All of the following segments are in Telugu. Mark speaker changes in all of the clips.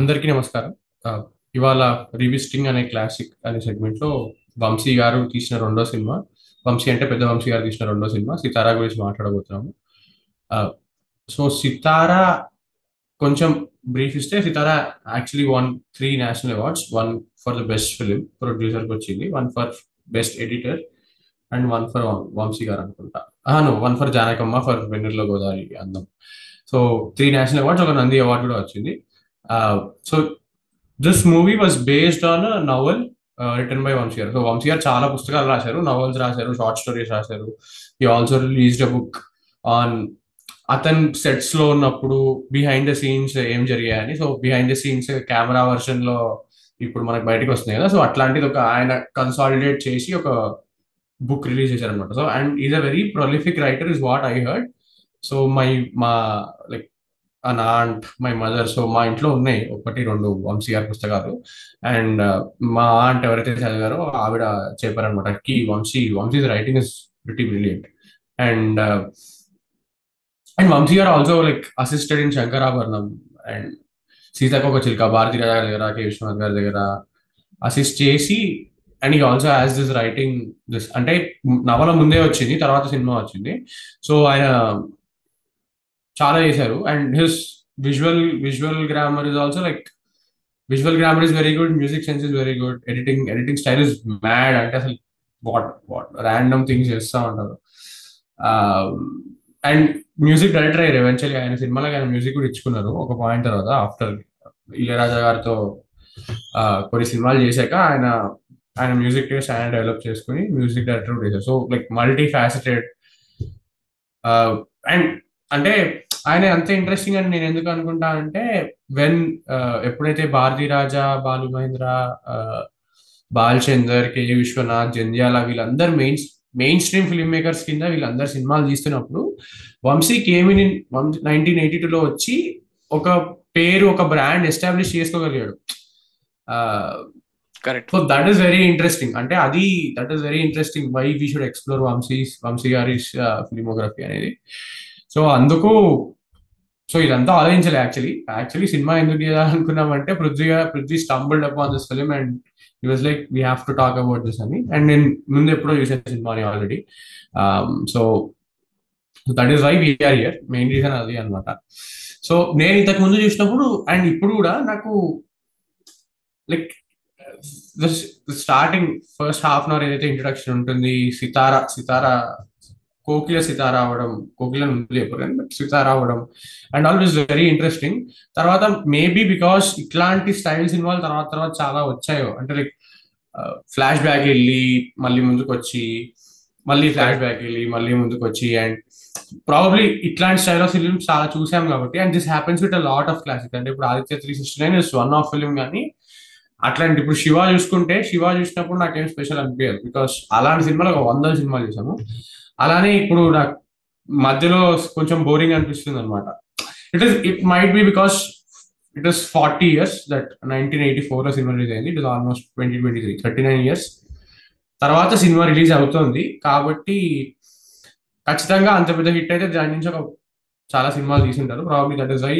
Speaker 1: అందరికీ నమస్కారం. ఇవాళ రివిస్టింగ్ అనే క్లాసిక్ అనే సెగ్మెంట్లో వంశీ గారు తీసిన రెండో సినిమా వంశీ అంటే పెద్ద వంశీ గారు తీసిన రెండో సినిమా సితారా గురించి మాట్లాడబోతున్నాము. సో సితారా కొంచెం బ్రీఫ్ ఇస్తే Sitara actually one three national awards one for the best film ప్రొడ్యూసర్కి వచ్చింది one for best editor and one for Vamsy గారు అనుకుంటా. వన్ ఫర్ జానకమ్మ ఫర్ వెన్నెల్లో గోదావరి అందం. సో త్రీ నేషనల్ అవార్డ్స్ ఒక నంది అవార్డు కూడా వచ్చింది. So this movie was based on novel written by Vamsy గారు సో వంశీ గారు చాలా పుస్తకాలు రాశారు నవల్స్ రాశారు షార్ట్ స్టోరీస్ రాశారు. He also released a book on అతను సెట్స్లో ఉన్నప్పుడు బిహైండ్ ద సీన్స్ ఏం జరిగాయని. So behind the scenes camera వర్షన్లో ఇప్పుడు మనకు బయటకు వస్తున్నాయి కదా. సో అట్లాంటిది ఒక ఆయన కన్సాలిడేట్ చేసి ఒక బుక్ రిలీజ్ చేశారనమాట so and is a very prolific writer is what I heard so my మా లైక్ నా ఆంట్ మై మదర్ సో మా ఇంట్లో ఉన్నాయి ఒకటి రెండు వంశీ గారి పుస్తకాలు అండ్ uh, మా ఆంట్ ఎవరైతే చదివారో ఆవిడ చెప్పారనమాట కి Vamsy Vamsy writing is pretty brilliant and and Vamsy also like assisted in Sankarabharanam and Seethakoka Chilaka Bharathi గారి దగ్గర కే విశ్వనాథ్ గారి దగ్గర అసిస్ట్ చేసి and he also as this writing this అంటే నవల ముందే వచ్చింది తర్వాత సినిమా వచ్చింది. సో ఆయన చాలా చేశారు. And his visual visual grammar is also like visual grammar is very good music sense is very good editing editing style is mad అంటే అసలు వాట్ వాట్ ర్యాండమ్ థింగ్స్ చేస్తూ ఉంటారు. అండ్ మ్యూజిక్ డైరెక్టర్ అయ్యారు ఎవెన్చువల్లీ ఆయన సినిమాలకు ఆయన మ్యూజిక్ కూడా ఇచ్చుకున్నారు ఒక పాయింట్ తర్వాత ఆఫ్టర్ ఇళయరాజా గారితో కొన్ని సినిమాలు చేశాక ఆయన ఆయన మ్యూజిక్ టేస్ట్ ఆయన డెవలప్ చేసుకుని మ్యూజిక్ డైరెక్టర్ కూడా చేశారు. So like multi faceted and అంటే ఆయన అంత ఇంట్రెస్టింగ్ అని నేను ఎందుకు అనుకుంటా అంటే వెన్ ఎప్పుడైతే భారతీ రాజా బాలు మహేంద్ర బాల్ చందర్ కే. విశ్వనాథ్ జంధ్యాల వీళ్ళందరూ main main stream film makers కింద వీళ్ళందరూ సినిమాలు తీస్తున్నప్పుడు వంశీ కేమ్ నైన్టీన్ ఎయిటీ టూలో వచ్చి ఒక పేరు ఒక brand establish చేసుకోగలిగాడు.
Speaker 2: Correct
Speaker 1: so that is very interesting అంటే అది that is very interesting why we should explore Vamsy Vamsy గారి ఫిలిమోగ్రఫీ అనేది. సో అందుకు సో ఇదంతా ఆలోచించలే యాక్చువల్లీ యాక్చువల్లీ సినిమా ఎందుకు చేయాలనుకున్నామంటే Prithvi Prithvi stumbled upon this film and he was like we have to talk about this అని. అండ్ నేను ముందు ఎప్పుడో చూసాను సినిమాని already so that is why we're here main reason అది um, అనమాట సో నేను ఇంతకు ముందు చూసినప్పుడు అండ్ ఇప్పుడు కూడా నాకు like starting first half an hour ఏదైతే ఇంట్రొడక్షన్ ఉంటుంది సితారా సితారా కోకిల సీతారావడం అవ్వడం కోకిల ముందు చెప్పారు కానీ but and all is very interesting తర్వాత మేబీ బికాస్ ఇట్లాంటి స్టైల్ సినిమాలు తర్వాత తర్వాత చాలా వచ్చాయో. అంటే లైక్ ఫ్లాష్ బ్యాక్ వెళ్ళి మళ్ళీ ముందుకు వచ్చి మళ్ళీ ఫ్లాష్ బ్యాక్ వెళ్ళి మళ్ళీ ముందుకు వచ్చి అండ్ ప్రాబబ్లీ ఇట్లాంటి స్టైల్ ఆఫ్ ఫిల్మ్స్ చాలా చూసాం కాబట్టి and this happens with a lot of classic అంటే ఇప్పుడు Aditya three sixty nine is one of film కానీ అట్లాంటి ఇప్పుడు శివ చూసుకుంటే శివ చూసినప్పుడు నాకేం స్పెషల్ అనిపించదు. బికాస్ అలాంటి సినిమాలు ఒక వందల సినిమాలు చూసాము. అలానే ఇప్పుడు నాకు మధ్యలో కొంచెం బోరింగ్ అనిపిస్తుంది అనమాట it is it might be because it is forty years that nineteen eighty ఫోర్లో సినిమా రిలీజ్ అయింది. It is almost twenty twenty three thirty nine years తర్వాత సినిమా రిలీజ్ అవుతుంది. కాబట్టి ఖచ్చితంగా అంత పెద్ద హిట్ అయితే దాని నుంచి ఒక చాలా సినిమాలు తీసుంటారు. ప్రాబ్లీ దట్ ఇస్ వై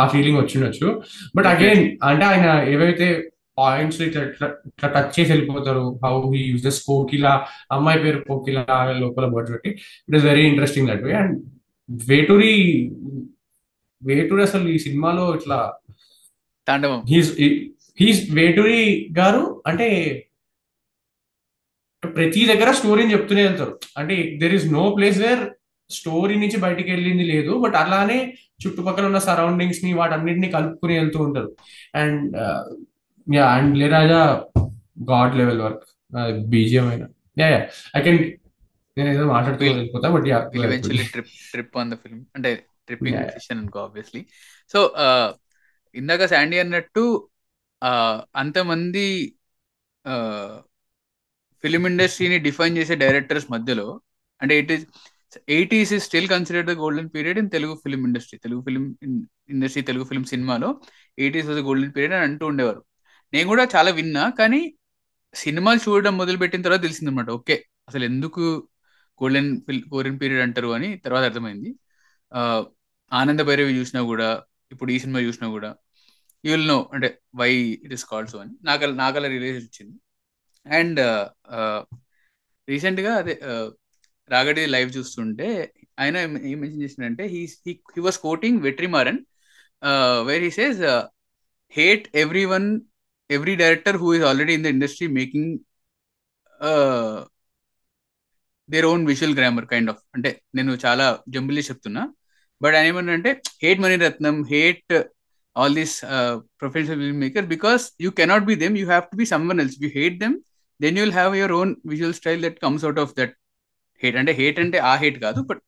Speaker 1: ఆ ఫీలింగ్ వచ్చిండొచ్చు. బట్ అగైన్ అంటే ఆయన ఏవైతే పాయింట్స్ ఇట్లా ఇట్లా టచ్ చేసి వెళ్ళిపోతారు. హౌ హీ యూజెస్ కోకిల అమ్మాయి పేరు కోకిల లోపల బర్డ్స్ పెట్టి. It is very interesting that way and Veturi Veturi అసలు ఈ సినిమాలో ఇట్లా
Speaker 2: తాండవం.
Speaker 1: హీస్ హీస్ వేటూరి గారు అంటే ప్రతి దగ్గర స్టోరీని చెప్తూనే వెళ్తారు. అంటే there is no place where story నుంచి బయటికి వెళ్ళింది లేదు. బట్ అలానే చుట్టుపక్కల ఉన్న సరౌండింగ్స్ని వాటన్నిటిని కలుపుకుని వెళ్తూ ఉంటారు. అండ్ యా అండ్ లేరాజా గాడ్ లెవెల్ వర్క్ అయినా. యా యా ఐ కెన్ నేను ఏదో మాట్లాడుతూ but
Speaker 2: yeah trip trip on the film అంటే ట్రిప్పింగ్. సెషన్ అనుకో ఆబ్వియస్లీ సో ఇందాక శాండీ అన్నట్టు uh, అంతమంది ఫిలిం ఇండస్ట్రీని డిఫైన్ చేసే డైరెక్టర్స్ మధ్యలో అంటే it is eighties is still considered the golden period in Telugu film industry Telugu film industry Telugu film సినిమాలో ఎయిటీస్ వాజ్ గోల్డెన్ పీరియడ్ అని అంటూ ఉండేవారు. నేను కూడా చాలా విన్నా కానీ సినిమాలు చూడడం మొదలుపెట్టిన తర్వాత తెలిసిందనమాట ఓకే అసలు ఎందుకు గోల్డెన్ గోల్డెన్ పీరియడ్ అంటారు అని తర్వాత అర్థమైంది. ఆనంద భైరవి చూసినా కూడా ఇప్పుడు ఈ సినిమా చూసినా కూడా యూ విల్ నో అంటే why it is called so అని. నాకు నాకు అలా రిలేషన్ వచ్చింది. అండ్ రీసెంట్గా అదే రాగడి లైవ్ చూస్తుంటే ఆయన ఏం మెన్షన్ చేసిందంటే he he was quoting Vetrimaaran where he says hate every one every director who is already in the industry making their own visual grammar kind of అంటే నేను చాలా జంబులీ చెప్తున్నా. బట్ ఆయన ఏమన్నంటే hate Mani Ratnam hate all these professional film maker because you cannot be them you have to be someone else you hate them then you'll have your own visual style that comes out of that hate అంటే హేట్ అంటే ఆ హేట్ కాదు బట్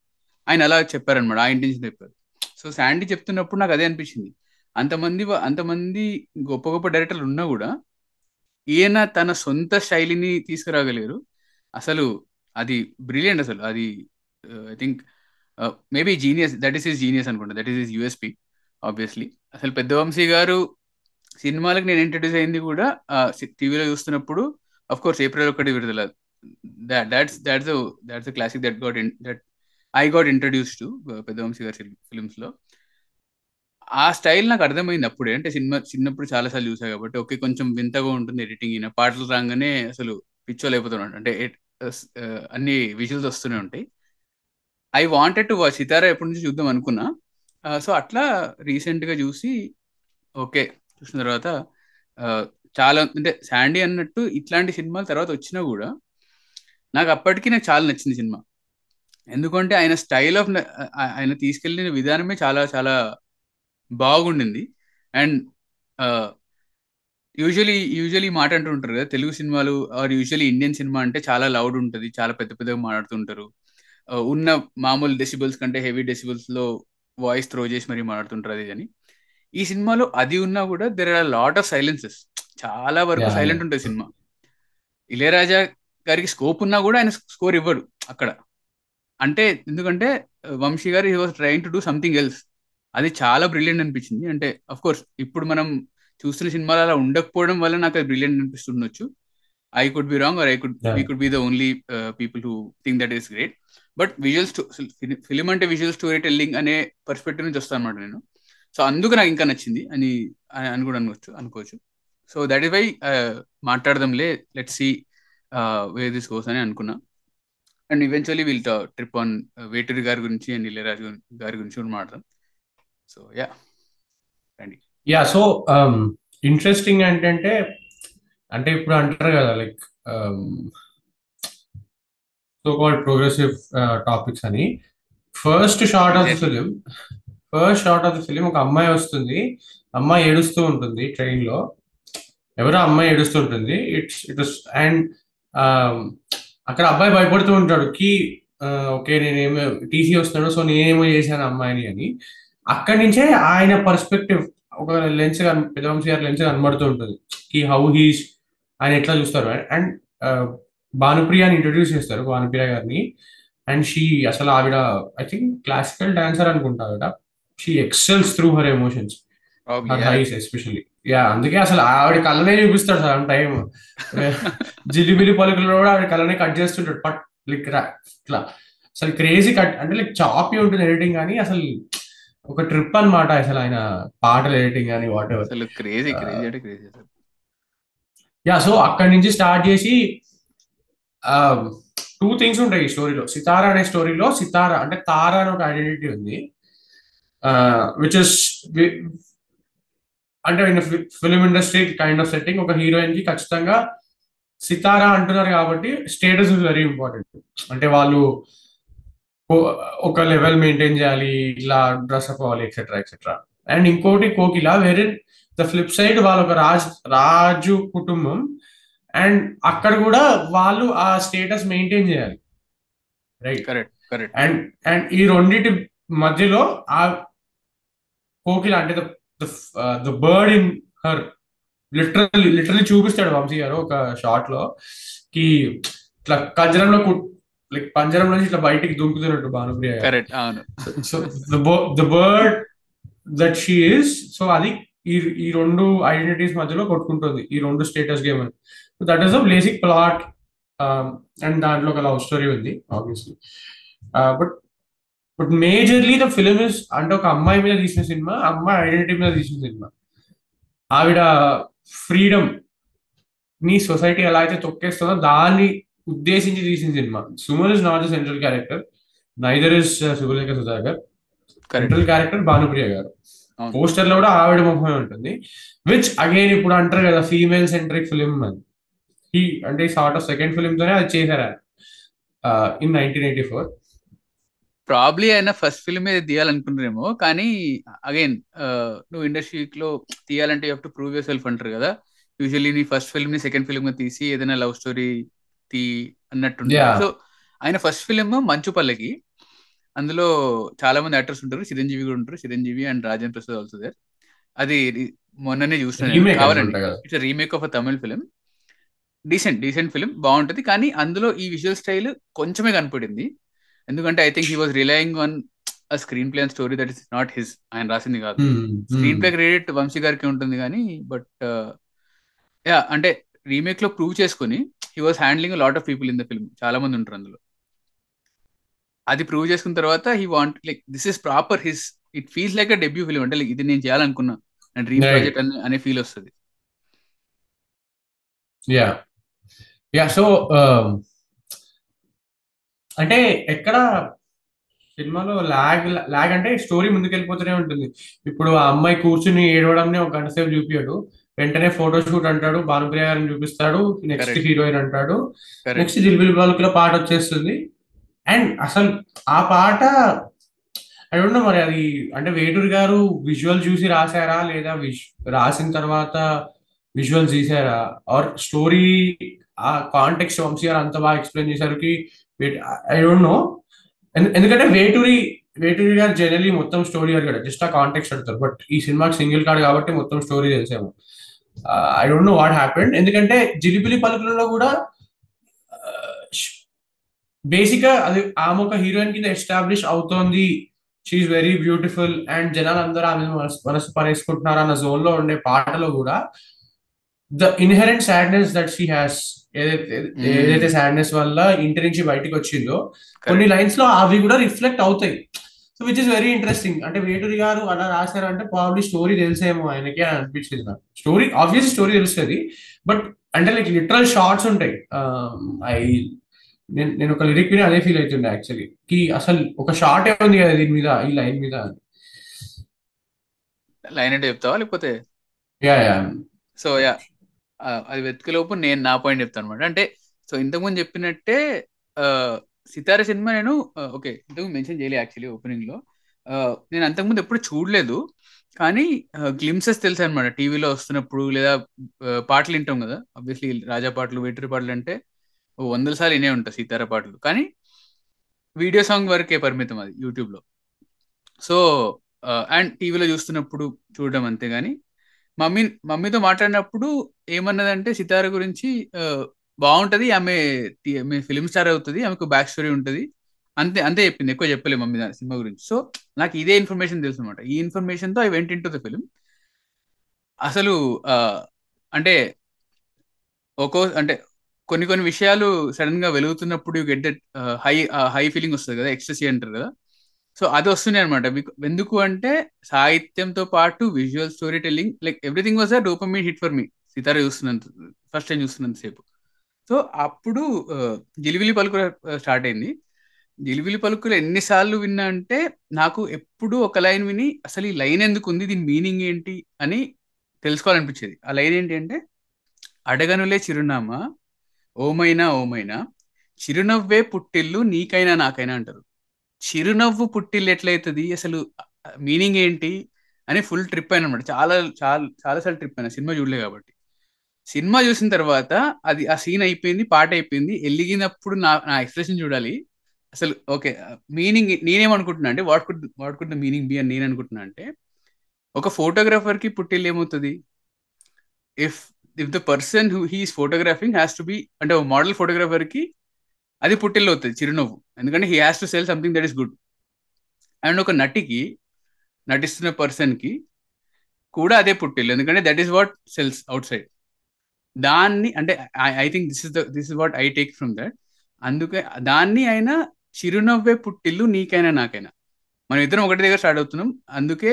Speaker 2: ఆయన అలా చెప్పారనమాట ఆ ఇంటెన్షన్ చెప్పారు. సో శాండీ చెప్తున్నప్పుడు నాకు అదే అనిపించింది. అంతమంది అంతమంది గొప్ప గొప్ప డైరెక్టర్లు ఉన్నా కూడా ఈయన తన సొంత శైలిని తీసుకురాగలిగారు. అసలు అది బ్రిలియంట్ అసలు. అది I think maybe genius that is is genius అనుకుంటా. That is is USP obviously అసలు పెద్ద వంశీ గారు సినిమాలకు నేను ఇంట్రడ్యూస్ అయింది కూడా టీవీలో చూస్తున్నప్పుడు అఫ్ కోర్స్ ఏప్రిల్ ఒకటి విడుదల. That's that's that's classic that got that I got introduce to పెద్ద వంశీ గారి ఫిల్మ్స్లో. ఆ స్టైల్ నాకు అర్థమైంది అప్పుడే. అంటే సినిమా చిన్నప్పుడు చాలా సార్లు చూసా కాబట్టి ఓకే కొంచెం వింతగా ఉంటుంది ఎడిటింగ్ అయినా పాటలు రాగానే అసలు పిచ్చోలేకపోతున్నాడు అంటే అన్ని విజువల్స్ వస్తూనే ఉంటాయి. I wanted to watch Sitara ఎప్పటి నుంచి చూద్దాం అనుకున్నా. సో అట్లా రీసెంట్గా చూసి ఓకే చూసిన తర్వాత చాలా అంటే శాండీ అన్నట్టు ఇట్లాంటి సినిమాల తర్వాత వచ్చినా కూడా నాకు అప్పటికి నాకు చాలా నచ్చింది సినిమా. ఎందుకంటే ఆయన స్టైల్ ఆఫ్ ఆయన తీసుకెళ్ళిన విధానమే చాలా చాలా బాగుండింది. అండ్ యూజువలీ యూజువలీ మాట అంటుంటారు కదా తెలుగు సినిమాలు ఆర్ యూజువలీ ఇండియన్ సినిమా అంటే చాలా లౌడ్ ఉంటుంది చాలా పెద్ద పెద్దగా మాట్లాడుతుంటారు. ఉన్న మామూలు డెసిబుల్స్ కంటే హెవీ డెసిబుల్స్లో వాయిస్ త్రో చేసి మరీ మాట్లాడుతుంటారు అది కానీ ఈ సినిమాలో అది ఉన్నా కూడా there are lot of silences చాలా వరకు సైలెంట్ ఉంటుంది సినిమా. ఇళయరాజా గారికి స్కోప్ ఉన్నా కూడా ఆయన స్కోర్ ఇవ్వడు అక్కడ. అంటే ఎందుకంటే Vamsi garu he was trying to do something else అది చాలా బ్రిలియంట్ అనిపించింది. అంటే అఫ్ కోర్స్ ఇప్పుడు మనం చూస్తున్న సినిమాలు అలా ఉండకపోవడం వల్ల నాకు అది brilliant అనిపిస్తుండొచ్చు. I could be wrong or I could we could be the only people who think that is great but visual film అంటే విజువల్ స్టోరీ టెల్లింగ్ అనే పర్స్పెక్టివ్ నుంచి వస్తాను అనమాట నేను. సో అందుకు నాకు ఇంకా నచ్చింది అని అని కూడా అనుకోవచ్చు. అనుకోవచ్చు so that is why మాట్లాడదాంలే let see way this goes అని అనుకున్నా. And eventually we'll trip on Veturi గారి గురించి అండ్ ఇళయరాజు గారి గురించి కూడా మాట్లాడదాం. సో యా రండి
Speaker 1: యా సో ఇంట్రెస్టింగ్ ఏంటంటే అంటే ఇప్పుడు అంటారు కదా like so called progressive topics అని. First shot of the film first shot of the film ఒక అమ్మాయి వస్తుంది. అమ్మాయి ఏడుస్తూ ఉంటుంది ట్రైన్లో ఎవరో అమ్మాయి ఏడుస్తూ ఉంటుంది. ఇట్స్ ఇట్ అండ్ అక్కడ అబ్బాయి భయపడుతూ ఉంటాడు. కి ఓకే నేనేమో టీసీ వస్తున్నాడు సో నేనేమో చేశాను అమ్మాయిని అని. అక్కడి నుంచే ఆయన పర్స్పెక్టివ్ ఒక లెన్స్ పెద్దవంశీ గారి లెన్స్ కనబడుతూ ఉంటుంది కి హౌ హీస్ ఆయన ఎట్లా చూస్తారు? అండ్ భానుప్రియాని ఇంట్రొడ్యూస్ చేస్తారు భానుప్రియ గారిని. అండ్ షీ అసలు ఆవిడ ఐ థింక్ క్లాసికల్ డాన్సర్ అనుకుంటా ఆవిడ she excels through her emotions eyes especially yeah అందుకే అసలు ఆవిడ కళ్ళనే చూపిస్తాడు సార్ టైం జిలిబిలి పలుకులు కూడా ఆవిడ కళ్ళనే కట్ చేస్తుంటాడు. పట్ లైక్ ఇట్లా. అసలు క్రేజీ కట్ అంటే లైక్ చాపీ ఉంటుంది ఎడిటింగ్ కానీ అసలు ఒక ట్రిప్ అనమాట అసలు ఆయన పాటలు ఎడిటింగ్ కానీ వాట్ ఎవర్
Speaker 2: అసలు క్రేజీ క్రేజీ అంటే క్రేజీ
Speaker 1: యా సో అక్కడి నుంచి స్టార్ట్ చేసి టూ థింగ్స్ ఉంటాయి ఈ స్టోరీలో సితారా అనే స్టోరీలో సితారా అంటే తారా అని ఒక ఐడెంటిటీ ఉంది. విచ్ ఇస్ అంటే film industry kind of setting ఒక హీరోయిన్కి ఖచ్చితంగా సితారా అంటున్నారు కాబట్టి స్టేటస్ ఇస్ వెరీ ఇంపార్టెంట్ అంటే వాళ్ళు ఒక లెవెల్ మెయింటైన్ చేయాలి ఇలా డ్రెస్ అప్ అవ్వాలి ఎక్సెట్రా ఎక్సెట్రా అండ్ ఇంకోటి కోకిల వేరే ద ఫ్లిప్ సైడ్ వాళ్ళ ఒక రాజ్ రాజు కుటుంబం అండ్ అక్కడ కూడా వాళ్ళు ఆ స్టేటస్ మెయింటైన్ చేయాలి. Right
Speaker 2: correct correct
Speaker 1: and and ఈ రెండింటి మధ్యలో ఆ కోకిల అంటే the bird in her literally literally చూపిస్తాడు వంశీ గారు ఒక షార్ట్లో కి ఇట్లా కంజరంలో లైక్ పంజరం నుంచి ఇట్లా బయటికి దుంకుతున్నట్టు భానుప్రియ
Speaker 2: కరెక్ట్ అవును.
Speaker 1: So the bird that she is so అది ఈ ఈ రెండు ఐడెంటిటీస్ మధ్యలో కొట్టుకుంటుంది ఈ రెండు స్టేటస్ గేమ్ అని. That is a basic plot and దాంట్లో ఒక లవ్ స్టోరీ ఉంది obviously but but majorly the film is అంటే ఒక అమ్మాయి మీద తీసిన సినిమా అమ్మాయి ఐడెంటిటీ మీద తీసిన సినిమా ఆవిడ ఫ్రీడమ్ నీ సొసైటీ ఎలా అయితే తొక్కేస్తుందో దాన్ని ఉద్దేశించి తీసిన cinema. Suman is not the central character neither
Speaker 2: is
Speaker 1: Subhalekha Sudhakar. Central character
Speaker 2: Bhanupriya
Speaker 1: garu. పోస్టర్లో కూడా ఆవిడ ముఖమే ఉంటుంది విచ్ అగైన్ ఇప్పుడు అంటారు కదా ఫీమేల్ సెంట్రిక్ ఫిలిం అని. ఈ అంటే సార్ట్ ఆఫ్ సెకండ్ ఫిలిం తోనే అది చేశారు in nineteen eighty four
Speaker 2: probably ఆయన ఫస్ట్ ఫిల్మ్ మీద తీయాలనుకున్నారేమో కానీ అగైన్ నువ్వు ఇండస్ట్రీలో తీయాలంటే you to prove yourself అంటారు కదా. యూజువల్లీ నీ ఫస్ట్ ఫిల్మ్ని సెకండ్ ఫిల్మ్గా తీసి ఏదైనా లవ్ స్టోరీ తీ అన్నట్టు
Speaker 1: Yeah.
Speaker 2: సో ఆయన ఫస్ట్ ఫిల్మ్ మంచు పల్లకి. అందులో చాలా మంది యాక్టర్స్ ఉంటారు. చిరంజీవి కూడా ఉంటారు. Chiranjeevi and Rajendra Prasad also there అది మొన్ననే చూసిన
Speaker 1: Remake
Speaker 2: కావాలండి. It's remake of a Tamil film decent decent film బాగుంటది. కానీ అందులో ఈ విజువల్ స్టైల్ కొంచెమే కనపడింది. ఎందుకంటే I think he was relying on a screenplay and story that is not his ఆయన రాసింది కాదు. స్క్రీన్ ప్లే క్రెడిట్ వంశీ గారికి ఉంటుంది కానీ బట్ యా అంటే రీమేక్లో ప్రూవ్ చేసుకుని he was handling lot of people in the film చాలా మంది ఉంటారు అందులో. అది ప్రూవ్ చేసుకున్న తర్వాత he want like this is proper his it feels like a debut film అంటే ఇది నేను చేయాలనుకున్నా. డ్రీమ్. ప్రాజెక్ట్ అనే ఫీల్ వస్తుంది.
Speaker 1: యా యా సో అంటే ఎక్కడ సినిమాలో లాగ్ లాగ్ అంటే స్టోరీ ముందుకెళ్ళిపోతూనే ఉంటుంది. ఇప్పుడు ఆ అమ్మాయి కూర్చుని ఏడవడంని ఒక గంట సేపు చూపించాడు వెంటనే ఫోటో షూట్ అంటాడు భానుప్రియ గారిని చూపిస్తాడు నెక్స్ట్. హీరోయిన్ అంటాడు. నెక్స్ట్ జిల్బిల్ బాలుకుల పాట వచ్చేస్తుంది. అండ్ అసలు ఆ పాట నో మరి అది అంటే వేటూరు గారు విజువల్ చూసి రాశారా లేదా రాసిన తర్వాత విజువల్స్ తీసారా ఆర్ స్టోరీ ఆ కాంటెక్స్ట్ వంశీ గారు అంత బాగా ఎక్స్ప్లెయిన్ చేశారు ఐ డోంట్ నో ఎందుకంటే వేటూరి వేటూరి గారు జనరలీ మొత్తం స్టోరీ అడిగాడు. జస్ట్ ఆ కాంటెక్స్ట్ అడుగుతారు. బట్ ఈ సినిమాకి సింగిల్ కార్డ్ కాబట్టి మొత్తం story తెలిసేమో. I don't know what happened ఎందుకంటే జిలిపిలి పలుకులలో కూడా బేసిక్గా అది ఆమె ఒక హీరోయిన్ కింద ఎస్టాబ్లిష్ అవుతోంది. షీఈ్ వెరీ బ్యూటిఫుల్ అండ్ జనాలు అందరూ ఆమె మనసు పరేసుకుంటున్నారు అన్న జోన్లో ఉండే పాటలో కూడా the inherent sadness that she has ఏదైతే ఏదైతే సాడ్నెస్ వల్ల ఇంటి నుంచి బయటికి వచ్చిందో కొన్ని లైన్స్లో అవి కూడా రిఫ్లెక్ట్ అవుతాయి. So which is very interesting అంటే వేటూరి గారు అలా రాశారు అంటే ప్రాబ్లీ స్టోరీ తెలిసేమో ఆయనకి అని అనిపించింది నాకు. స్టోరీ ఆబ్వియస్ స్టోరీ తెలుస్తుంది. బట్ అంటే లైక్ లిటరల్ షార్ట్స్ ఉంటాయి. ఐ నేను నేను ఒక లిరిక్ విని అదే ఫీల్ అవుతుండే యాక్చువల్లీ కి అసలు ఒక షార్ట్ ఉంది కదా దీని మీద ఈ లైన్ మీద
Speaker 2: లైన్ అంటే చెప్తావా లేకపోతే?
Speaker 1: యా యా
Speaker 2: సో యా అది వెతికేలోపు నేను నా పాయింట్ చెప్తాను అనమాట అంటే సో ఇంతకుముందు చెప్పినట్టే సితార సినిమా నేను ఓకే ఇంతకు మెన్షన్ చేయలే యాక్చువల్లీ ఓపెనింగ్లో నేను అంతకుముందు ఎప్పుడు చూడలేదు కానీ గ్లిమ్సెస్ తెలుసు అనమాట టీవీలో వస్తున్నప్పుడు లేదా పాటలు వింటాం కదా ఆబ్వియస్లీ రాజా పాటలు వెటరీ పాటలు అంటే వందల సార్లు వినే ఉంటాయి సీతార పాటలు. కానీ వీడియో సాంగ్ వరకే పరిమితం అది యూట్యూబ్లో. సో అండ్ టీవీలో చూస్తున్నప్పుడు చూడడం అంతే కానీ మమ్మీ మమ్మీతో మాట్లాడినప్పుడు ఏమన్నదంటే సితార గురించి బాగుంటది ఆమె ఆమె ఫిలిం స్టార్ అవుతుంది ఆమెకు బ్యాక్ స్టోరీ ఉంటుంది. అంతే అంతే చెప్పింది ఎక్కువ చెప్పలేదు మమ్మీ దాని సినిమా గురించి. సో నాకు ఇదే ఇన్ఫర్మేషన్ తెలుసు అనమాట ఈ ఇన్ఫర్మేషన్తో I went in to the film అసలు అంటే ఒక్కో అంటే కొన్ని కొన్ని విషయాలు సడన్గా వెలుగుతున్నప్పుడు get that high high feeling వస్తుంది కదా ఎక్స్ట్రెసీ అంటారు కదా. సో అది వస్తున్నాయి అనమాట ఎందుకు అంటే సాహిత్యంతో పాటు visual story telling like everything was a dopamine hit for me Sitara చూస్తున్నంత first time చూస్తున్నంత సేపు సో అప్పుడు జిలివిలి పలుకులు స్టార్ట్ అయింది. జిలివిలి పలుకులు ఎన్నిసార్లు విన్నా అంటే నాకు ఎప్పుడు ఒక లైన్ విని అసలు ఈ లైన్ ఎందుకు ఉంది దీని మీనింగ్ ఏంటి అని తెలుసుకోవాలనిపించేది. ఆ లైన్ ఏంటి అంటే అడగనులే చిరునామా ఓమైనా ఓమైనా చిరునవ్వే పుట్టిల్లు నీకైనా నాకైనా అంటారు. చిరునవ్వు పుట్టిల్లు ఎట్లయితుంది అసలు మీనింగ్ ఏంటి అని ఫుల్ ట్రిప్ అయిన అనమాట చాలా చాలా చాలాసార్లు ట్రిప్ అయినా సినిమా చూడలే కాబట్టి. సినిమా చూసిన తర్వాత అది ఆ సీన్ అయిపోయింది పాట అయిపోయింది. ఎలిగినప్పుడు నా నా ఎక్స్ప్రెషన్ చూడాలి. అసలు ఓకే మీనింగ్ నేనేమనుకుంటున్నా అంటే what could what could the meaning be అని నేను అనుకుంటున్నా అంటే ఒక ఫోటోగ్రాఫర్కి పుట్టిల్లు ఏమవుతుంది? If if the person who he's photographing has to be అంటే మోడల్ ఫోటోగ్రాఫర్కి అది పుట్టిల్లు అవుతుంది చిరునవ్వు. ఎందుకంటే he has to sell something that is good. And ఒక నటికి నటిస్తున్న పర్సన్కి కూడా అదే పుట్టిల్లు. ఎందుకంటే that is what sells outside. దాన్ని అంటే I think this is the this is what I take from that అందుకే దాన్ని అయినా చిరునవ్వే పుట్టిల్లు నీకైనా నాకైనా. మనం ఇద్దరం ఒకటి దగ్గర స్టార్ట్ అవుతున్నాం. అందుకే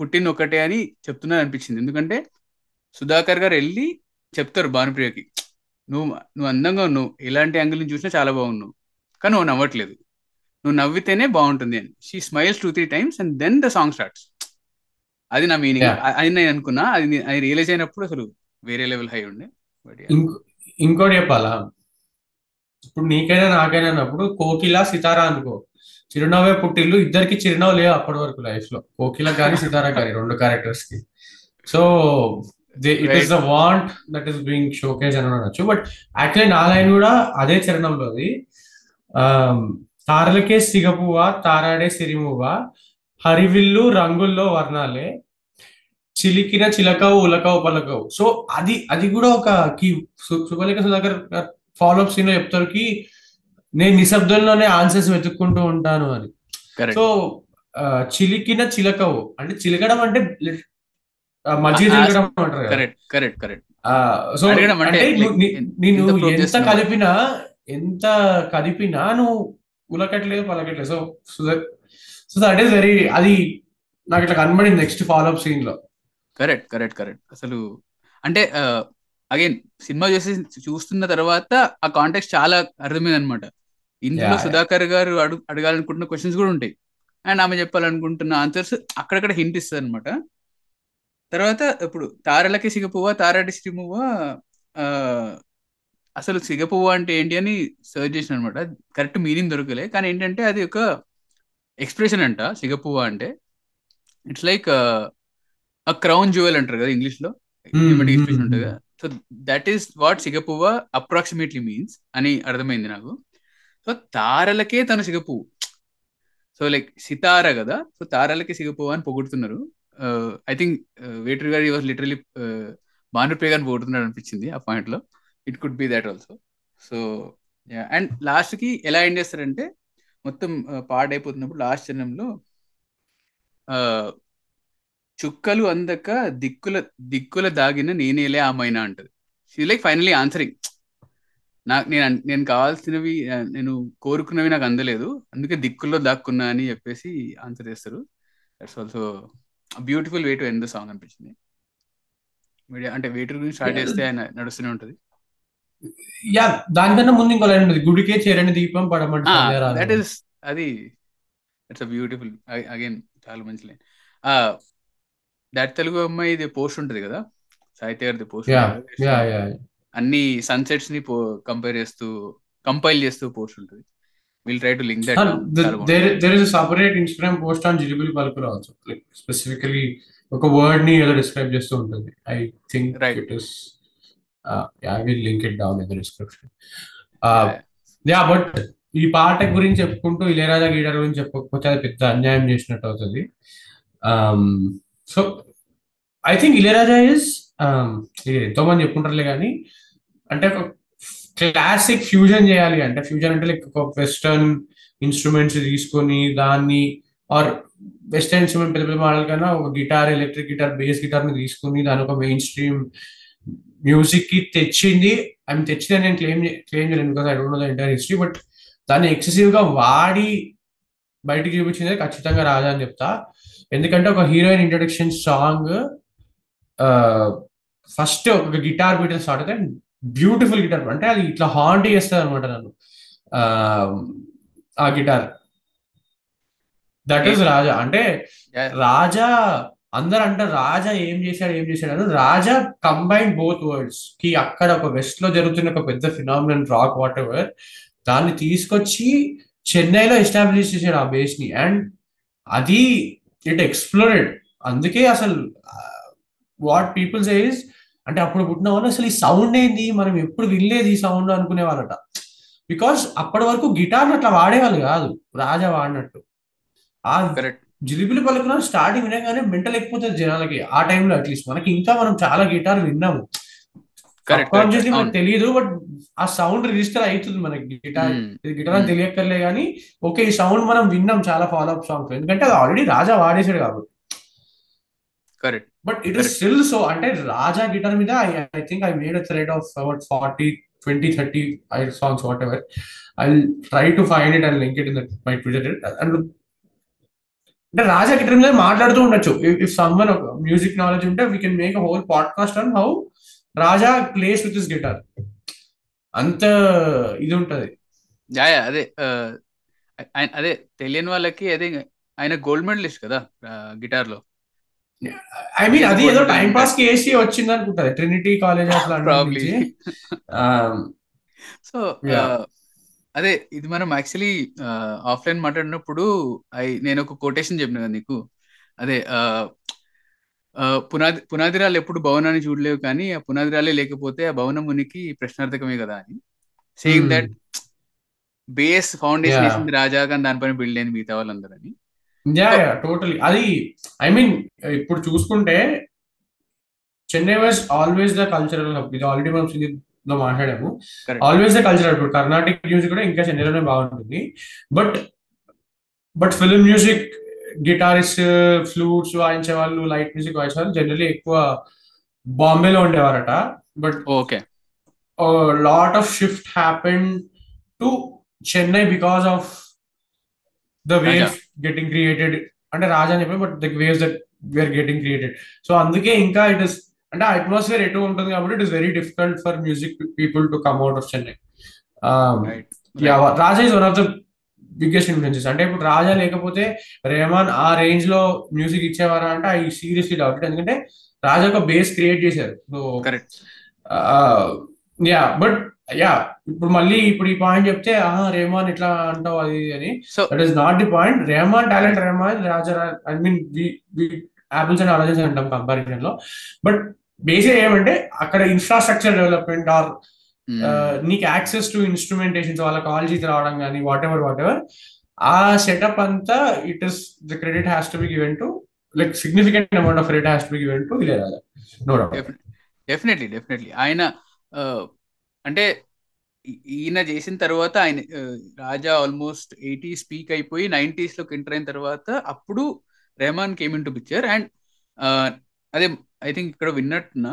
Speaker 2: పుట్టింది ఒకటే అని చెప్తున్నారు అనిపించింది. ఎందుకంటే సుధాకర్ గారు వెళ్ళి చెప్తారు భానుప్రియకి నువ్వు నువ్వు అందంగా ఉన్నావు. ఎలాంటి యాంగిల్ నుంచి చూసినా చాలా బాగున్నావు. కానీ నువ్వు నవ్వట్లేదు. నువ్వు నవ్వితేనే బాగుంటుంది అని. She smiles two three times and then the song starts అది నా మీనింగ్. అది నేను అనుకున్నా. అది అది రియలైజ్ అయినప్పుడు అసలు వేరే లెవెల్ హై ఉండే బట్
Speaker 1: ఇంకో ఇంకోటి చెప్పాలా? ఇప్పుడు నీకైనా నాకైనా అన్నప్పుడు కోకిల సితారా అనుకో. చిరునవ్వే పుట్టిల్లు ఇద్దరికి చిరునవ్వు లేవు అప్పటి వరకు లైఫ్లో. కోకిల కానీ సితారా కానీ రెండు క్యారెక్టర్స్కి. So it is the want that is being showcase అని అనొచ్చు. బట్ యాక్చువల్లీ నా లైన్ కూడా అదే చరణంలోది తారలకే సిగపువ్వ తారాడే సిరిమువ్వ హరివిల్లు రంగుల్లో వర్ణాలే చిలికిన చిలకవు ఉలకవు పలకవు. సో అది అది కూడా ఒక కీ సుబలిక సుధాకర్ ఫాలో అప్ సీన్లో చెప్తారు కి నేను నిశ్శబ్దంలోనే ఆన్సర్స్ వెతుక్కుంటూ ఉంటాను అని. సో చిలికిన చిలకవు. అంటే చిలకడం అంటే అంటారు
Speaker 2: కరెక్ట్
Speaker 1: ఆ, సో
Speaker 2: అంటే
Speaker 1: నేను ఎంత? కలిపినా ఎంత కదిపినా నువ్వు ఉలకట్లేదు పలకట్లేదు. So so that is very అది నాకు ఇట్లా కనబడింది నెక్స్ట్ ఫాలో అప్ సీన్లో.
Speaker 2: Correct correct correct. అసలు అంటే అగైన్ సినిమా చూసి చూస్తున్న తర్వాత ఆ కాంటెక్స్ట్ చాలా అర్థమైంది అనమాట ఇందులో. సుధాకర్ గారు అడుగు అడగాలనుకుంటున్న క్వశ్చన్స్ కూడా ఉంటాయి. అండ్ ఆమె చెప్పాలనుకుంటున్న ఆన్సర్స్ అక్కడక్కడ హింట్ ఇస్తుంది అనమాట తర్వాత ఇప్పుడు తారలకి సిగపువ్వ తారటి శ్రీమువ్వ అసలు సిగపువ్వ అంటే ఏంటి అని సర్చ్ చేసిన అనమాట కరెక్ట్ మీనింగ్ దొరకలే. కానీ ఏంటంటే అది ఒక ఎక్స్ప్రెషన్ అంట సిగపువ్వ అంటే. It's like a crown jewel అంటారు కదా ఇంగ్లీష్లో?
Speaker 1: Hmm, hmm,
Speaker 2: ఎక్స్ప్రెషన్ ఉంటుంది
Speaker 1: hmm.
Speaker 2: కదా సో దట్ ఈస్ వాట్ సిగపువ్వ అప్రాక్సిమేట్లీ మీన్స్ అని అర్థమైంది నాకు. సో తారలకే తను సిగపువ్వు సో లైక్ సితార కదా? సో తారలకి సిగపువ్వ అని పొగుడుతున్నారు. ఐ థింక్ వేటర్ గారి వాజ్ లిటరలీ భానుప్రియ గారిని పొగుడుతున్నాడు అనిపించింది ఆ పాయింట్లో. It could be that also so and లాస్ట్కి ఎలా ఎండ్ చేస్తారంటే మొత్తం uh, పాట అయిపోతున్నప్పుడు లాస్ట్ చరణంలో uh, చుక్కలు అందక దిక్కుల దిక్కుల దాగిన నేనేలే ఆమైనా అంటది. షీ లైక్ ఫైనలీ ఆన్సరింగ్ నాకు నేను నేను కావాల్సినవి నేను కోరుకున్నవి నాకు అందలేదు. అందుకే దిక్కుల్లో దాక్కున్నా అని చెప్పేసి ఆన్సర్ చేస్తారు. That's also beautiful way to end the song అనిపించింది. అంటే వేటర్ గురించి స్టార్ట్ చేస్తే ఆయన నడుస్తూనే ఉంటది.
Speaker 1: యా దానికన్నా ముందు ఇంకో లైన్ గుడికే చేరని దీపం పడమంటే సంధ్యారాధన.
Speaker 2: దట్ ఈస్ అది ఇట్స్ అ బ్యూటిఫుల్ అగైన్ చాలా మంచి లైన్ దట్ తెలుగు అమ్మాయి ఇది పోస్ట్ ఉంటది కదా? సాహిత్య గారిది పోస్ట్ అన్ని సన్సెట్స్ని కంపేర్ చేస్తూ కంపైల్ చేస్తూ పోస్ట్ ఉంటుంది. Will try to link
Speaker 1: that there is separate Instagram post on Jilibili Palukulu also like specifically ఒక వర్డ్ని ఏదో డిస్క్రైబ్ చేస్తూ ఉంటుంది. I think
Speaker 2: Right.
Speaker 1: It is I will link it down in the description yeah but ఈ పాట గురించి చెప్పుకుంటూ ఇళయరాజా గీటర్ గురించి చెప్పకపోతే అది పెద్ద అన్యాయం చేసినట్టు అవుతుంది. So I think Ilaiyaraaja is ఎంతో మంది చెప్పుకుంటారులే కానీ అంటే ఒక క్లాసిక్ ఫ్యూజన్ చేయాలి అంటే ఫ్యూజన్ అంటే లైక్ ఒక వెస్టర్న్ ఇన్స్ట్రుమెంట్స్ తీసుకొని దాన్ని ఆర్ వెస్టర్న్ ఇన్స్ట్రుమెంట్ పెద్ద పెద్ద మోడల్ కన్నా ఒక గిటార్ ఎలక్ట్రిక్ గిటార్ బేస్ గిటార్ని తీసుకుని దాని ఒక మెయిన్ స్ట్రీమ్ మ్యూజిక్కి తెచ్చింది. ఐ తెచ్చిందని నేను క్లెయిమ్ క్లెయిమ్ చేయలేను because I don't know the entire history but దాన్ని ఎక్సెసివ్గా వాడి బయటికి చూపించింది ఖచ్చితంగా రాజా అని చెప్తా. ఎందుకంటే ఒక హీరోయిన్ ఇంట్రొడక్షన్ సాంగ్ ఫస్ట్ ఒక గిటార్ బీట్ స్టార్ట్ అయితే బ్యూటిఫుల్ గిటార్. అంటే అది ఇట్లా హాంట్ చేస్తుంది అనమాట నన్ను. ఆ, గిటార్. దట్ ఈస్ రాజా. అంటే రాజా అందరు అంటారు రాజా ఏం చేశాడు ఏం చేశాడు అని. రాజా కంబైన్ బోత్ వర్డ్స్కి అక్కడ ఒక వెస్ట్లో జరుగుతున్న ఒక పెద్ద ఫినామినల్ రాక్ వాట్ ఎవర్ దాన్ని తీసుకొచ్చి చెన్నైలో ఎస్టాబ్లిష్ చేశాడు ఆ బేస్ని. అండ్ అది ఇట్ ఎక్స్ప్లోరెడ్ అందుకే అసలు వాట్ పీపుల్ సేస్ అంటే అప్పుడు పుట్టిన వాళ్ళు అసలు ఈ సౌండ్ ఏంది? మనం ఎప్పుడు వినలేదు ఈ సౌండ్ అనుకునే వాళ్ళట. బికాస్ అప్పటి వరకు గిటార్ అట్లా వాడేవాళ్ళు కాదు. రాజా వాడినట్టు. ఆ జిలిబిలి పలుకున స్టార్టింగ్ వినగానే మెంటల్ ఎక్కిపోతుంది జనాలకి. ఆ టైంలో అట్లీస్ట్ మనకి ఇంకా మనం చాలా గిటార్ విన్నాము.
Speaker 2: కరెక్ట్
Speaker 1: మనకు తెలియదు బట్ ఆ సౌండ్ రిజిస్టర్ అవుతుంది మనకి. గిటార్ ఇది గిటార్ అని తెలియక్కర్లే కానీ ఓకే ఈ సౌండ్ మనం విన్నాం చాలా ఫాలో అప్ సాంగ్స్ ఎందుకంటే అది ఆల్రెడీ రాజా వాడేసాడు కాబట్టి.
Speaker 2: Correct
Speaker 1: but it is still so అంటే రాజా గిటార్ మీద I think I made a thread of about forty twenty thirty I songs whatever I try to find it and link it in my Twitter and అంటే రాజా గిటార్ మీద మాట్లాడుతూ ఉండొచ్చు. ఇఫ్ సమ్వన్ మ్యూజిక్ నాలెడ్జ్ ఉంటే we can make a whole podcast on how Raja plays with this guitar అంత ఇది ఉంటది
Speaker 2: అదే అదే తెలియని వాళ్ళకి అదే ఆయన గోల్డ్ మెడలిస్ట్ కదా గిటార్లో
Speaker 1: ఐ మీన్ అది ఏదో టైం. పాస్కి వేసి వచ్చింది అనుకుంటది ట్రినిటీ కాలేజ్. నుంచి
Speaker 2: సో. అదే ఇది మనం యాక్చువల్లీ ఆఫ్లైన్ మాట్లాడినప్పుడు ఐ నేను ఒక కొటేషన్ చెప్పిన కదా నీకు అదే పునాది పునాదిరాలు ఎప్పుడు భవనాన్ని చూడలేవు కానీ ఆ పునాదిరాలే లేకపోతే ఆ భవనం ఉనికి ప్రశ్నార్థకమే కదా అని. సేయింగ్. That base
Speaker 1: foundation.
Speaker 2: వేసింది రాజా కానీ దానిపైన బిల్డ్ అయింది మిగతా వాళ్ళందరూ అని
Speaker 1: టోటలీ అది ఐ మీన్ ఇప్పుడు చూసుకుంటే Chennai was always the cultural hub ఇది ఆల్రెడీ మనం లో మాట్లాడాము. ఆల్వేస్ ద కల్చరల్ ఇప్పుడు కర్ణాటిక్ మ్యూజిక్ కూడా ఇంకా చెన్నైలోనే బాగుంటుంది. But but film music guitarist flutes వాయించే వాళ్ళు లైట్ మ్యూజిక్ వాయించే జనరలీ ఎక్కువ బాంబేలో ఉండేవారట. But
Speaker 2: okay.
Speaker 1: Lot of shift happen to Chennai because of the waves getting created అంటే రాజా అని చెప్పి but the waves that were getting created so అందుకే ఇంకా ఇట్ ఇస్ అంటే అట్మాస్ఫియర్ ఎటు ఉంటుంది కాబట్టి it is very difficult for music people to come out
Speaker 2: of
Speaker 1: Chennai Raja is one of the biggest influences. అంటే ఇప్పుడు రాజా లేకపోతే రెహమాన్ ఆ రేంజ్లో మ్యూజిక్ ఇచ్చేవారా అంటే ఐ సీరియస్లీ డౌట్ ఎందుకంటే రాజా ఒక బేస్ క్రియేట్ చేశారు.
Speaker 2: కరెక్ట్
Speaker 1: యా బట్ యా ఇప్పుడు మళ్ళీ ఇప్పుడు ఈ పాయింట్ చెప్తే ఆహా రెహమాన్ ఇట్లా అంటావు అది అని. That is not the point Rahman talent Rahman Raja I mean apples and oranges అంటాం కంపారిజన్లో. బట్ బేసిక్ ఏమంటే అక్కడ ఇన్ఫ్రాస్ట్రక్చర్ డెవలప్మెంట్ ఆర్ నీకు యాక్సెస్ టు ఇన్స్ట్రుమెంటేషన్స్ వాళ్ళ కాలేజీకి రావడం కానీ వాట్ ఎవర్ వాట్ ఎవర్ ఆ సెటప్ అంతా it is the credit has to be given to like significant amount of credit has to be given to Ilaiyaraaja no doubt
Speaker 2: definitely definitely ఆయన ఆ, అంటే ఈయన చేసిన తర్వాత ఆయన ఆ, రాజా ఆల్మోస్ట్ ఎయిటీ స్పీక్ అయిపోయి నైంటీస్లోకి ఎంటర్ అయిన తర్వాత అప్పుడు Rahman came in to picture and అదే ఐ థింక్ ఇక్కడ విన్నట్టున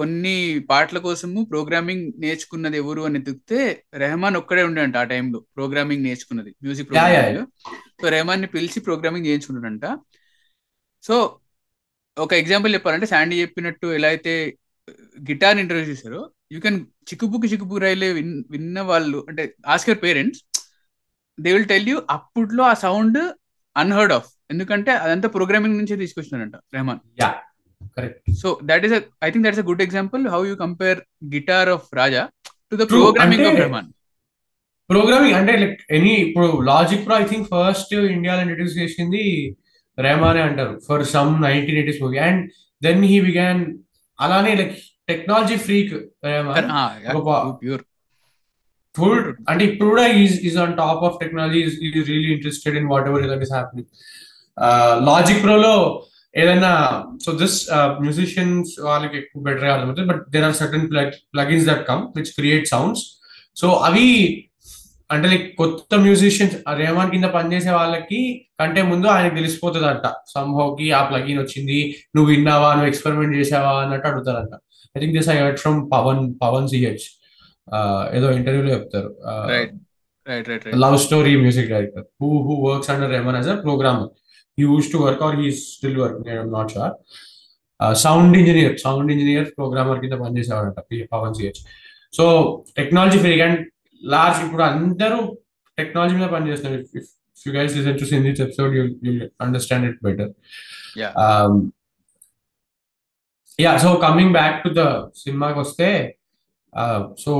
Speaker 2: కొన్ని పాటల కోసము ప్రోగ్రామింగ్ నేర్చుకున్నది ఎవరు అని ఎతికితే రెహమాన్ ఒక్కడే ఉండే అంట ఆ టైంలో ప్రోగ్రామింగ్ నేర్చుకున్నది మ్యూజిక్ ప్రోగ్రామింగ్ సో రెహమాన్ని పిలిచి ప్రోగ్రామింగ్ చేయించుకున్నాడంట సో ఒక ఎగ్జాంపుల్ చెప్పాలంటే శాండీ చెప్పినట్టు ఎలా అయితే గిటార్ ఇంట్రడ్యూస్ చేశారో యూ కెన్ చిక్కుపుకి చిక్కుపుకి రైలే విన్ విన్న వాళ్ళు అంటే ask your parents they will tell you అప్పట్లో ఆ సౌండ్ అన్హర్డ్ ఆఫ్. ఎందుకంటే అదంతా ప్రోగ్రామింగ్ నుంచే తీసుకొచ్చినారంట Rahman.
Speaker 1: Correct
Speaker 2: so that is I think that is a good example how you compare guitar of Raja to the
Speaker 1: True.
Speaker 2: Programming of
Speaker 1: అంటే-
Speaker 2: రెహమాన్
Speaker 1: ప్రోగ్రామింగ్ అంటే లైక్ ఎనీ ఇప్పుడు logic pro I think first ఇండియాలో ఇంట్రడ్యూస్ చేసింది రెహమానే అంటారు for some nineteen eighties movie and then he began అలానే like technology freak
Speaker 2: pure
Speaker 1: full అంటే ఇప్పుడు కూడా is is on top of technology is really interested in whatever is happening logic ప్రోలో ఏదైనా సో దిస్ మ్యూజిషియన్స్ వాళ్ళకి ఎక్కువ బెటర్ అర్థమవుతుంది but there are certain plugins that come which create sounds so అవి అంటే లైక్ కొత్త మ్యూజిషియన్స్ రెహమాన్ కింద పనిచేసే వాళ్ళకి కంటే ముందు ఆయనకు తెలిసిపోతుంది అంట సంహోకి ఆ ప్లగిన్ వచ్చింది నువ్వు విన్నావా నువ్వు ఎక్స్పెరిమెంట్ చేసావా అన్నట్టు అడుగుతారంట. I think this I heard from Pavan Pavan CH ఏదో ఇంటర్వ్యూలో చెప్తారు. Love story music director who who works under Rahman as a programmer he used to work or he still work I'm not sure sound engineer sound engineer programmer కింద పనిచేసేవాడంట Pavan CH so technology free and large ఇప్పుడు అందరూ టెక్నాలజీ మీద పనిచేస్తున్నారు. If you guys listen to sin this episode you you understand it better
Speaker 2: Yeah.
Speaker 1: Yeah so coming back to the సినిమాకి వస్తే సో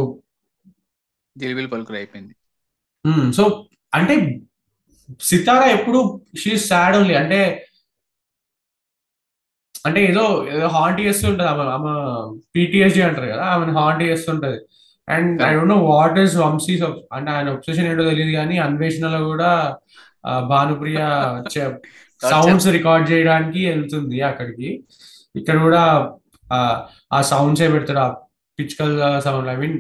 Speaker 2: పలుకులు అయిపోయింది.
Speaker 1: సో అంటే సితారా ఎప్పుడు షీ సాడ్ ఓన్లీ అంటే అంటే ఏదో ఏదో హాంట్ చేస్తుంటది ఆమె ఆమె పిటిఎస్డి అంటారు కదా ఆమె haunt చేస్తుంటది and I don't know what is Vamsi అంటే ఆయన ఒప్సెషన్ ఏంటో తెలియదు కానీ అన్వేషణలో కూడా భానుప్రియ సౌండ్స్ రికార్డ్ చేయడానికి వెళ్తుంది అక్కడికి. ఇక్కడ కూడా ఆ, సౌండ్స్ సౌండ్సే పెడతాడు ఆ పిచ్కల్ సౌండ్ ఐ మీన్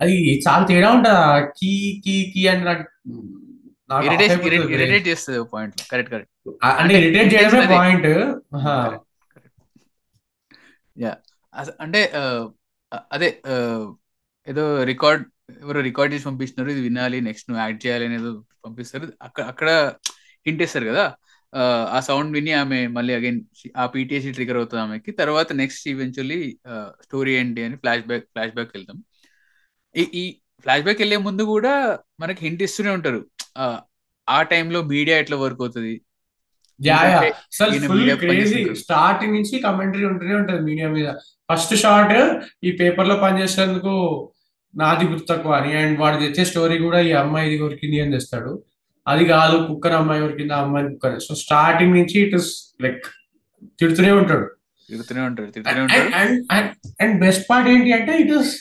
Speaker 1: అది చాలా తేడా ఉంటుంది. కీ కీ కీ అని నాకు
Speaker 2: ఇరిటేట్ చేస్తుంది పాయింట్ కరెక్ట్ కరెక్ట్
Speaker 1: అంటే ఇరిటేట్ చేయడమే
Speaker 2: అదే.
Speaker 1: పాయింట్
Speaker 2: యా అంటే అదే ఏదో రికార్డ్ ఎవరో రికార్డ్ చేసి పంపిస్తున్నారు ఇది వినాలి నెక్స్ట్ నువ్వు యాడ్ చేయాలి అనేది పంపిస్తారు. అక్కడ అక్కడ హింట్ ఇస్తారు కదా. ఆ, సౌండ్ విని ఆమె మళ్ళీ అగైన్ ఆ పీటీఎస్సీ ట్రిగర్ అవుతుంది ఆమెకి. తర్వాత నెక్స్ట్ ఈవెన్చువల్లీ స్టోరీ ఏంటి అని ఫ్లాష్ బ్యాక్ ఫ్లాష్ బ్యాక్ వెళ్తాం. ఈ ఈ ఫ్లాష్ బ్యాక్ వెళ్ళే ముందు కూడా మనకి హింట్ ఇస్తూనే ఉంటారు. ఆ, టైంలో మీడియా ఎట్లా వర్క్ అవుతుంది?
Speaker 1: క్రేజీ స్టార్టింగ్ నుంచి కమెంటరీ ఉంటూనే ఉంటది మీడియా మీద. ఫస్ట్ షార్ట్ ఈ పేపర్లో పనిచేసేందుకు నాది గుర్తు తక్కువ అని అండ్ వాడు తెచ్చే స్టోరీ కూడా ఈ అమ్మాయి ఇది కొరికింది అని తెస్తాడు. అది కాదు కుక్కర్ అమ్మాయి కొరికింది ఆ అమ్మాయి కుక్కర్ సో స్టార్టింగ్ నుంచి ఇట్ ఇస్ లైక్ తిడుతూనే ఉంటాడు.
Speaker 2: ఉంటాడు తిరుగుతూనే ఉంటాడు.
Speaker 1: అండ్ బెస్ట్ పార్ట్ ఏంటి అంటే ఇట్ ఇస్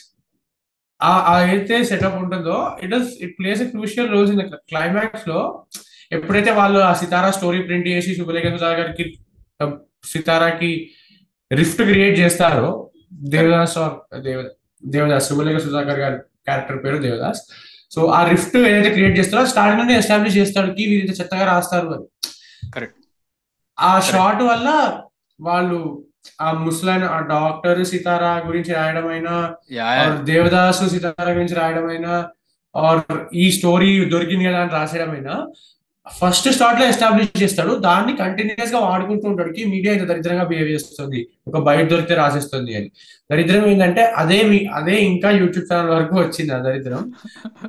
Speaker 1: ఏదైతే సెటప్ ఉంటుందో it is it plays a crucial roles in క్లైమాక్స్లో ఎప్పుడైతే వాళ్ళు ఆ సితారా స్టోరీ ప్రింట్ చేసి శుభలేఖ గారికి సితారాకి రిఫ్ట్ క్రియేట్ చేస్తారో దేవదాస్ దేవదాస్ శుభలేఖ సుధాకర్ గారి క్యారెక్టర్ పేరు దేవదాస్. సో ఆ రిఫ్ట్ ఏదైతే క్రియేట్ చేస్తారో స్టార్టింగ్ నుండి ఎస్టాబ్లిష్ చేస్తాడు కి వీరు ఇంత చెత్తగా రాస్తారు అని.
Speaker 2: కరెక్ట్
Speaker 1: ఆ షార్ట్ వల్ల వాళ్ళు ఆ ముస్లాన్ ఆ డాక్టర్ సితారా గురించి రాయడం అయినా దేవదాసు సితారా గురించి రాయడం అయినా ఆర్ ఈ స్టోరీ దొరికింది కదా అని రాసేయడం అయినా ఫస్ట్ స్టార్ట్లో ఎస్టాబ్లిష్ చేస్తాడు. దాన్ని కంటిన్యూస్గా వాడుకుంటూ ఉంటాడు కి మీడియా ఇంత దరిద్రంగా బిహేవ్ చేస్తుంది. ఒక బయట దొరికితే రాసేస్తుంది అని. దరిద్రం ఏంటంటే అదే మీ- అదే ఇంకా యూట్యూబ్ ఛానల్ వరకు వచ్చింది ఆ దరిద్రం.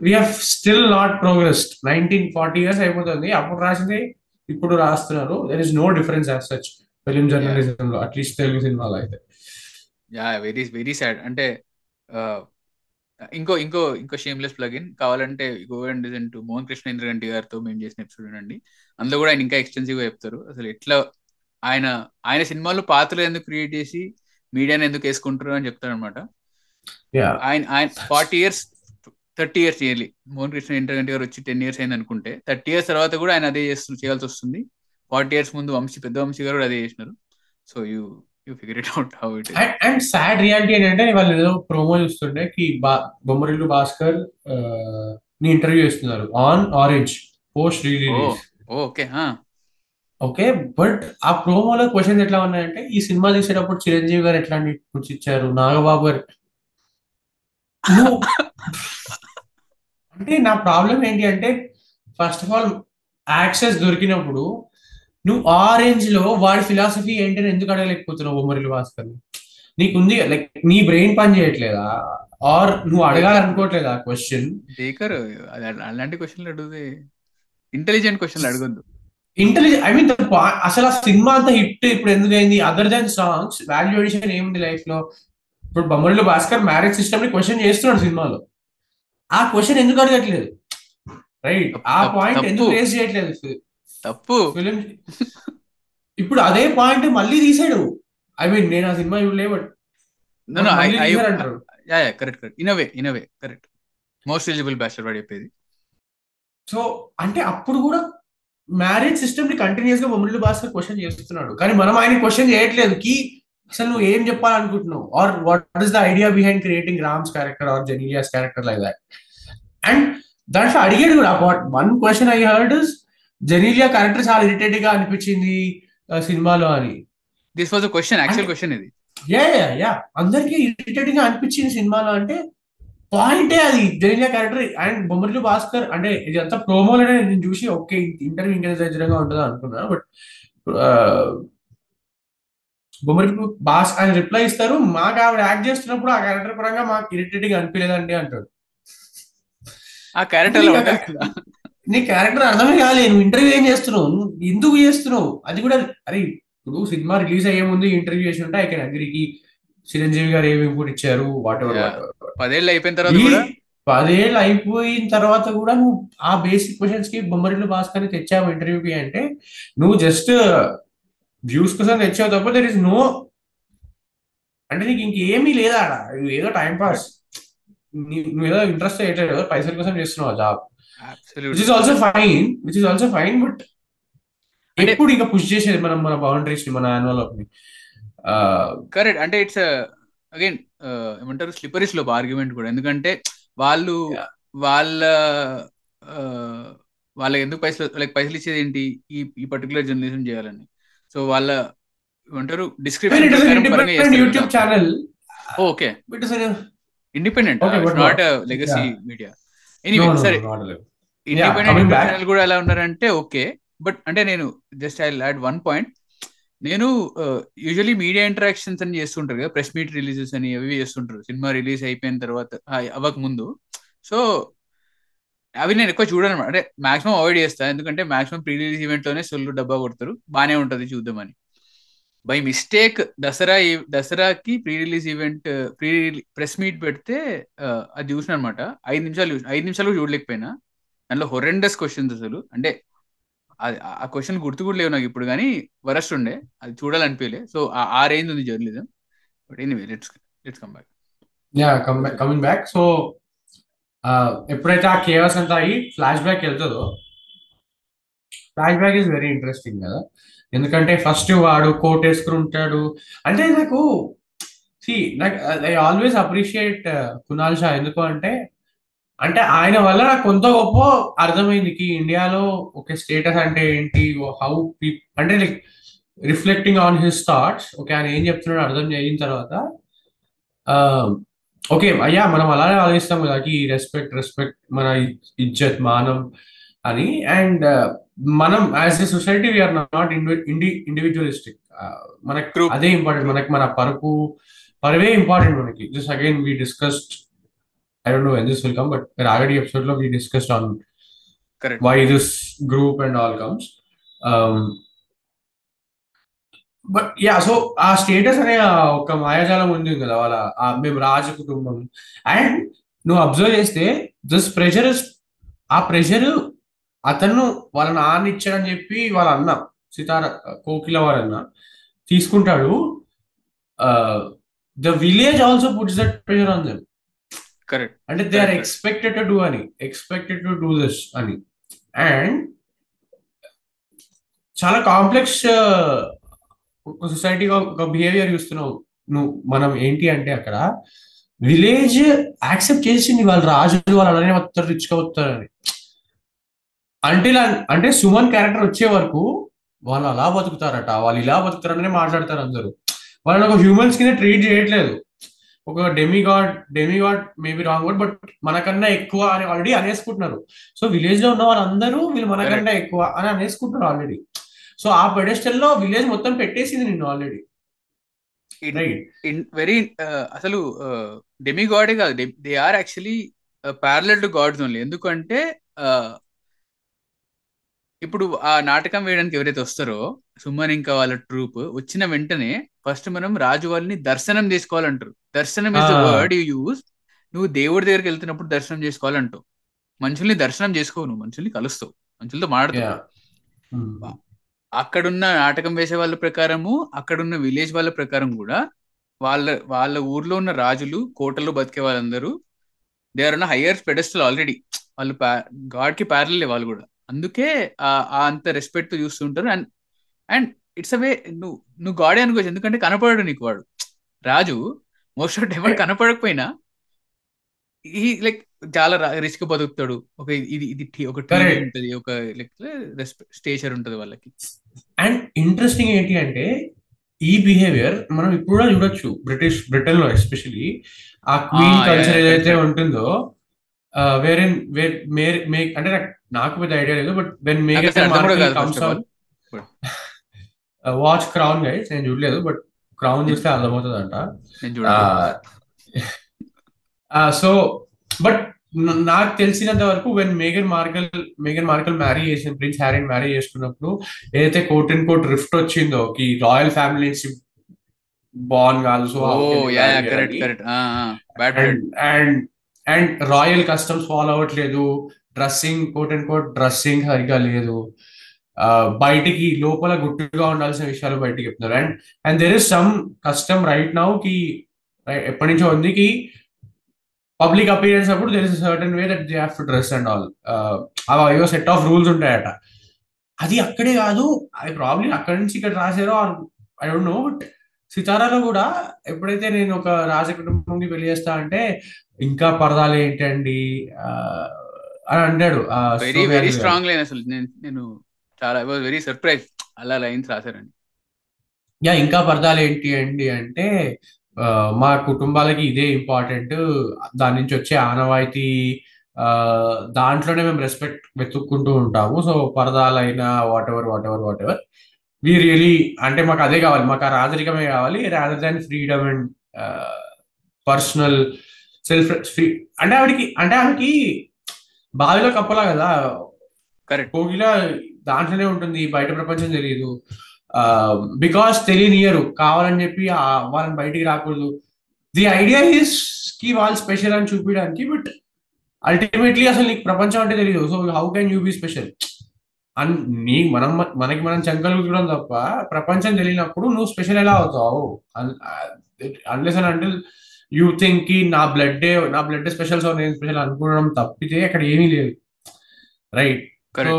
Speaker 1: We have still not progressed nineteen forty years అయిపోతుంది. అప్పుడు రాసింది ఇప్పుడు రాస్తున్నారు. There is no difference as such film journalism లో అట్లీస్ట్ తెలుగు సినిమాలో అయితే.
Speaker 2: యా వెరీ వెరీ సాడ్ అంటే ఇంకో ఇంకో ఇంకో షేమ్లెస్ ప్లగిన్ కావాలంటే go and to Mohan Krishna Indraganti గారితో మేము చేసిన ఎపిసోడ్ అండి అందులో కూడా ఆయన ఇంకా ఎక్స్టెన్సివ్గా చెప్తారు. అసలు ఎట్లా ఆయన ఆయన సినిమాలో పాత్రలు ఎందుకు క్రియేట్ చేసి మీడియాని ఎందుకు వేసుకుంటారు అని చెప్తారు అనమాట ఆయన ఆయన ఫార్టీ ఇయర్స్ థర్టీ ఇయర్స్ చేయాలి మోహన్ కృష్ణ ఇంటర్గంటి గారు వచ్చి టెన్ ఇయర్స్ అయింది అనుకుంటే థర్టీ ఇయర్స్ తర్వాత కూడా ఆయన అదే చేస్తు చేయాల్సి వస్తుంది. ఫార్టీ ఇయర్స్ ముందు వంశీ పెద్ద వంశీ గారు అదే చేసినారు. So you you figure it out how
Speaker 1: it and sad reality ఏంటంటే వాళ్ళు ఏదో ప్రోమో చూస్తుంటే కి బొమ్మరిల్లు భాస్కర్ని ఇంటర్వ్యూ చేస్తున్నారు on orange post release
Speaker 2: okay
Speaker 1: okay but ఆ ప్రోమోలో క్వశ్చన్స్ ఎట్లా ఉన్నాయంటే ఈ సినిమా తీసేటప్పుడు చిరంజీవి గారు ఎట్లాంటి ఇన్పుట్స్ ఇచ్చారు నాగబాబు గారు? అంటే నా ప్రాబ్లం ఏంటి అంటే ఫస్ట్ ఆఫ్ ఆల్ యాక్సెస్ దొరికినప్పుడు నువ్వు ఆ రేంజ్లో వాడి ఫిలాసఫీ ఏంటని ఎందుకు అడగలేకపోతున్నావు బొమ్మరిల్లు భాస్కర్ నీకుంది లైక్ నీ బ్రెయిన్ పని చేయట్లేదా? ఆర్ నువ్వు అడగాలనుకోవట్లేదా క్వశ్చన్
Speaker 2: స్పీకర్ అలాంటి క్వశ్చన్లు అడిగితే ఇంటెలిజెంట్ క్వశ్చన్లు అడగొద్దు.
Speaker 1: ఇంటెలిజెంట్ ఐ మీన్ అసలు ఆ సినిమా అంత హిట్ ఇప్పుడు ఎందుకైంది other than songs value edition ఏముంది లైఫ్లో ఇప్పుడు బొమ్మరిల్లు భాస్కర్ మ్యారేజ్ సిస్టమ్ని క్వశ్చన్ చేస్తున్నాడు సినిమాలో. ఆ క్వశ్చన్ ఎందుకు అడగట్లేదు? రైట్ ఆ పాయింట్. ఎందుకు రేస్ చేయట్లేదు?
Speaker 2: తప్పు.
Speaker 1: ఫిలిం ఇప్పుడు అదే పాయింట్ మళ్ళీ తీసాడు. ఐ మీన్ నేను ఆ సినిమా చూడలే
Speaker 2: but
Speaker 1: yeah yeah
Speaker 2: correct correct in a way in a way correct most eligible bachelor వాడు చెప్పేది.
Speaker 1: సో అంటే అప్పుడు కూడా మ్యారేజ్ సిస్టమ్ని కంటిన్యూస్గా బొమ్మరిల్లు భాస్కర్ క్వశ్చన్ చేస్తున్నాడు. కానీ మనం ఆయన క్వశ్చన్ చేయట్లేదు. కి అసలు నువ్వు ఏం చెప్పాలనుకుంటున్నావు? Or what is the idea behind creating Ram's character or Genelia's character like that and దాంట్లో అడిగాడు కూడా one question I heard is Genelia character చాలా ఇరిటేటివ్గా అనిపించింది సినిమాలో అని.
Speaker 2: This was question
Speaker 1: actual
Speaker 2: question ఇది.
Speaker 1: యా యా యా అందరికీ ఇరిటేటింగ్గా అనిపించింది సినిమాలో అంటే పాయింటే అది జెనీలియా క్యారెక్టర్ అండ్ బొమ్మరిల్లు భాస్కర్ అంటే ఇది అంతా ప్రోమోలోనే నేను చూసి ఓకే ఇంటర్వ్యూ ఇంకా దగ్గరగా ఉంటుందా అనుకున్నా. బట్ బొమ్మరిల్లు భాస్ ఆయన రిప్లై ఇస్తారు మాకు ఆవిడ యాక్ట్ చేస్తున్నప్పుడు ఆ క్యారెక్టర్ పరంగా మాకు ఇరిటేటింగ్ అనిపించలేదండి అంటాడు.
Speaker 2: ఆ క్యారెక్టర్
Speaker 1: నీ క్యారెక్టర్ అర్థమే కాలేదు నువ్వు ఇంటర్వ్యూ ఏం చేస్తున్నావు? నువ్వు ఎందుకు చేస్తున్నావు? అది కూడా అరే ఇప్పుడు సినిమా రిలీజ్ అయ్యే ముందు ఇంటర్వ్యూ చేసి ఉంటే ఐ కెన్ అగ్రికి చిరంజీవి గారు ఏమి ఇన్పుట్ ఇచ్చారు వాట్ ఎవర్
Speaker 2: పదేళ్ళు అయిపోయిన తర్వాత కూడా?
Speaker 1: పదేళ్ళు అయిపోయిన తర్వాత కూడా నువ్వు ఆ బేసిక్ క్వశ్చన్స్కి బొమ్మరిల్లు భాస్కర్ తెచ్చావు ఇంటర్వ్యూకి అంటే నువ్వు జస్ట్ వ్యూస్ కోసం తెచ్చావు తప్ప దర్ ఇస్ నో అంటే నీకు ఇంకేమీ లేదా ఏదో టైం పాస్ నువ్వు ఏదో ఇంట్రెస్ట్ ఏదో పైసల కోసం చేస్తున్నావు job which is also fine which is also fine
Speaker 2: but
Speaker 1: ఎప్పుడు ఇంకా పుష్ చేసేది మనం మన బౌండరీస్ని మన యాన్యువల్ని?
Speaker 2: కరెక్ట్ అంటే ఇట్స్ అగైన్ ఏమంటారు స్లిపరీ స్లోప్ ఆర్గ్యుమెంట్ కూడా. ఎందుకంటే వాళ్ళు. వాళ్ళ వాళ్ళకి ఎందుకు పైసలు వాళ్ళకి పైసలు ఇచ్చేది ఏంటి ఈ ఈ పర్టికులర్ జర్నలిజం చేయాలని? సో వాళ్ళ ఏమంటారు
Speaker 1: description YouTube
Speaker 2: channel
Speaker 1: okay it
Speaker 2: is independent
Speaker 1: not
Speaker 2: not-
Speaker 1: legacy.
Speaker 2: Media anyway సరే ఇండిపెండెంట్ కూడా ఎలా ఉన్నారంటే ఓకే. బట్ అంటే నేను just I add one point నేను యూజువలీ మీడియా ఇంటరాక్షన్స్ అని చేస్తుంటారు కదా ప్రెస్ మీట్ రిలీజెస్ అని అవి చేస్తుంటారు. సినిమా రిలీజ్ అయిపోయిన తర్వాత అవ్వక ముందు. సో అవి నేను ఎక్కువ చూడను అంటే మాక్సిమం అవాయిడ్ చేస్తాను ఎందుకంటే మాక్సిమం ప్రీ రిలీజ్ ఈవెంట్లోనే సొల్లు డబ్బా కొడతారు. బాగానే ఉంటది చూద్దామని. బై మిస్టేక్ దసరా దసరాకి pre release event pre press meet పెడితే అది చూసిన అనమాట ఐదు నిమిషాలు చూసిన ఐదు నిమిషాలు కూడా చూడలేకపోయినా. దాంట్లో హొరెండస్ క్వశ్చన్స్ అసలు. అంటే ఆ క్వశ్చన్ గుర్తు కూడా లేవు నాకు ఇప్పుడు కానీ వరస్ట్ ఉండే. అది చూడాలనిపించలే. సో ఆ రేంజ్ ఉంది journalism but anyway let's let's come back
Speaker 1: yeah coming back so ఎప్పుడైతే ఆ కేవస్ అంతా అయ్యి ఫ్లాష్ బ్యాక్ వెళ్తుందో flash back is very interesting కదా. ఎందుకంటే ఫస్ట్ వాడు కోట్ వేసుకుని ఉంటాడు అంటే నాకు సి నాకు I always appreciate Kunal Shah ఎందుకు అంటే అంటే ఆయన వల్ల నాకు కొంత గొప్ప అర్థమైంది కి ఇండియాలో ఒక స్టేటస్ అంటే ఏంటి హౌ పీప్ అంటే like reflecting on his thoughts okay ఆయన ఏం చెప్తున్నాడో అర్థం చేయిన తర్వాత um, ఓకే అయ్యా మనం అలానే ఆలోచిస్తాం కదా కి రెస్పెక్ట్ రెస్పెక్ట్ మన ఇజ్జత్ మానం అని. అండ్ uh, మనం as a society we're not indi individualistic మనకు. అదే ఇంపార్టెంట్ మనకి మన పరుపు పరువే ఇంపార్టెంట్ మనకి just again we discussed I don't know when this will come but Ragadi ఎపిసోడ్లో we
Speaker 2: discussed
Speaker 1: on this group and all comes. Um, but yeah so ఆ స్టేటస్ అనే ఒక మాయాజాలం ఉంది కదా వాళ్ళ మేము రాజ కుటుంబం అండ్ నువ్వు అబ్జర్వ్ చేస్తే దిస్ ప్రెషర్ ఆ ప్రెషర్ అతను వాళ్ళ నాన్న ఇచ్చాడని చెప్పి వాళ్ళ అన్న సితార కోకిల వారి అన్న తీసుకుంటాడు. The village also puts that pressure on them.
Speaker 2: Correct.
Speaker 1: అంటే they
Speaker 2: are.
Speaker 1: Expected to do అని ఎక్స్పెక్టెడ్ టు డూ దిస్ అని. అండ్ చాలా కాంప్లెక్స్ ఒక సొసైటీ ఒక బిహేవియర్ చూస్తున్నావు నువ్వు మనం ఏంటి అంటే అక్కడ విలేజ్ యాక్సెప్ట్ చేసింది వాళ్ళు రాజులు వాళ్ళు అలానే వస్తారు రిచ్గా వస్తారని అంటే అంటే సుమన్ క్యారెక్టర్ వచ్చే వరకు వాళ్ళు అలా బతుకుతారట. వాళ్ళు ఇలా బతుకుతారని మాట్లాడతారు అందరూ. వాళ్ళని ఒక హ్యూమన్స్ కింద ట్రీట్ చేయట్లేదు. ఒక demigod demigod maybe wrong word but మనకన్నా ఎక్కువ అని ఆల్రెడీ అనేసుకుంటున్నారు. సో విలేజ్లో ఉన్న వాళ్ళందరూ వీళ్ళు మనకన్నా ఎక్కువ అని అనేసుకుంటున్నారు ఆల్రెడీ సో ఆ పెడెస్టల్లో విలేజ్ మొత్తం పెట్టేసింది నిన్ను ఆల్రెడీ
Speaker 2: వెరీ అసలు డెమి గాడే కాదు. They are actually parallel to gods only ఎందుకంటే uh, ఇప్పుడు ఆ నాటకం వేయడానికి ఎవరైతే వస్తారో సుమన్ ఇంకా వాళ్ళ ట్రూప్ వచ్చిన వెంటనే ఫస్ట్ మనం రాజు వాళ్ళని దర్శనం చేసుకోవాలంటారు. దర్శనం is
Speaker 1: the.
Speaker 2: Word you use నువ్వు దేవుడి దగ్గరికి వెళ్తున్నప్పుడు దర్శనం చేసుకోవాలంటావు. మనుషుల్ని దర్శనం చేసుకోవు నువ్వు మనుషుల్ని కలుస్తావు మనుషులతో మాట్లాడతావు. అక్కడున్న నాటకం వేసే వాళ్ళ ప్రకారము అక్కడున్న విలేజ్ వాళ్ళ ప్రకారం కూడా వాళ్ళ వాళ్ళ ఊర్లో ఉన్న రాజులు కోటల్లో బతికే వాళ్ళందరూ they are higher pedestal already వాళ్ళు గాడ్కి ప్యారలే వాళ్ళు కూడా. అందుకే అంత రెస్పెక్ట్ చూస్తుంటారు అండ్ అండ్ ఇట్స్ అవే నువ్వు నువ్వు గాడే అనుకోవచ్చు. ఎందుకంటే కనపడడు నీకు వాడు. రాజు మోస్ట్ ఆఫ్ టైం కనపడకపోయినా ఈ లైక్ చాలా రిస్క్ బతుకుతాడు. ఒక ఇది ఇది ఒక. ఉంటది ఒక లైక్ స్టేచర్ ఉంటది వాళ్ళకి.
Speaker 1: అండ్ ఇంట్రెస్టింగ్ ఏంటి అంటే ఈ బిహేవియర్ మనం ఇప్పుడు కూడా చూడొచ్చు. బ్రిటిష్ బ్రిటన్లో ఎస్పెషలీ ఆ క్వీన్ కల్చర్ ఏదైతే. ఉంటుందో వేరే మేక్ అంటే నాకు పెద్ద ఐడియా లేదు
Speaker 2: but when make
Speaker 1: watch crown guys నేను చూడలేదు బట్ క్రౌన్ చూస్తే అర్థమవుతుంది అంట సో బట్ నాకు తెలిసినంత వరకు వెన్ మేఘన్ మార్కల్ మేఘన్ మార్కల్ మ్యారీ చేసిన ప్రిన్స్ హ్యారీ మ్యారీ చేసుకున్నప్పుడు ఏదైతే కోట్ అండ్ కోట్ రిఫ్ట్ వచ్చిందో కి రాయల్ ఫ్యామిలీ నుంచి బాన్ కాదు so and and royal customs follow అవ్వట్లేదు. Dressing code and code dressing సరిగా లేదు. బయటికి లోపల గుట్టుగా ఉండాల్సిన విషయాలు బయటికి చెప్తున్నారు. And and there is some custom right now కి ఎప్పటి నుంచో ఉంది కి పబ్లిక్ అపీరియన్స్ అప్పుడు there is certain way that they have to dress and all అవి సెట్ ఆఫ్ రూల్స్ ఉంటాయట. అది అక్కడే కాదు. అది ప్రాబ్లీ అక్కడి నుంచి ఇక్కడ రాశారో ఐ డోంట్ నో బట్ సితారాలో కూడా ఎప్పుడైతే నేను ఒక రాజ కుటుంబంకి పెళ్ళి చేస్తా అంటే ఇంకా పరదాలు ఏంటండి? అని అంటాడు
Speaker 2: వెరీ వెరీ. స్ట్రాంగ్ లైన్ అసలు నేను చాలా వెరీ సర్ప్రైజ్ అలా లైన్స్ రాశారండి.
Speaker 1: యా ఇంకా పరదాలు ఏంటి అండి అంటే మా కుటుంబాలకి ఇదే ఇంపార్టెంట్ దాని నుంచి వచ్చే ఆనవాయితీ దాంట్లోనే మేము రెస్పెక్ట్ వెతుక్కుంటూ ఉంటాము. So పరదాలైనా whatever whatever whatever we really అంటే మాకు అదే కావాలి. మాకు ఆ రాజరికమే కావాలి. Rather than freedom and personal self free అంటే ఆవిడకి అంటే ఆమెకి బావిలో కప్పలా కదా.
Speaker 2: కరెక్ట్
Speaker 1: కోగిల దాంట్లోనే ఉంటుంది. బయట ప్రపంచం తెలియదు బికాస్ తెలియనియరు కావాలని చెప్పి వాళ్ళని బయటికి రాకూడదు. ది ఐడియా ఈస్కి వాళ్ళు స్పెషల్ అని చూపించడానికి బట్ అల్టిమేట్లీ అసలు నీకు ప్రపంచం అంటే తెలియదు so how can you be special అన్ నీ మనం మనకి మనం చంకలు చూడడం తప్ప ప్రపంచం తెలియనప్పుడు నువ్వు స్పెషల్ ఎలా అవుతావు? అన్లెస్ అండ్ అంటే యూ థింక్కి నా బ్లడ్ నా బ్లడ్ స్పెషల్ సో నేను స్పెషల్ అనుకోవడం తప్పితే అక్కడ ఏమీ లేదు. రైట్ సో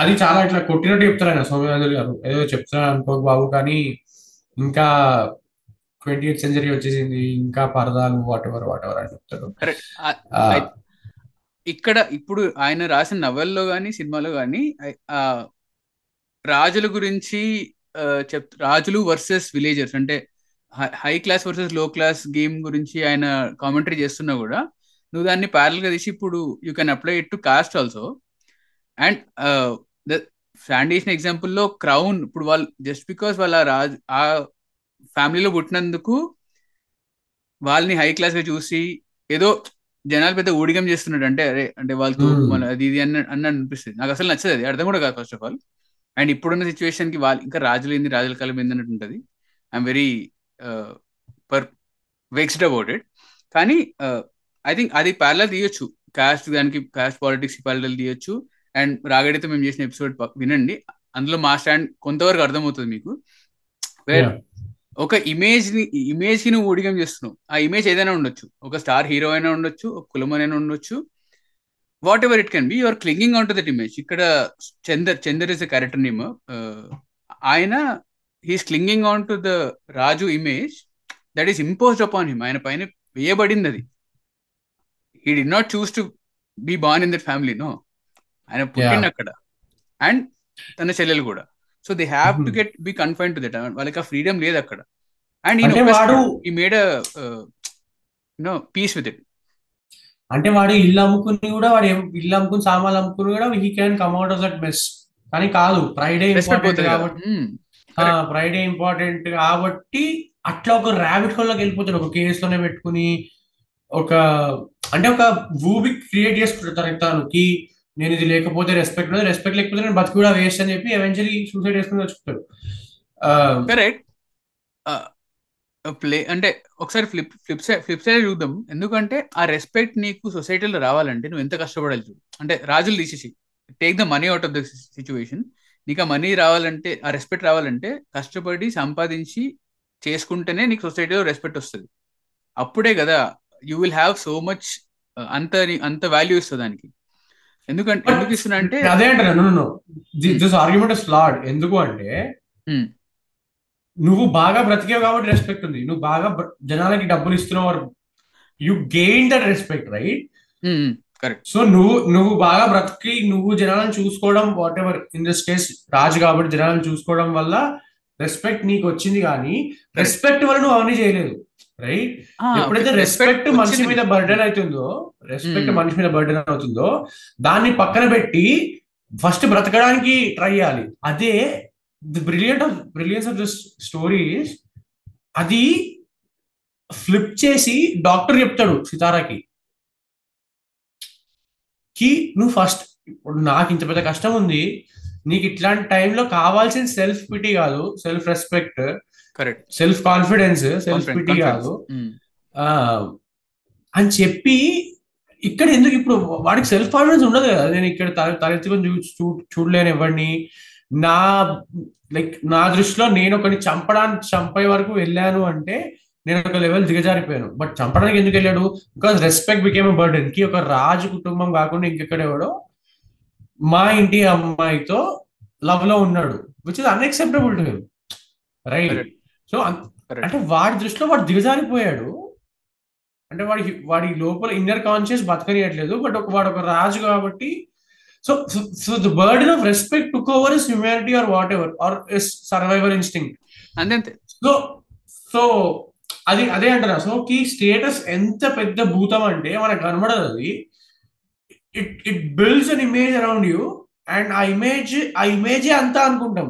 Speaker 1: అది చాలా ఇట్లా కొట్టినట్టు చెప్తారు సౌమ్యరాజు గారు ఏదో చెప్తున్నారు అనుకోక బాబు కానీ ఇంకా ట్వంటీ ఎయిత్ సెంచరీ వచ్చేసింది ఇంకా పరదాలు వాట్ ఎవర్ వాట్ ఎవర్ అని చెప్తారు
Speaker 2: ఇక్కడ ఇప్పుడు ఆయన రాసిన నవల్లో కానీ సినిమాలో కానీ రాజుల గురించి చెప్ రాజులు వర్సెస్ విలేజర్స్ అంటే హై క్లాస్ వర్సెస్లో క్లాస్ గేమ్ గురించి ఆయన కామెంటరీ చేస్తున్నా కూడా నువ్వు దాన్ని ప్యారల్గా తీసి ఇప్పుడు you can apply it to caste also and the Sandy ఇచ్చిన ఎగ్జాంపుల్లో క్రౌన్ ఇప్పుడు వాళ్ళు జస్ట్ బికాస్ వాళ్ళ రాజు ఆ ఫ్యామిలీలో పుట్టినందుకు వాళ్ళని హై క్లాస్గా చూసి ఏదో జనాలు పెద్ద ఊడిగం చేస్తున్నాడు అంటే అరే అంటే వాళ్ళతో. మన అది ఇది అన్న అన్న అనిపిస్తుంది. నాకు అసలు నచ్చదు అది అర్థం కూడా కాదు ఫస్ట్ ఆఫ్ ఆల్ అండ్ ఇప్పుడున్న సిచ్యువేషన్కి వాళ్ళు ఇంకా రాజులు ఏంది రాజుల కాలం ఏంది అన్నట్టు ఉంటుంది I'm very perplexed about it కానీ ఐ థింక్ అది ప్యారలల్ తీయొచ్చు. కాస్ట్ దానికి కాస్ట్ పాలిటిక్స్ ప్యారలల్ తీయొచ్చు. అండ్ రాగడితో మేము చేసిన ఎపిసోడ్ వినండి. అందులో మా స్టాండ్ కొంతవరకు అర్థమవుతుంది మీకు. వేర్. ఒక ఇమేజ్ని ఇమేజ్ నువ్వు ఊడిగం చేస్తున్నావు. ఆ ఇమేజ్ ఏదైనా ఉండొచ్చు. ఒక స్టార్ హీరో అయినా ఉండొచ్చు ఒక కులం అయినా ఉండొచ్చు. Whatever it can be your clinging on to that image ఇక్కడ Chandar Chandar is the character name ఆయన he's clinging on to the raju image that is imposed upon him ఆయన పైన వేయబడింది అది he did not choose to be born in that family no ఆయన పుట్టింది అక్కడ అండ్ తన చెల్లెలు కూడా. So they have
Speaker 1: to.
Speaker 2: Get be confine to that వాళ్ళకి ఆ ఫ్రీడమ్ లేదు అక్కడ. అండ్
Speaker 1: వాడు
Speaker 2: ఈ made no peace with it
Speaker 1: అంటే వాడు ఇల్లు అమ్ముకుని కూడా వాడు ఇల్లు అమ్ముకుని సామాన్లు అమ్ముకుని కూడా he can come out of that mess కానీ కాదు ఫ్రైడే ఇంపార్టెంట్ కాబట్టి. ఫ్రైడే ఇంపార్టెంట్ కాబట్టి అట్లా ఒక ర్యాబిట్ హోల్లోకి వెళ్ళిపోతాడు. ఒక కేసులోనే పెట్టుకుని ఒక అంటే ఒక ఊబి క్రియేట్ చేసుకుంటాడు తనకి తానుకి నేను ఇది లేకపోతే రెస్పెక్ట్ లేదు రెస్పెక్ట్ లేకపోతే నేను బతికి కూడా వేస్ట్ అని చెప్పి ఎవెన్చువలీ సూసైడ్ చేసుకుని వచ్చుకుంటాడు.
Speaker 2: కరెక్ట్ ప్లే అంటే ఒకసారి flip flip side flip side చూద్దాం. ఎందుకంటే ఆ రెస్పెక్ట్ నీకు సొసైటీలో రావాలంటే నువ్వు ఎంత కష్టపడాలి చూడు. అంటే రాజులు తీసేసి take the money out of the situation నీకు ఆ మనీ రావాలంటే ఆ రెస్పెక్ట్ రావాలంటే కష్టపడి సంపాదించి చేసుకుంటేనే నీకు సొసైటీలో రెస్పెక్ట్ వస్తుంది. అప్పుడే కదా you will have so much అంత అంత వాల్యూ ఇస్తుంది దానికి. ఎందుకంటే ఎందుకు ఇస్తున్నా అంటే
Speaker 1: అదే అంటాను దిస్ ఆర్గ్యుమెంట్ ఇస్ ఫ్లాడ్ ఎందుకు అంటే
Speaker 2: Hmm.
Speaker 1: నువ్వు బాగా బ్రతికావు కాబట్టి రెస్పెక్ట్ ఉంది. నువ్వు బాగా జనాలకి డబ్బులు ఇస్తున్నావు. You gain that respect right
Speaker 2: correct
Speaker 1: so నువ్వు నువ్వు బాగా బ్రతికి నువ్వు జనాలను చూసుకోవడం whatever in this case రాజు కాబట్టి జనాలను చూసుకోవడం వల్ల రెస్పెక్ట్ నీకు వచ్చింది కానీ రెస్పెక్ట్ వల్ల నువ్వు అవన్నీ చేయలేదు. రైట్ ఎప్పుడైతే రెస్పెక్ట్ మనిషి మీద బర్డెన్ అవుతుందో రెస్పెక్ట్
Speaker 2: Hmm.
Speaker 1: మనిషి మీద బర్డెన్ అవుతుందో దాన్ని పక్కన పెట్టి ఫస్ట్ బ్రతకడానికి ట్రై చేయాలి. అదే the brilliant of brilliance of this stories అది ఫ్లిప్ చేసి డాక్టర్ చెప్తాడు సితారాకి. కి నువ్వు ఫస్ట్ ఇప్పుడు నాకు ఇంత పెద్ద కష్టం ఉంది నీకు ఇట్లాంటి టైంలో కావాల్సిన సెల్ఫ్ పిటీ కాదు self respect
Speaker 2: correct
Speaker 1: self confidence self pity కాదు. ఆ, అని చెప్పి ఇక్కడ ఎందుకు ఇప్పుడు వాడికి సెల్ఫ్ కాన్ఫిడెన్స్ ఉండదు కదా. నేను ఇక్కడ తల తలెత్తుకొని చూ చూడలేను ఎవరిని నా లైక్ నా దృష్టిలో నేను ఒకరిని చంపడానికి చంపే వరకు వెళ్ళాను అంటే నేను ఒక లెవెల్ దిగజారిపోయాను. బట్ చంపడానికి ఎందుకు వెళ్ళాడు? బికాస్ రెస్పెక్ట్ బికేమ్ బర్డెన్కి ఒక రాజు కుటుంబం కాకుండా ఇంకెక్కడ ఎవడో మా ఇంటి అమ్మాయితో లవ్లో ఉన్నాడు which is unacceptable
Speaker 2: to
Speaker 1: right.
Speaker 2: So.
Speaker 1: అంటే వాడి దృష్టిలో వాడు దిగజారిపోయాడు. అంటే వాడి వాడి లోపల ఇన్నర్ కాన్షియస్ బతకనియట్లేదు. బట్ ఒక వాడు ఒక రాజు కాబట్టి so so the burden of respect took over is humanity or whatever or is survival instinct
Speaker 2: అంతే
Speaker 1: సో సో అది అదే అంటారా సో కి స్టేటస్ ఎంత పెద్ద భూతం అంటే మనకు కనబడదు అది. It it builds an image around you and ఆ ఇమేజ్ ఆ ఇమేజే అంతా అనుకుంటాం.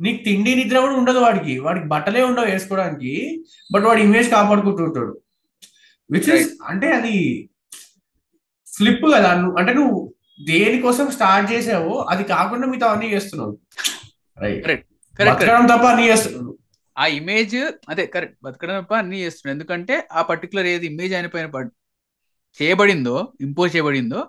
Speaker 1: నీకు తిండి నిద్ర కూడా ఉండదు వాడికి. వాడికి బట్టలే ఉండవు వేసుకోవడానికి బట్ వాడి ఇమేజ్ కాపాడుకుంటుంటాడు. విచ్ ఇస్ అంటే అది ఫ్లిప్ కదా. నువ్వు అంటే నువ్వు దేనికోసం స్టార్ట్ చేసావో అది కాకుండా మీతో అన్ని చేస్తున్నావు. బతకడం తప్ప అన్ని చేస్తున్నావు.
Speaker 2: ఆ ఇమేజ్ అదే కరెక్ట్ బతకడం తప్ప అన్ని చేస్తున్నాడు ఎందుకంటే ఆ పర్టికులర్ ఏది ఇమేజ్ ఆయన పైన చేయబడిందో ఇంపోజ్ చేయబడిందో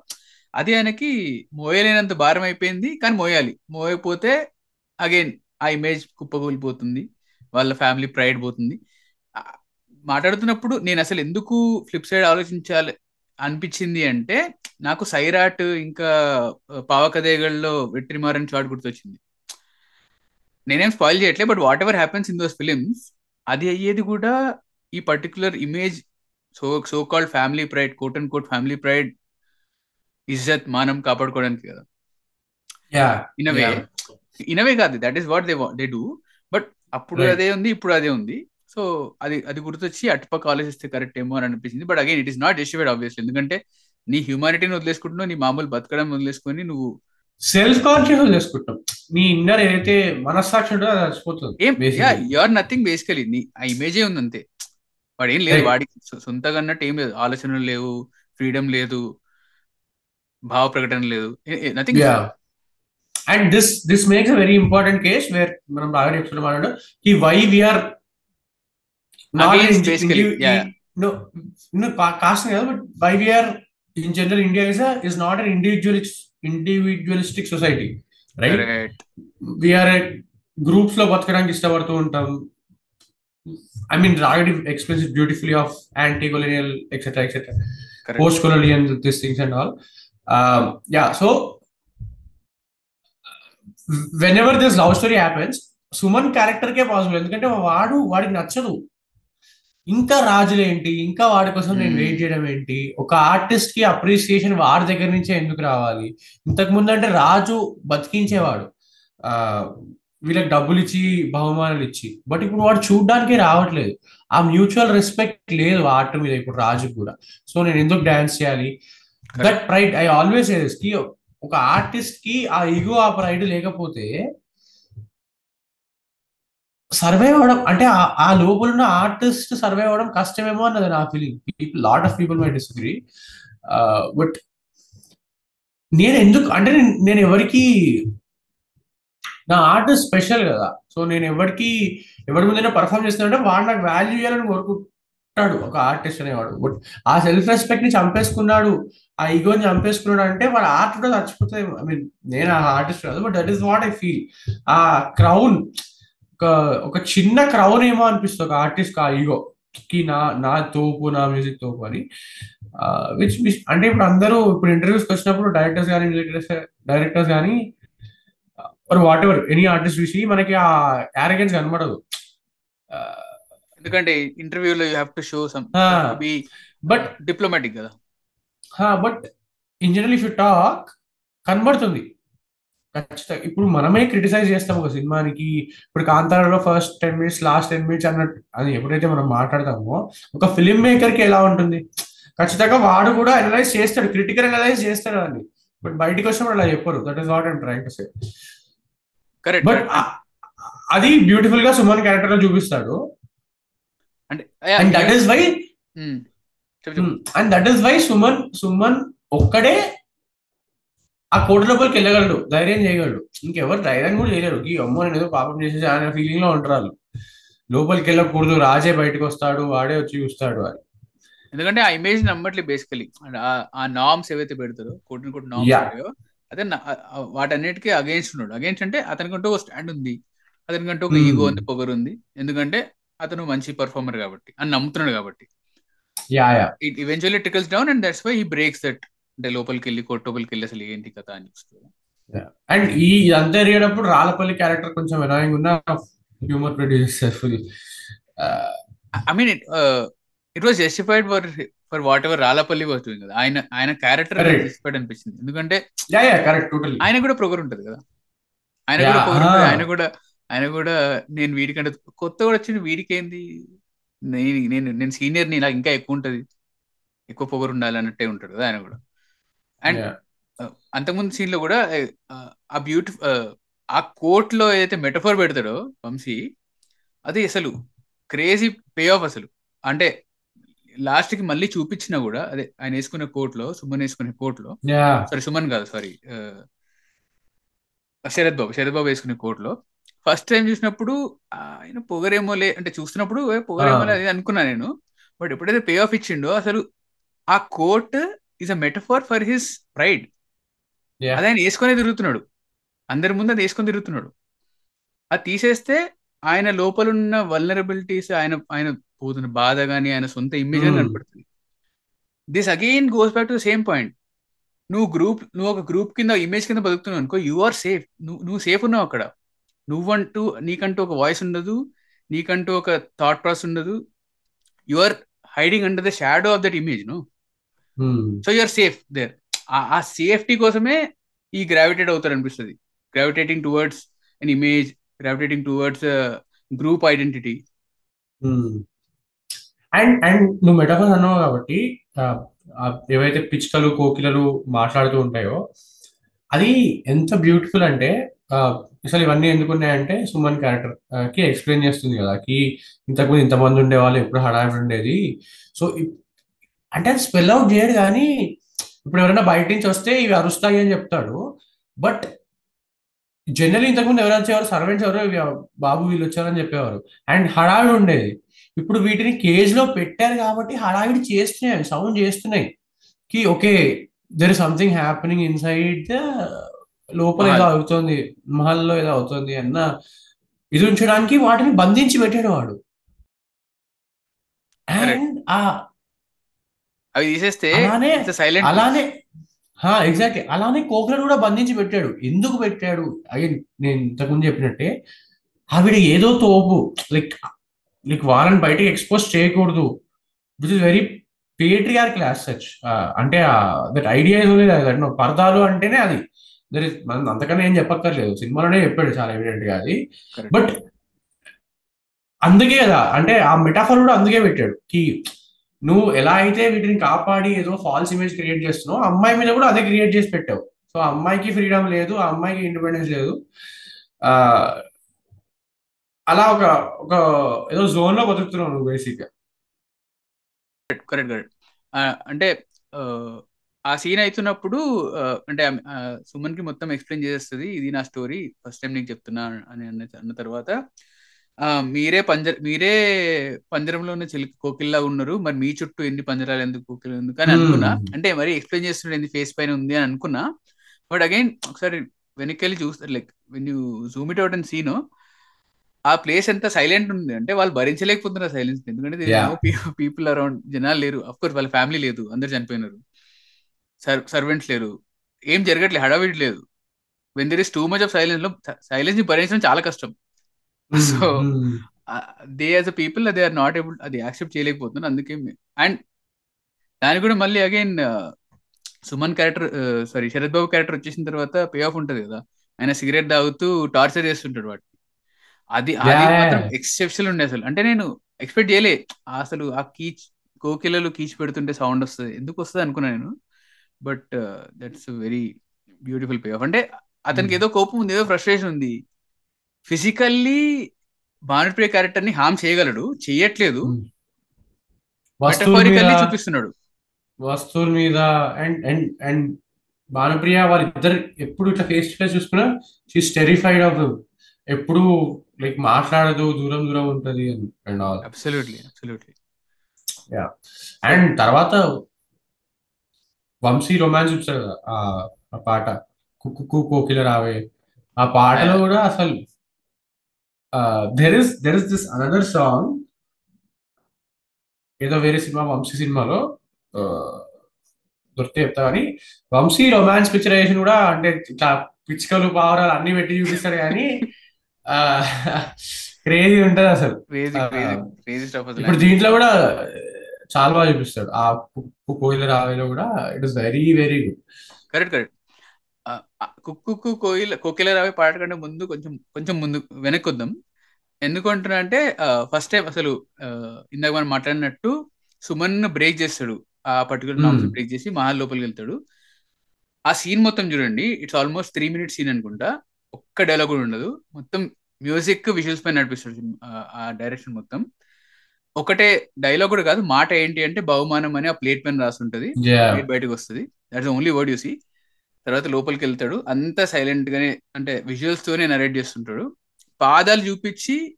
Speaker 2: అది ఆయనకి మోయలేనంత భారం అయిపోయింది. కానీ మోయాలి. మోయకపోతే అగైన్ ఆ ఇమేజ్ కుప్పకూలిపోతుంది వాళ్ళ ఫ్యామిలీ ప్రైడ్ పోతుంది. మాట్లాడుతున్నప్పుడు నేను అసలు ఎందుకు ఫ్లిప్ సైడ్ ఆలోచించాలి అనిపించింది అంటే నాకు సైరాట్ ఇంకా పావకదేగల్లో వెట్రిమారన్ చాట్ గుర్తొచ్చింది. నేనేం స్పాయిల్ చేయట్లే but whatever happens in those films అది అయ్యేది కూడా ఈ particular image so so called family pride quote and quote family pride ఇజ్జత్ మానం కాపాడుకోవడానికి కదా.
Speaker 1: Yeah
Speaker 2: in way in way కాదు. That is what they they do but అప్పుడు. అదే ఉంది ఇప్పుడు అదే ఉంది. సో అది అది గుర్తొచ్చి అటుపక్క ఆలోచిస్తే కరెక్ట్ ఏమో అని అనిపించింది but again it is not justified obviously ఎందుకంటే నీ హ్యూమానిటీని వదిలేసుకుంటున్నావు నీ మామూలు బతకడం వదిలేసుకొని నువ్వు
Speaker 1: సెల్ఫ్ కాన్షియస్ చేసుకుంటాం నీ ఇన్నర్ ఏదైతే మనస్సాక్షి ఉంటుందో అది చచ్చిపోతుంది
Speaker 2: ఏం
Speaker 1: basically.
Speaker 2: You are nothing basically నీ ఆ ఇమేజే ఉంది అంతే వాడు ఏం లేదు. వాడికి సొంతగా అన్నట్టు ఏం లేదు. ఆలోచనలు లేవు ఫ్రీడమ్ లేదు భావ ప్రకటన లేదు.
Speaker 1: Nothing. And this this makes a very important case where మనం బాగా చెప్తున్నాం అన్నాడు ఈ why we are
Speaker 2: Against basically, yeah.
Speaker 1: no no caste కదా but why we are in general India is is not an individualist individualistic society
Speaker 2: right
Speaker 1: correct we are groups లో బతకడానికి ఇష్టపడుతూ ఉంటాం ఐ మీన్ రాగడి express beautifully of anti colonial etcetera etcetera
Speaker 2: correct
Speaker 1: post colonial these things and all. Um, so whenever this love story happens, Suman character K possible ఎందుకంటే వాడు వాడికి నచ్చదు. ఇంకా రాజులేంటి ఇంకా వాడి కోసం నేను
Speaker 2: Hmm.
Speaker 1: వెయిట్ చేయడం ఏంటి? ఒక ఆర్టిస్ట్కి అప్రిసియేషన్ వాడి దగ్గర నుంచే ఎందుకు రావాలి? ఇంతకు ముందు అంటే రాజు బతికించేవాడు. ఆ వీళ్ళకి డబ్బులు ఇచ్చి బహుమానాలు ఇచ్చి. బట్ ఇప్పుడు వాడు చూడడానికే రావట్లేదు. ఆ మ్యూచువల్ రెస్పెక్ట్ లేదు ఆర్ట్ మీద ఇప్పుడు రాజుకు కూడా. సో నేను ఎందుకు డాన్స్ చేయాలి? దట్ ప్రైడ్ ఐ ఆల్వేస్కి ఒక ఆర్టిస్ట్కి ఆ ఈగో ఆ ప్రైడ్ లేకపోతే సర్వైవ్ అవడం అంటే ఆ- లోపల ఉన్న ఆర్టిస్ట్ సర్వైవ్ అవడం కష్టమేమో అన్నది నా feeling people lot of people my disagree but నేను ఎందుకు అంటే నేను- నేను ఎవరికి నా ఆర్ట్ స్పెషల్ కదా. సో నేను ఎవరికి ఎవరి ముందైనా పర్ఫామ్ చేస్తున్నా వాడు నాకు వాల్యూ ఇవ్వాలని ఉంటాడు. ఒక ఆర్టిస్ట్ అనేవాడు. బట్ ఆ సెల్ఫ్ రెస్పెక్ట్ని చంపేసుకున్నాడు. ఆ ఈగోని చంపేసుకున్నాడు అంటే వాడు ఆర్ట్ కూడా చచ్చిపోతే ఐ మీన్ నేను ఆ ఆర్టిస్ట్ కాదు but that is what I feel ఆ క్రౌన్ ఒక ఒక చిన్న క్రౌన్ ఏమో అనిపిస్తుంది. ఒక ఆర్టిస్ట్ ఆ ఈగో కి నా నా తోపు నా మ్యూజిక్ తోపు అని. విచ్ అంటే ఇప్పుడు అందరూ ఇప్పుడు ఇంటర్వ్యూస్కి వచ్చినప్పుడు డైరెక్టర్స్ కానీ డైరెక్టర్స్ కానీ వాట్ ఎవర్ ఎనీ ఆర్టిస్ట్ చూసి మనకి ఆ యారగెన్స్ కనబడదు.
Speaker 2: ఎందుకంటే ఇంటర్వ్యూలో you have to show
Speaker 1: some.
Speaker 2: Be
Speaker 1: but
Speaker 2: diplomatic కదా.
Speaker 1: But in general if you talk కనబడుతుంది. ఖచ్చితంగా. ఇప్పుడు మనమే క్రిటిసైజ్ చేస్తాం ఒక సినిమానికి. ఇప్పుడు కాంతారాలో first ten minutes last ten minutes అన్నట్టు అది ఎప్పుడైతే మనం మాట్లాడతామో ఒక ఫిల్మ్ మేకర్కి ఎలా ఉంటుంది? ఖచ్చితంగా వాడు కూడా అనలైజ్ చేస్తాడు క్రిటికల్ అనలైజ్ చేస్తాడు అని. బట్ బయటకు వచ్చినప్పుడు అలా చెప్పరు. That is what I'm trying to say
Speaker 2: correct
Speaker 1: but అది బ్యూటిఫుల్గా సుమన్ క్యారెక్టర్లో చూపిస్తాడు. And
Speaker 2: that is why.
Speaker 1: And that is why Suman Suman ఒక్కడే ఆ కోట లోపలికి వెళ్ళగలడు ధైర్యం చేయగలడు. ఇంకెవరు ధైర్యం కూడా చేయలేరు. ఈ అమ్మో నేను ఏదో పాపం చేసేసి అనే ఫీలింగ్లో ఉంటారు వాళ్ళు. లోపలికి వెళ్ళకూడదు రాజే బయటకు వస్తాడు వాడే వచ్చి చూస్తాడు అని.
Speaker 2: ఎందుకంటే ఆ ఇమేజ్ నమ్మట్లే బేసికలీ ఆ నామ్స్ ఏవైతే పెడతారో కోటి కోటి నామ్స్ అదే వాటన్నిటికీ అగేన్స్ట్ ఉన్నాడు. అగేన్స్ట్ అంటే అతనికంటూ ఒక స్టాండ్ ఉంది. అతనికంటూ ఒక. ఈగో ఉంది పొగరు ఉంది. ఎందుకంటే అతను మంచి పర్ఫార్మర్ కాబట్టి అని నమ్ముతున్నాడు కాబట్టి.
Speaker 1: Yeah yeah
Speaker 2: it eventually tickles down and that's why ఈ బ్రేక్స్ దట్ అంటే లోపలికి వెళ్ళి కోర్టు లోపలికి వెళ్ళి అసలు ఏంటి కథ అని
Speaker 1: అండ్ ఈ ఇదంతా జరిగేటప్పుడు రాళ్ళపల్లి క్యారెక్టర్ కొంచెం ఎనాయింగ్ ఉన్న humour produce
Speaker 2: full I mean it it was justified for for whatever Rallapalli was doing కదా. ఆయన ఆయన క్యారెక్టర్. జస్టిఫైడ్ అనిపించింది. ఎందుకంటే ఆయన కూడా పొగరు ఉంటది కదా. ఆయన కూడా
Speaker 1: ah.
Speaker 2: ఆయన కూడా ఆయన కూడా నేను వీడికంటే కొత్త కూడా వచ్చింది వీడికి ఏంది నేను నేను నేను సీనియర్ని నాకు ఇంకా ఎక్కువ ఉంటది ఎక్కువ పొగరు ఉండాలి అన్నట్టే ఉంటాడు ఆయన కూడా అండ్. అంతకుముందు సీన్లో కూడా ఆ, బ్యూటిఫుల్ ఆ కోట్లో ఏదైతే మెటఫోర్ పెడతాడో వంశీ అది అసలు క్రేజీ పే ఆఫ్ అసలు అంటే లాస్ట్కి మళ్ళీ చూపించినా కూడా అదే ఆయన వేసుకునే కోట్లో సుమన్ వేసుకునే కోట్లో
Speaker 1: Yeah.
Speaker 2: సారీ సుమన్ కాదు సారీ శరత్ బాబు శరత్ బాబు వేసుకునే కోట్లో ఫస్ట్ టైం చూసినప్పుడు ఆయన పొగరేమో లే అంటే చూస్తున్నప్పుడు "ఏ, పొగరేమో లే" అది అనుకున్నా నేను. బట్ ఎప్పుడైతే పే ఆఫ్ ఇచ్చిండో అసలు ఆ coat is a metaphor for his
Speaker 1: pride.
Speaker 2: అది ఆయన వేసుకొని తిరుగుతున్నాడు. అందరి ముందు అది వేసుకొని తిరుగుతున్నాడు. అది తీసేస్తే ఆయన లోపల ఉన్న వల్నరబిలిటీస్ ఆయన ఆయన పోతున్న బాధ కానీ ఆయన సొంత ఇమేజ్ అని
Speaker 1: Hmm.
Speaker 2: కనపడుతుంది. This again goes back to same point నువ్వు గ్రూప్ నువ్వు ఒక గ్రూప్ కింద ఇమేజ్ కింద బతుకుతున్నావు అనుకో యు ఆర్ సేఫ్ నువ్వు నువ్వు సేఫ్ ఉన్నావు అక్కడ. నువ్వంటూ నీకంటూ ఒక వాయిస్ ఉండదు నీకంటూ ఒక థాట్ ప్రాసెస్ ఉండదు. You are hiding under the shadow of that image
Speaker 1: no.
Speaker 2: So you're safe there ఆ సేఫ్టీ కోసమే ఈ గ్రావిటేట్ అవుతారు అనిపిస్తుంది. Gravitating towards an image gravitating towards group identity
Speaker 1: and and నువ్వు మెటాఫర్ అన్నావు కాబట్టి ఏవైతే పిచ్చుకలు కోకిలలు మాట్లాడుతూ ఉంటాయో అది ఎంత బ్యూటిఫుల్ అంటే అసలు ఇవన్నీ ఎందుకున్నాయంటే సుమన్ క్యారెక్టర్కి ఎక్స్ప్లెయిన్ చేస్తుంది కదా కి ఇంతకుముందు ఇంతమంది ఉండేవాళ్ళు ఎప్పుడు హడావిడి ఉండేది. సో అంటే అది స్పెల్ అవుట్ చేయడు కానీ ఇప్పుడు ఎవరైనా బయట నుంచి వస్తే ఇవి అరుస్తాయి అని చెప్తాడు. బట్ జనరల్ ఇంతకుముందు ఎవరు వచ్చేవారు? సర్వెంట్స్ ఎవరు ఇవి బాబు వీళ్ళు వచ్చారని చెప్పేవారు. అండ్ హడావిడి ఉండేది. ఇప్పుడు వీటిని కేజ్లో పెట్టారు కాబట్టి హడావిడి చేస్తున్నాయి సౌండ్ చేస్తున్నాయి. కి okay there is something happening inside the లోపల ఏదో
Speaker 2: మహల్.
Speaker 1: అవుతుంది మహల్లో ఏదో అవుతుంది అన్న ఇది ఉంచడానికి వాటిని బంధించి పెట్టాడు వాడు. అండ్ ఆ
Speaker 2: అవి తీసేస్తే
Speaker 1: అలానే
Speaker 2: సైలెంట్
Speaker 1: అలానే హా ఎగ్జాక్ట్లీ అలానే కోకిలను కూడా బంధించి పెట్టాడు. ఎందుకు పెట్టాడు? అగైన్ నేను ఇంతకుముందు చెప్పినట్టే ఆవిడ ఏదో తోపు లైక్ లైక్ వాళ్ళని బయటకి ఎక్స్పోజ్ చేయకూడదు. Which is very patriarchal such అంటే దట్ ఐడియా పరదాలు అంటేనే అది. దర్ ఇస్ మనం అంతకన్నా ఏం చెప్పక్కర్లేదు. సినిమాలోనే చెప్పాడు చాలా ఎవిడెంట్గా అది. బట్ అందుకే కదా అంటే ఆ మెటాఫర్ కూడా అందుకే పెట్టాడు. కి నువ్వు ఎలా అయితే వీటిని కాపాడి ఏదో ఫాల్స్ ఇమేజ్ క్రియేట్ చేస్తున్నావు అమ్మాయి మీద కూడా అదే క్రియేట్ చేసి పెట్టావు. సో ఆ అమ్మాయికి ఫ్రీడమ్ లేదు ఆ అమ్మాయికి ఇండిపెండెన్స్ లేదు. అలా ఒక ఒక ఏదో జోన్లో బతుకుతున్నావు నువ్వు బేసిక్గా
Speaker 2: కరెక్ట్ కరెక్ట్ అంటే ఆ, సీన్ అవుతున్నప్పుడు అంటే సుమన్కి మొత్తం ఎక్స్ప్లెయిన్ చేసేస్తుంది ఇది నా స్టోరీ ఫస్ట్ టైం నీకు చెప్తున్నా అని అన్న తర్వాత మీరే పంజర మీరే పంజరంలో ఉన్న చిలుక కోకిల్లా ఉన్నారు మరి మీ చుట్టూ ఎన్ని పంజరాలు ఎందుకు కోకిల ఎందుకు అని అనుకున్నా. అంటే మరి ఎక్స్ప్లెయిన్ చేస్తున్నాడు ఏంది ఫేస్ పైన ఉంది అని అనుకున్నా. బట్ అగైన్ ఒకసారి వెనక్కి వెళ్ళి చూస్తారు like when you zoom it out and scene ఆ ప్లేస్ ఎంత సైలెంట్ ఉంది? అంటే వాళ్ళు భరించలేకపోతున్నారు సైలెన్స్ ఎందుకంటే. పీపుల్ అరౌండ్ జనాలు లేరు. అఫ్ కోర్స్ వాళ్ళ ఫ్యామిలీ లేదు అందరు చనిపోయినారు. సర్వెంట్స్ లేరు. ఏం జరగట్లేదు హడావిడి లేదు. When there is too much of సైలెన్స్లో సైలెన్స్ని భరించడం చాలా కష్టం. So they as a people they are not able అది యాక్సెప్ట్ చేయలేకపోతున్నారు. అందుకే అండ్ దానికి కూడా మళ్ళీ again Suman character sorry Sarath Babu character వచ్చేసిన తర్వాత పే ఆఫ్ ఉంటది కదా. ఆయన సిగరెట్ తాగుతూ టార్చర్ చేస్తుంటాడు వాటిని అది అది. మాత్రం ఎక్సెప్షనల్ ఉండే అసలు. అంటే నేను ఎక్స్పెక్ట్ చేయలే. అసలు ఆ కీచ్ కోకిలలు కీచ్ పెడుతుంటే సౌండ్ వస్తుంది. ఎందుకు వస్తుంది అనుకున్నా నేను. But that's very beautiful pay off అంటే అతనికి
Speaker 1: Hmm.
Speaker 2: ఏదో కోపం ఉంది ఏదో ఫ్రస్ట్రేషన్ ఉంది. ఫిజికల్లీ భానుప్రియ క్యారెక్టర్ని హామ్ చేయగలడు
Speaker 1: మీద
Speaker 2: మెటఫారికల్లీ చూపిస్తున్నాడు.
Speaker 1: వస్తువుల మీద అండ్ అండ్ అండ్ భానుప్రియ వాళ్ళిద్దరు ఎప్పుడు ఇట్లా ఫేస్ టు ఫేస్ చూసుకున్నా షీస్ టెరిఫైడ్ ఆఫ్ ఎప్పుడు లైక్ మాట్లాడదు దూరం దూరం ఉంటది and all
Speaker 2: absolutely absolutely
Speaker 1: and తర్వాత వంశీ రొమాన్స్ కదా ఆ పాట. కుక్కు కోకిల రావే ఆ పాటలో కూడా అసలు there is there is this another song ఏదో వేరే సినిమా వంశీ సినిమాలో దొరికితే చెప్తా కానీ వంశీ రొమాన్స్ పిక్చరైజేషన్ కూడా అంటే ఇట్లా పిచ్చుకలు పావురాలు అన్ని పెట్టి చూపిస్తాడు కానీ క్రేజీ ఉంటది అసలు. ఇప్పుడు దీంట్లో కూడా చాలా బాగా చూపిస్తాడు. ఆ కు- కోయిల రావేలో కూడా it is very very good.
Speaker 2: Correct correct. కుక్కు కోయిల కోకిల రావే పాట కంటే ముందు కొంచెం కొంచెం ముందు వెనక్కి వద్దాం. ఎందుకు అంటున్నా అంటే ఫస్ట్ టైం అసలు ఇందాక మనం మాట్లాడినట్టు సుమన్ బ్రేక్ చేస్తాడు. ఆ పర్టికులర్ నామ్స్. బ్రేక్ చేసి మహల్ లోపలికి వెళ్తాడు. ఆ సీన్ మొత్తం చూడండి. It's almost three minutes scene అనుకుంటా. ఒక్క డైలాగ్ కూడా ఉండదు. మొత్తం మ్యూజిక్ విజువల్స్ పైన నడిపిస్తాడు ఆ డైరెక్షన్ మొత్తం. ఒకటే డైలాగ్ కూడా కాదు మాట ఏంటి అంటే బహుమానం అని ఆ ప్లేట్ పైన రాసి ఉంటుంది బయటకు వస్తుంది. దట్స్ ఓన్లీ వర్డ్ యూసి తర్వాత లోపలికి వెళ్తాడు. అంతా సైలెంట్ గానే అంటే విజువల్స్ తోనే నరేట్ చేస్తుంటాడు. పాదాలు చూపించి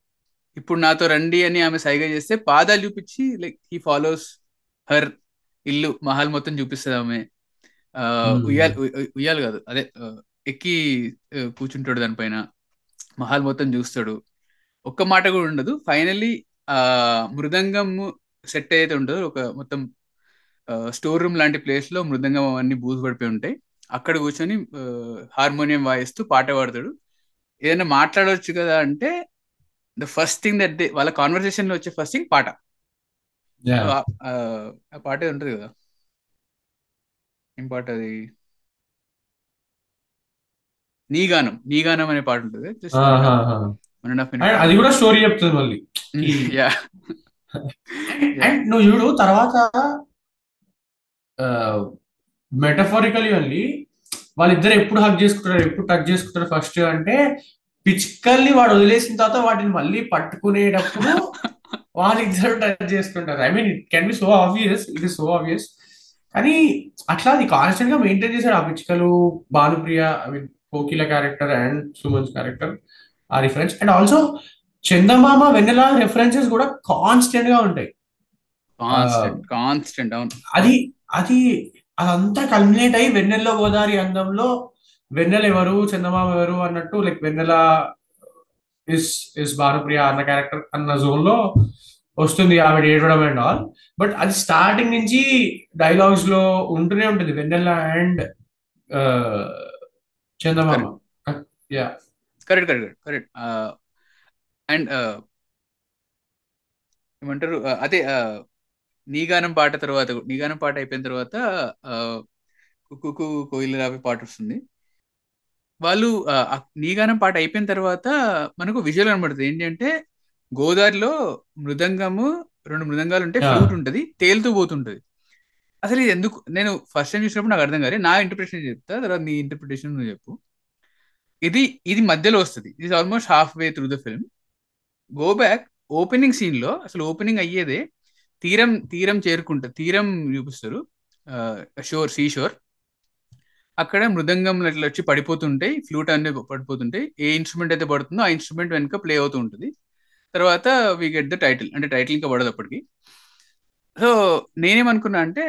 Speaker 2: ఇప్పుడు నాతో రండి అని ఆమె సైగ చేస్తే పాదాలు చూపించి లైక్ హీ ఫాలోస్ హర్ ఇల్లు మహల్ మొత్తం చూపిస్తుంది ఆమె. ఆ,
Speaker 1: Hmm.
Speaker 2: ఉయ్యాల ఉయ్- ఉయ్- ఉయ్యాలు కాదు. అదే ఎక్కి కూర్చుంటాడు దానిపైన. మహల్ మొత్తం చూస్తాడు. ఒక్క మాట కూడా ఉండదు. ఫైనల్లీ ఆ మృదంగం సెట్ అయితే ఉంటుందో ఒక మొత్తం స్టోర్ రూమ్ లాంటి ప్లేస్లో మృదంగం అవన్నీ బూజు పడిపోయి ఉంటాయి. అక్కడ కూర్చొని హార్మోనియం వాయిస్తూ పాట పాడతాడు. ఏదైనా మాట్లాడవచ్చు కదా అంటే the first thing that they వాళ్ళ కాన్వర్సేషన్లో వచ్చే ఫస్ట్ థింగ్ పాట. ఆ- పాట ఉంటది కదా. ఏం పాట అది? నీ గానం. నీ గానం అనే పాట ఉంటుంది. Just one and
Speaker 1: half
Speaker 2: minute
Speaker 1: అది కూడా స్టోరీ చెప్తుంది మళ్ళీ.
Speaker 2: యా
Speaker 1: అండ్ నువ్వు చూడు తర్వాత మెటఫారికల్ ఓన్లీ వాళ్ళిద్దరు ఎప్పుడు హక్ చేసుకుంటారు ఎప్పుడు టచ్ చేసుకుంటారు ఫస్ట్ అంటే పిచ్చుకల్ని వాడు వదిలేసిన తర్వాత వాటిని మళ్ళీ పట్టుకునేటప్పుడు వాళ్ళిద్దరు టచ్ చేసుకుంటారు. I mean it can be so obvious it is so obvious కానీ అట్లా అది కాన్స్టెంట్గా మెయింటైన్ చేశాడు ఆ పిచ్చుకలు Bhanupriya I mean Kokila character and Suman's character ఆ reference and also Chandamama Vennela references కూడా కాన్స్టెంట్గా ఉంటాయి.
Speaker 2: కాన్స్టెంట్ అవును.
Speaker 1: అది అది అదంతా కల్మినేట్ అయ్యి వెన్నెల్లో గోదావరి అందంలో వెన్నెల ఎవరు చందమామ ఎవరు అన్నట్టు like Vennela is is Bhanupriya అన్న క్యారెక్టర్ అన్న జోన్లో వస్తుంది ఆవిడ ఏడవడం అండ్ ఆల్ బట్ అది స్టార్టింగ్ నుంచి డైలాగ్స్లో ఉంటూనే ఉంటుంది. వెన్నెల and Chandamama. Yeah
Speaker 2: correct correct correct and ఏమంటారు? అదే నీగానం పాట తర్వాత నీగానం పాట అయిపోయిన తర్వాత కుక్కు కోయిల రావి పాట వస్తుంది. వాళ్ళు నీగానం పాట అయిపోయిన తర్వాత మనకు విజువల్ కనబడుతుంది. ఏంటి అంటే గోదావరిలో మృదంగము రెండు మృదంగాలు ఉంటే. ఫ్లూట్ ఉంటది తేలుతూ పోతుంటది. అసలు ఇది ఎందుకు? నేను ఫస్ట్ టైం చూసినప్పుడు నాకు అర్థం కాదు నా ఇంటర్ప్రిటేషన్ చెప్తా తర్వాత నీ ఇంటర్ప్రిటేషన్ నువ్వు చెప్పు. ఇది ఇది మధ్యలో వస్తుంది. ఇది almost half way through the film go back opening సీన్లో అసలు ఓపెనింగ్ అయ్యేదే తీరం తీరం చేరుకుంటా తీరం చూపిస్తారు. షోర్ సీ షోర్ అక్కడ మృదంగం ఇట్లా వచ్చి పడిపోతుంటాయి ఫ్లూట్ అన్ని పడిపోతుంటాయి. ఏ ఇన్స్ట్రుమెంట్ అయితే పడుతుందో ఆ ఇన్స్ట్రుమెంట్ వెనుక ప్లే అవుతూ ఉంటుంది. తర్వాత వి గెట్ ద టైటిల్ అంటే టైటిల్ ఇంకా పడదు అప్పటికి. సో నేనేమనుకున్నా అంటే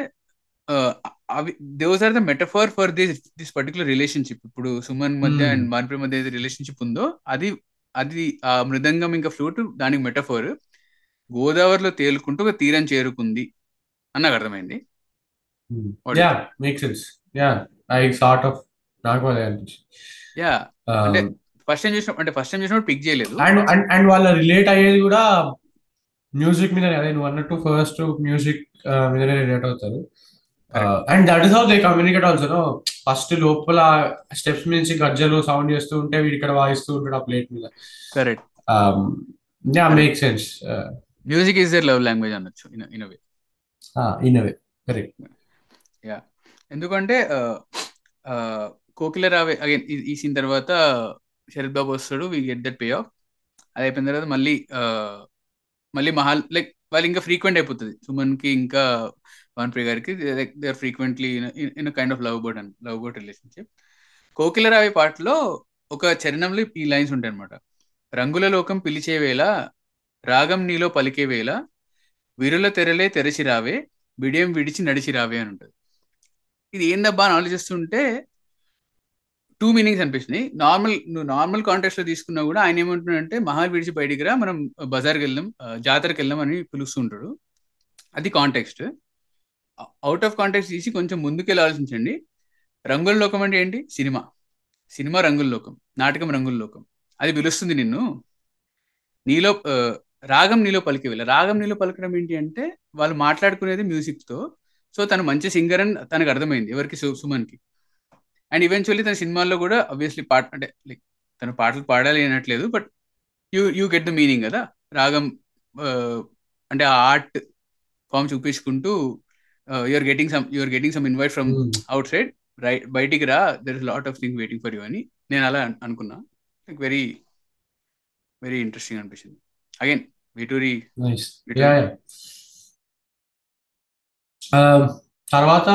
Speaker 2: అవి those are the metaphor for this this particular relationship ఇప్పుడు సుమన్ మధ్య
Speaker 1: Hmm.
Speaker 2: అండ్ మాన్ప్రి మధ్య ఏదైతే రిలేషన్షిప్ ఉందో అది అది ఆ మృదంగం ఇంకా ఫ్లూట్ దానికి మెటఫర్ గోదావరిలో తేలుకుంటూ ఒక తీరం చేరుకుంది అని నాకు అర్థమైంది
Speaker 1: yeah make sense yeah I sort of నాకు అదే అనిపించింది.
Speaker 2: యా అంటే ఫస్ట్ టైం చూసిన అంటే ఫస్ట్ టైం చూసినప్పుడు పిక్ చేయలేదు.
Speaker 1: అండ్ అండ్ అండ్ వాళ్ళ రిలేట్ అయ్యేది కూడా మ్యూజిక్ మీద అదే నువ్వు అన్నట్టు ఫస్ట్ మ్యూజిక్ మీదనే రిలేట్ అవుతారు. And that is how they communicate also no first లోపల స్టెప్స్ నుంచి గజ్జలు సౌండ్ చేస్తూ ఉంటే వీడు ఇక్కడ వాయిస్తూ ఉంటాడు ఆ ప్లేట్ మీద.
Speaker 2: Correct
Speaker 1: yeah make sense
Speaker 2: music is there love language అనొచ్చు in
Speaker 1: way in correct
Speaker 2: yeah ఎందుకంటే కోకిల రావే అగైన్ ఈ సీన్ తర్వాత శరత్ బాబు వస్తాడు we get that pay off అది అయిపోయిన తర్వాత మళ్ళీ ఆ, మళ్ళీ మహాల్ లైక్ వాళ్ళు ఇంకా ఫ్రీక్వెంట్ అయిపోతుంది. సుమన్కి ఇంకా వాన్ప్రియ గారికి like they are frequently in kind of love bird and love bird relationship. కోకిలరావి పాటలో ఒక చరణంలో ఈ లైన్స్ ఉంటాయి అనమాట రంగుల లోకం పిలిచే వేళ రాగం నీలో పలికే వేళ విరుల తెరలే తెరచి రావే బిడియం విడిచి నడిచి రావే అని ఉంటుంది. ఇది ఏందబ్బా అని ఆలోచిస్తుంటే టూ మీనింగ్స్ అనిపిస్తున్నాయి. నార్మల్ నువ్వు నార్మల్ కాంటెక్స్ట్లో తీసుకున్నా కూడా ఆయన ఏమంటున్నాడంటే మహల్ విడిచి బయటికి రా మనం బజార్కి వెళ్దాం జాతరకి వెళ్దాం అని పిలుస్తుంటాడు. అది కాంటెక్స్ట్ అవుట్ ఆఫ్ కాంటాక్ట్ తీసి కొంచెం ముందుకెళ్ళి ఆలోచించండి రంగుల లోకం అంటే ఏంటి? సినిమా. సినిమా రంగుల లోకం నాటకం రంగుల లోకం. అది పిలుస్తుంది నిన్ను. నీలో రాగం నీలో పలికి వెళ్ళ రాగం నీలో పలకడం ఏంటి అంటే వాళ్ళు మాట్లాడుకునేది మ్యూజిక్తో సో తను మంచి సింగర్ అని తనకు అర్థమైంది ఎవరికి? సుమన్కి. అండ్ ఈవెన్చువల్లీ తన సినిమాల్లో కూడా అబ్వియస్లీ పాట అంటే లైక్ తను పాటలు పాడాలి అనట్లేదు but you you get the meaning కదా. రాగం అంటే ఆ ఆర్ట్ ఫామ్ చూపించుకుంటూ you're getting some you're getting some invite from outside right బయటికి రా. There is lot of thing waiting for you అని నేను అలా అన్- అనుకున్నా. లైక్ వెరీ వెరీ ఇంట్రెస్టింగ్ అనిపించింది. అగైన్ వేటూరి
Speaker 1: యా తర్వాత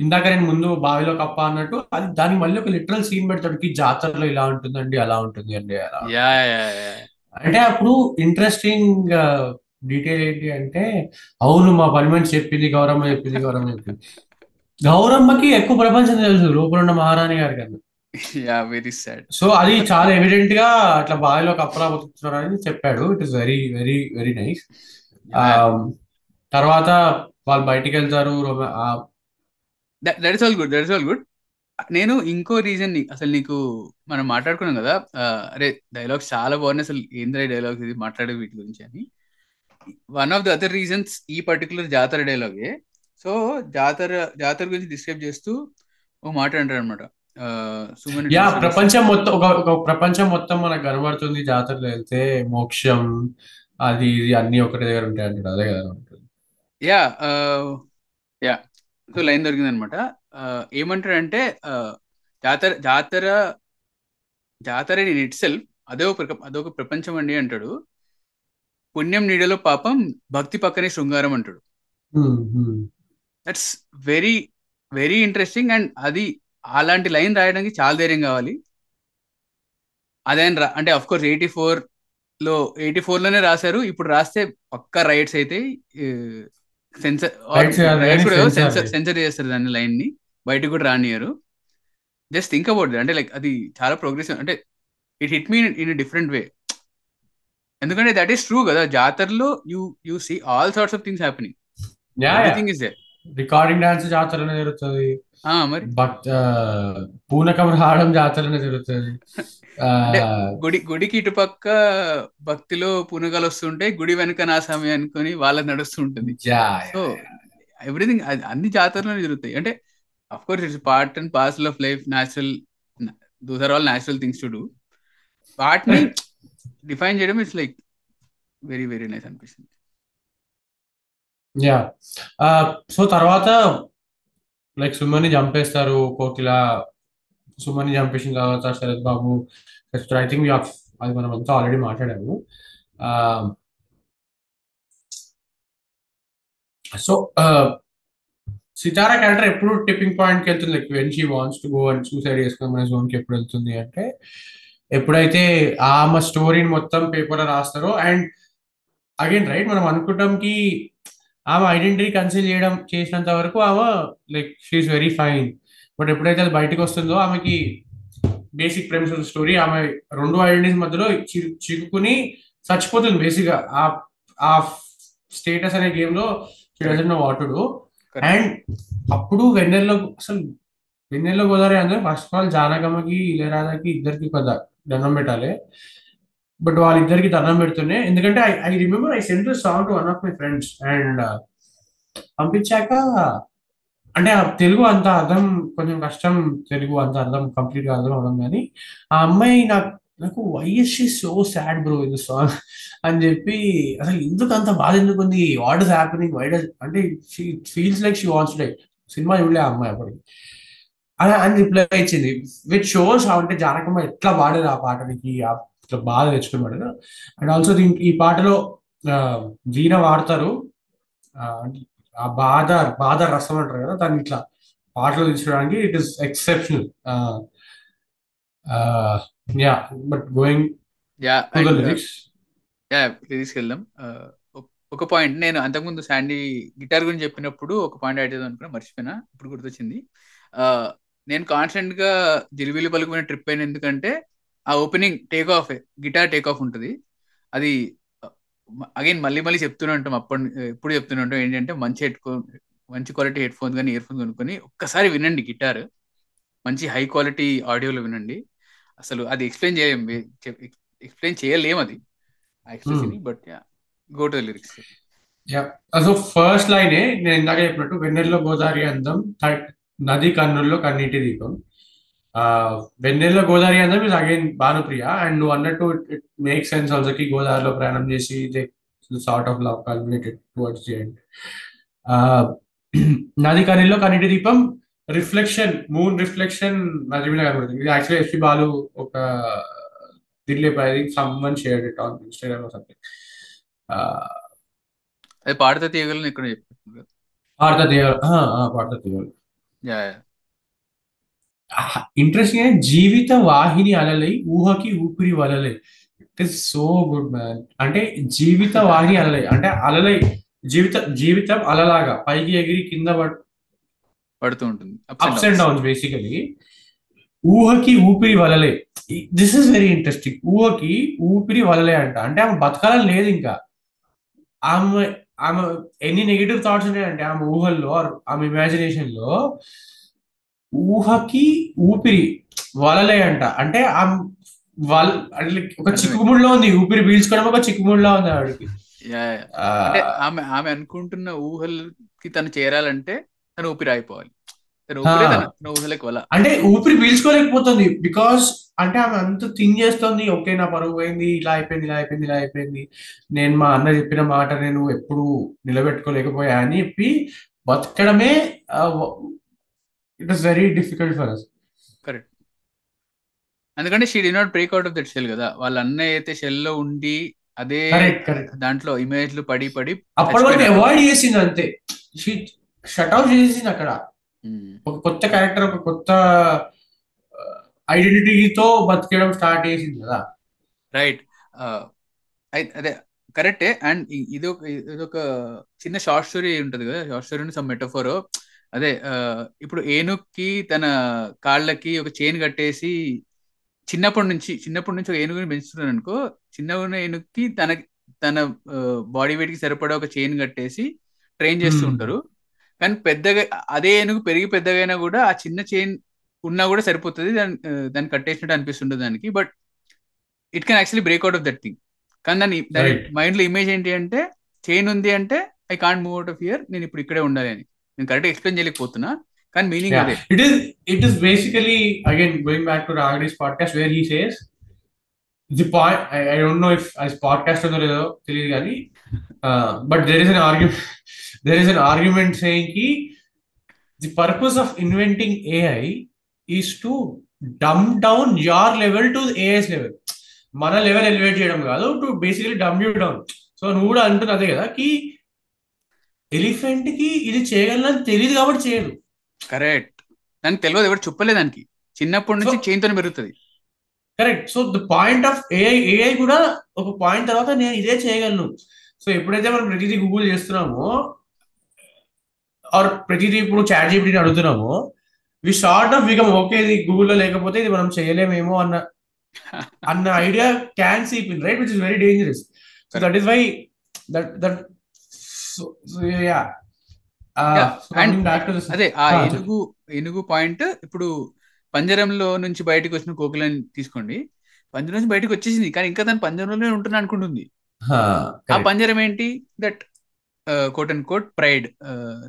Speaker 1: ఇందాక నేను ముందు బావిలో కప్ప అన్నట్టు అది దానికి మళ్ళీ ఒక లిటరల్ సీన్ పెడతాడు. జాతరలో ఇలా ఉంటుందండి అలా ఉంటుంది అండి అలా అంటే అప్పుడు ఇంట్రెస్టింగ్ డీటెయిల్ ఏంటి అంటే అవును మా పని మనిషి చెప్పింది గౌరమ్మ చెప్పింది గౌరమ్మ చెప్పింది. గౌరమ్మకి ఎక్కువ ప్రపంచం తెలుసు లోపల ఉన్న మహారాణి గారి కన్నా.
Speaker 2: Yeah very sad.
Speaker 1: సో అది చాలా ఎవిడెంట్గా అట్లా బావిలో కప్పలా బతుకుతున్నారు అని చెప్పాడు. It is very very very nice తర్వాత వాళ్ళు బయటికి వెళ్తారు
Speaker 2: that is all good that is all good నేను ఇంకో రీజన్ అసలు నీకు మనం మాట్లాడుకున్నాం కదా అరే డైలాగ్స్ చాలా బాగున్నాయి అసలు ఏంద్రా డైలాగ్స్ ఇది మాట్లాడే వీటి గురించి అని. One of the other reasons ఈ పర్టికులర్ జాతర డైలాగే సో జాతర జాతర గురించి డిస్క్రైబ్ చేస్తూ ఓ మాట అంటారు అనమాట
Speaker 1: యా ప్రపంచం మొత్తం ఒక ప్రపంచం మొత్తం మనకు కనబడుతుంది జాతరలో వెళ్తే మోక్షం అది ఇది అన్ని ఒకటి దగ్గర ఉంటాయి అంటాడు అదే కదా ఉంటుంది
Speaker 2: యా యా సో లైన్ దొరికింది అనమాట ఏమంటాడంటే జాతర జాతర జాతర ఇన్ ఇట్ సెల్ఫ్ అదే ఒక అదొక ప్రపంచం అండి అంటాడు. పుణ్యం నీడలో పాపం భక్తి పక్కనే శృంగారం అంటాడు. That's very very interesting and అది అలాంటి లైన్ రాయడానికి చాలా ధైర్యం కావాలి. అదే అంటే అఫ్ కోర్స్ ఎయిటీ ఫోర్లో ఎయిటీ ఫోర్లోనే రాశారు. ఇప్పుడు రాస్తే పక్కా రైట్స్ అయితే సెన్సర్. సెన్సర్ చేస్తారు దాన్ని లైన్ని బయటకు కూడా రానియరు జస్ట్ థింక్ అబౌట్ అంటే లైక్ అది చాలా ప్రోగ్రెసివ్ అంటే it hit me in different way ఎందుకంటే దట్ ఈస్ ట్రూ కదా. జాతరలో you you see all sorts of
Speaker 1: things happening
Speaker 2: everything is there
Speaker 1: recording dance జాతరలోనే జరుగుతుంది.
Speaker 2: మరి?
Speaker 1: భక్త పూనకం రావడం జరుగుతుంది.
Speaker 2: గుడి గుడికి ఇటుపక్క భక్తిలో పునగలు వస్తుంటే గుడి వెనక నా సమయం అనుకొని వాళ్ళ నడుస్తూ ఉంటుంది.
Speaker 1: యా,
Speaker 2: సో ఎవ్రీథింగ్ అన్ని జాతరలోనే జరుగుతాయి. అంటే of course it's part and parcel of life natural those are all natural things to do వాటిని డిఫైన్ చేయడం it's like very very nice అనిపిస్తుంది.
Speaker 1: యా సో uh, తర్వాత లైక్ సుమని చంపేస్తారు కోకిల సుమని చంపేసిన తర్వాత శరత్ బాబు ఐ థింక్ అది మనం అంతా ఆల్రెడీ మాట్లాడాము. Um, so uh, Sitara character ఎప్పుడు టిప్పింగ్ పాయింట్కి వెళ్తుంది? Like when she wants to go and suicide చేసుకుని మన కి ఎప్పుడు వెళ్తుంది అంటే ఎప్పుడైతే ఆమె స్టోరీని మొత్తం పేపర్ రాస్తారో అండ్ అగైన్ రైట్ మనం అనుకుంటాం కి ఆమె ఐడెంటిటీ కన్సిల్ చేయడం చేసినంత వరకు ఆమె like she is very fine but ఎప్పుడైతే అది బయటకు వస్తుందో ఆమెకి బేసిక్ ప్రెమిస్ స్టోరీ ఆమె రెండు ఐడెంటిటీస్ మధ్యలో చిక్కుకుని చచ్చిపోతుంది బేసిక్గా ఆ ఆ స్టేటస్ అనే గేమ్లో వాటుడు అండ్ అప్పుడు వెన్నెల్లో అసలు వెన్నెల్లో గోదావరి అందరూ ఫస్ట్ ఆఫ్ ఆల్ జానకమ్మకి ఇళయరాజాకి ఇద్దరికి కొంత దండం పెట్టాలి. బట్ వాళ్ళిద్దరికి దండం పెడుతూనే ఎందుకంటే I I remember I send song to one of my friends and పంపించాక అంటే ఆ తెలుగు అంత అర్థం కొంచెం కష్టం తెలుగు అంత అర్థం కంప్లీట్గా అర్థం అవడం కానీ ఆ అమ్మాయి నాకు నాకు why is so sad bro ఇది సాంగ్ అని చెప్పి అసలు ఎందుకు అంత బాధ ఎందుకు ఉంది? What is happening why does అంటే she feels like she wants like cinema చూడలే ఆ అమ్మాయి అప్పటికి. అలా అని రిప్లై ఇచ్చింది. విత్ షోస్ అంటే జానకమ్మ ఎట్లా పాడారు ఆ పాటనికి ఆ ఇట్లా బాధ తెచ్చుకుని పాడారు అండ్ ఆల్సో దీనికి ఈ పాటలో వీణ వాడతారు. ఆ, బాధ బాధ రసం అంటారు కదా దాన్ని ఇట్లా పాటలో తీసుకోవడానికి it is exceptional
Speaker 2: yeah
Speaker 1: but going yeah
Speaker 2: yeah తీసుకెళ్దాం. ఒక పాయింట్ నేను అంతకుముందు శాండీ గిటార్ గురించి చెప్పినప్పుడు ఒక పాయింట్ యాడ్ చేద్దాం అనుకున్నా మర్చిపోయినా ఇప్పుడు గుర్తొచ్చింది. ఆ, నేను కాన్స్టెంట్గా జిలిబిలి పలుకుమైన ట్రిప్ అయిన ఎందుకంటే ఆ opening take off guitar take off ఉంటుంది. అది అగైన్ మళ్ళీ మళ్ళీ చెప్తూనే ఉంటాం అప్పటి ఎప్పుడు చెప్తూనే ఉంటాం ఏంటంటే మంచి హెడ్ మంచి క్వాలిటీ హెడ్ ఫోన్స్ కానీ ఇయర్ ఫోన్స్ కొనుక్కొని ఒక్కసారి వినండి గిటార్ మంచి హై క్వాలిటీ ఆడియోలో వినండి. అసలు అది ఎక్స్ప్లెయిన్ చేయలేం ఎక్స్ప్లెయిన్ చేయలేం అది. But yeah go to
Speaker 1: lyrics so first లైనే నేను ఇందాక చెప్పినట్టు వెన్నెల్లో గోదావరి అందం థర్డ్ నది కన్నుల్లో కన్నీటి దీపం. వెన్నెల్లో గోదావరి అందం ఇస్ అగైన్ భానుప్రియ. అండ్ నువ్వు అన్నట్టు ఇట్ మేక్ సెన్స్ ఆల్సో కి గోదావరిలో ప్రయాణం చేసి sort of love culminated towards the end నది కన్నీలో కన్నీటి దీపం రిఫ్లెక్షన్ మూన్ రిఫ్లెక్షన్ నజమిలా కనబడుతుంది. ఇది యాక్చువల్లీ ఎస్పి బాలు ఒక Dileep I think someone shared it on Instagram or something
Speaker 2: అది పాడితే తీయగలను ఇక్కడ
Speaker 1: పాడతా తీయాలి పాడతా తీయాలి
Speaker 2: యా
Speaker 1: ఇంట్రెస్టింగ్ జీవిత వాహిని అలలై ఊహకి ఊపిరి వలలై. It is so good man అంటే జీవిత వాహిని అలలై అంటే అలలై జీవిత జీవితం అలలాగా పైకి ఎగిరి కింద
Speaker 2: పడుతూ ఉంటుంది.
Speaker 1: అప్స్ అండ్ డౌన్స్ బేసికలీ ఊహకి ఊపిరి వలలే. దిస్ ఇస్ వెరీ ఇంట్రెస్టింగ్ ఊహకి ఊపిరి వలలే అంట. అంటే ఆమె బతకాలని లేదు ఇంకా. ఆమె ఆమె ఎన్ని నెగిటివ్ థాట్స్ ఉన్నాయంటే ఆమె ఊహల్లో ఆమె ఇమాజినేషన్లో ఊహకి ఊపిరి వలలే అంట అంటే ఆమె వాళ్ళ అంటే ఒక చిక్కుముడిలో ఉంది ఊపిరి పీల్చుకోవడం ఒక చిక్కుముడిలో ఉంది ఆవిడకి.
Speaker 2: ఆమె ఆమె అనుకుంటున్న ఊహలకి తను చేరాలంటే తను ఊపిరి అయిపోవాలి
Speaker 1: అంటే ఊపిరి పీల్చుకోలేకపోతుంది బికాస్ అంటే ఆమె అంత థింక్ చేస్తుంది ఓకే నా పరువు పోయింది ఇలా అయిపోయింది ఇలా అయిపోయింది ఇలా అయిపోయింది. నేను మా అన్న చెప్పిన మాట నేను ఎప్పుడు నిలబెట్టుకోలేకపోయా అని చెప్పి బతకడమే it is very difficult for us
Speaker 2: correct ఎందుకంటే she did not break out of that shell కదా. వాళ్ళ అన్నయ్య అయితే షెల్లో ఉండి అదే దాంట్లో ఇమేజ్లు పడి పడి
Speaker 1: అప్పటి వరకు. అవాయిడ్ చేసింది అంతే. షట్ అవుట్ చేసింది అక్కడ. ఒక కొత్త క్యారెక్టర్ ఒక కొత్త ఐడెంటిటీతో బతికేయడం స్టార్ట్ చేసింది కదా.
Speaker 2: రైట్ అదే కరెక్టే అండ్ ఇది ఒక ఇది ఒక చిన్న షార్ట్ స్టోరీ ఉంటది కదా. షార్ట్ స్టోరీ సమ్ మెటఫోర్ అదే ఇప్పుడు ఏనుగుకి తన కాళ్ళకి ఒక చైన్ కట్టేసి చిన్నప్పటి నుంచి చిన్నప్పటి నుంచి ఒక ఏనుగుని పెంచుతున్నాను అనుకో చిన్న ఉన్న ఏనుగుకి తన తన బాడీ వెయిట్కి సరిపడా ఒక చైన్ కట్టేసి ట్రైన్ చేస్తూ
Speaker 1: Hmm.
Speaker 2: ఉంటారు. కానీ పెద్దగా అదే ఏనుగు పెరిగి పెద్దగా అయినా కూడా ఆ చిన్న చైన్ ఉన్నా కూడా సరిపోతుంది. దాని దాన్ని కట్టేసినట్టు అనిపిస్తుంటుంది దానికి. But it can actually break out of that thing. కానీ దాని దాని
Speaker 1: Right.
Speaker 2: మైండ్లో ఇమేజ్ ఏంటి అంటే చైన్ ఉంది అంటే I can't move out of here నేను ఇప్పుడు ఇక్కడే ఉండాలి అని. నేను కరెక్ట్ ఎక్స్ప్లెయిన్ చేయలేకపోతున్నా కానీ మీనింగ్. అదే.
Speaker 1: Is it is basically again going back to Ragadi's podcast where he says the point I, I don't know if as podcast ఉందో లేదో తెలియదు కానీ but there is an argument there is an argument saying ki the purpose of inventing AI is to dumb down your level to AI's level. మన లెవెల్ ఎలివేట్ చేయడం కాదు to basically dumb you down so నువ్వు కూడా అంటున్నా అదే కదా కి ఎలిఫెంట్కి ఇది చేయగలని తెలియదు కాబట్టి చేయదు.
Speaker 2: కరెక్ట్ దానికి తెలియదు ఎవరు చెప్పలేదు దానికి. చిన్నప్పటి నుంచి తోనే పెరుగుతుంది.
Speaker 1: Correct so the point of AI AI కూడా ఒక పాయింట్ తర్వాత నేను ఇదే చేయగలను. సో ఎప్పుడైతే మనం ప్రతిదీ గూగుల్ చేస్తున్నామో ఆర్ ప్రతిదీ ఇప్పుడు చాట్ జీపీటీని అడుగుతున్నామో. We sort of become okay ఇది గూగుల్లో లేకపోతే ఇది మనం చేయలేమేమో అన్న అన్న idea can seep in right which is very dangerous so that is why that that
Speaker 2: yeah అదే ఆ
Speaker 1: Ah,
Speaker 2: ఏనుగు ఏనుగు పాయింట్ ఇప్పుడు పంజరంలో నుంచి బయటకు వచ్చిన కోకిలని తీసుకోండి. పంజరం నుంచి బయటకు వచ్చేసింది కానీ ఇంకా తను పంజరంలోనే ఉంటున్నా అనుకుంటుంది. ఆ పంజరం ఏంటి? That quote and quote pride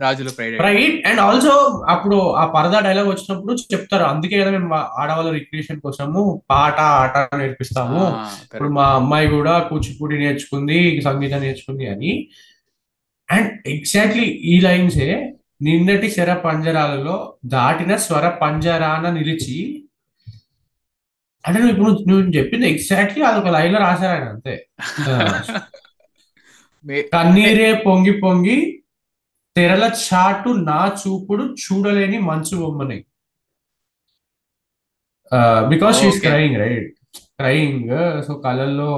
Speaker 2: రాజుల ప్రైడ్
Speaker 1: రైట్ అండ్ ఆల్సో అప్పుడు ఆ పరదా డైలాగ్ వచ్చినప్పుడు చెప్తారు. అందుకే కదా మేము ఆడవాళ్ళ రిక్రియేషన్ కోసము పాట ఆట నేర్పిస్తాము. ఇప్పుడు మా అమ్మాయి కూడా కూచిపూడి నేర్చుకుంది సంగీతం నేర్చుకుంది అని. అండ్ ఎగ్జాక్ట్లీ ఈ లైన్సే నిన్నటి స్వర పంజరాలలో దాటిన స్వర పంజరాన నిలిచి అంటే నువ్వు ఇప్పుడు నువ్వు చెప్పింది ఎగ్జాక్ట్లీ అదొక లైన్లో రాశారు ఆయన అంతే. కన్నీరే పొంగి పొంగి తెరల చాటు నా చూపుడు చూడలేని మంచు బొమ్మని. Because
Speaker 2: she's.
Speaker 1: Crying right crying so కళ్ళల్లో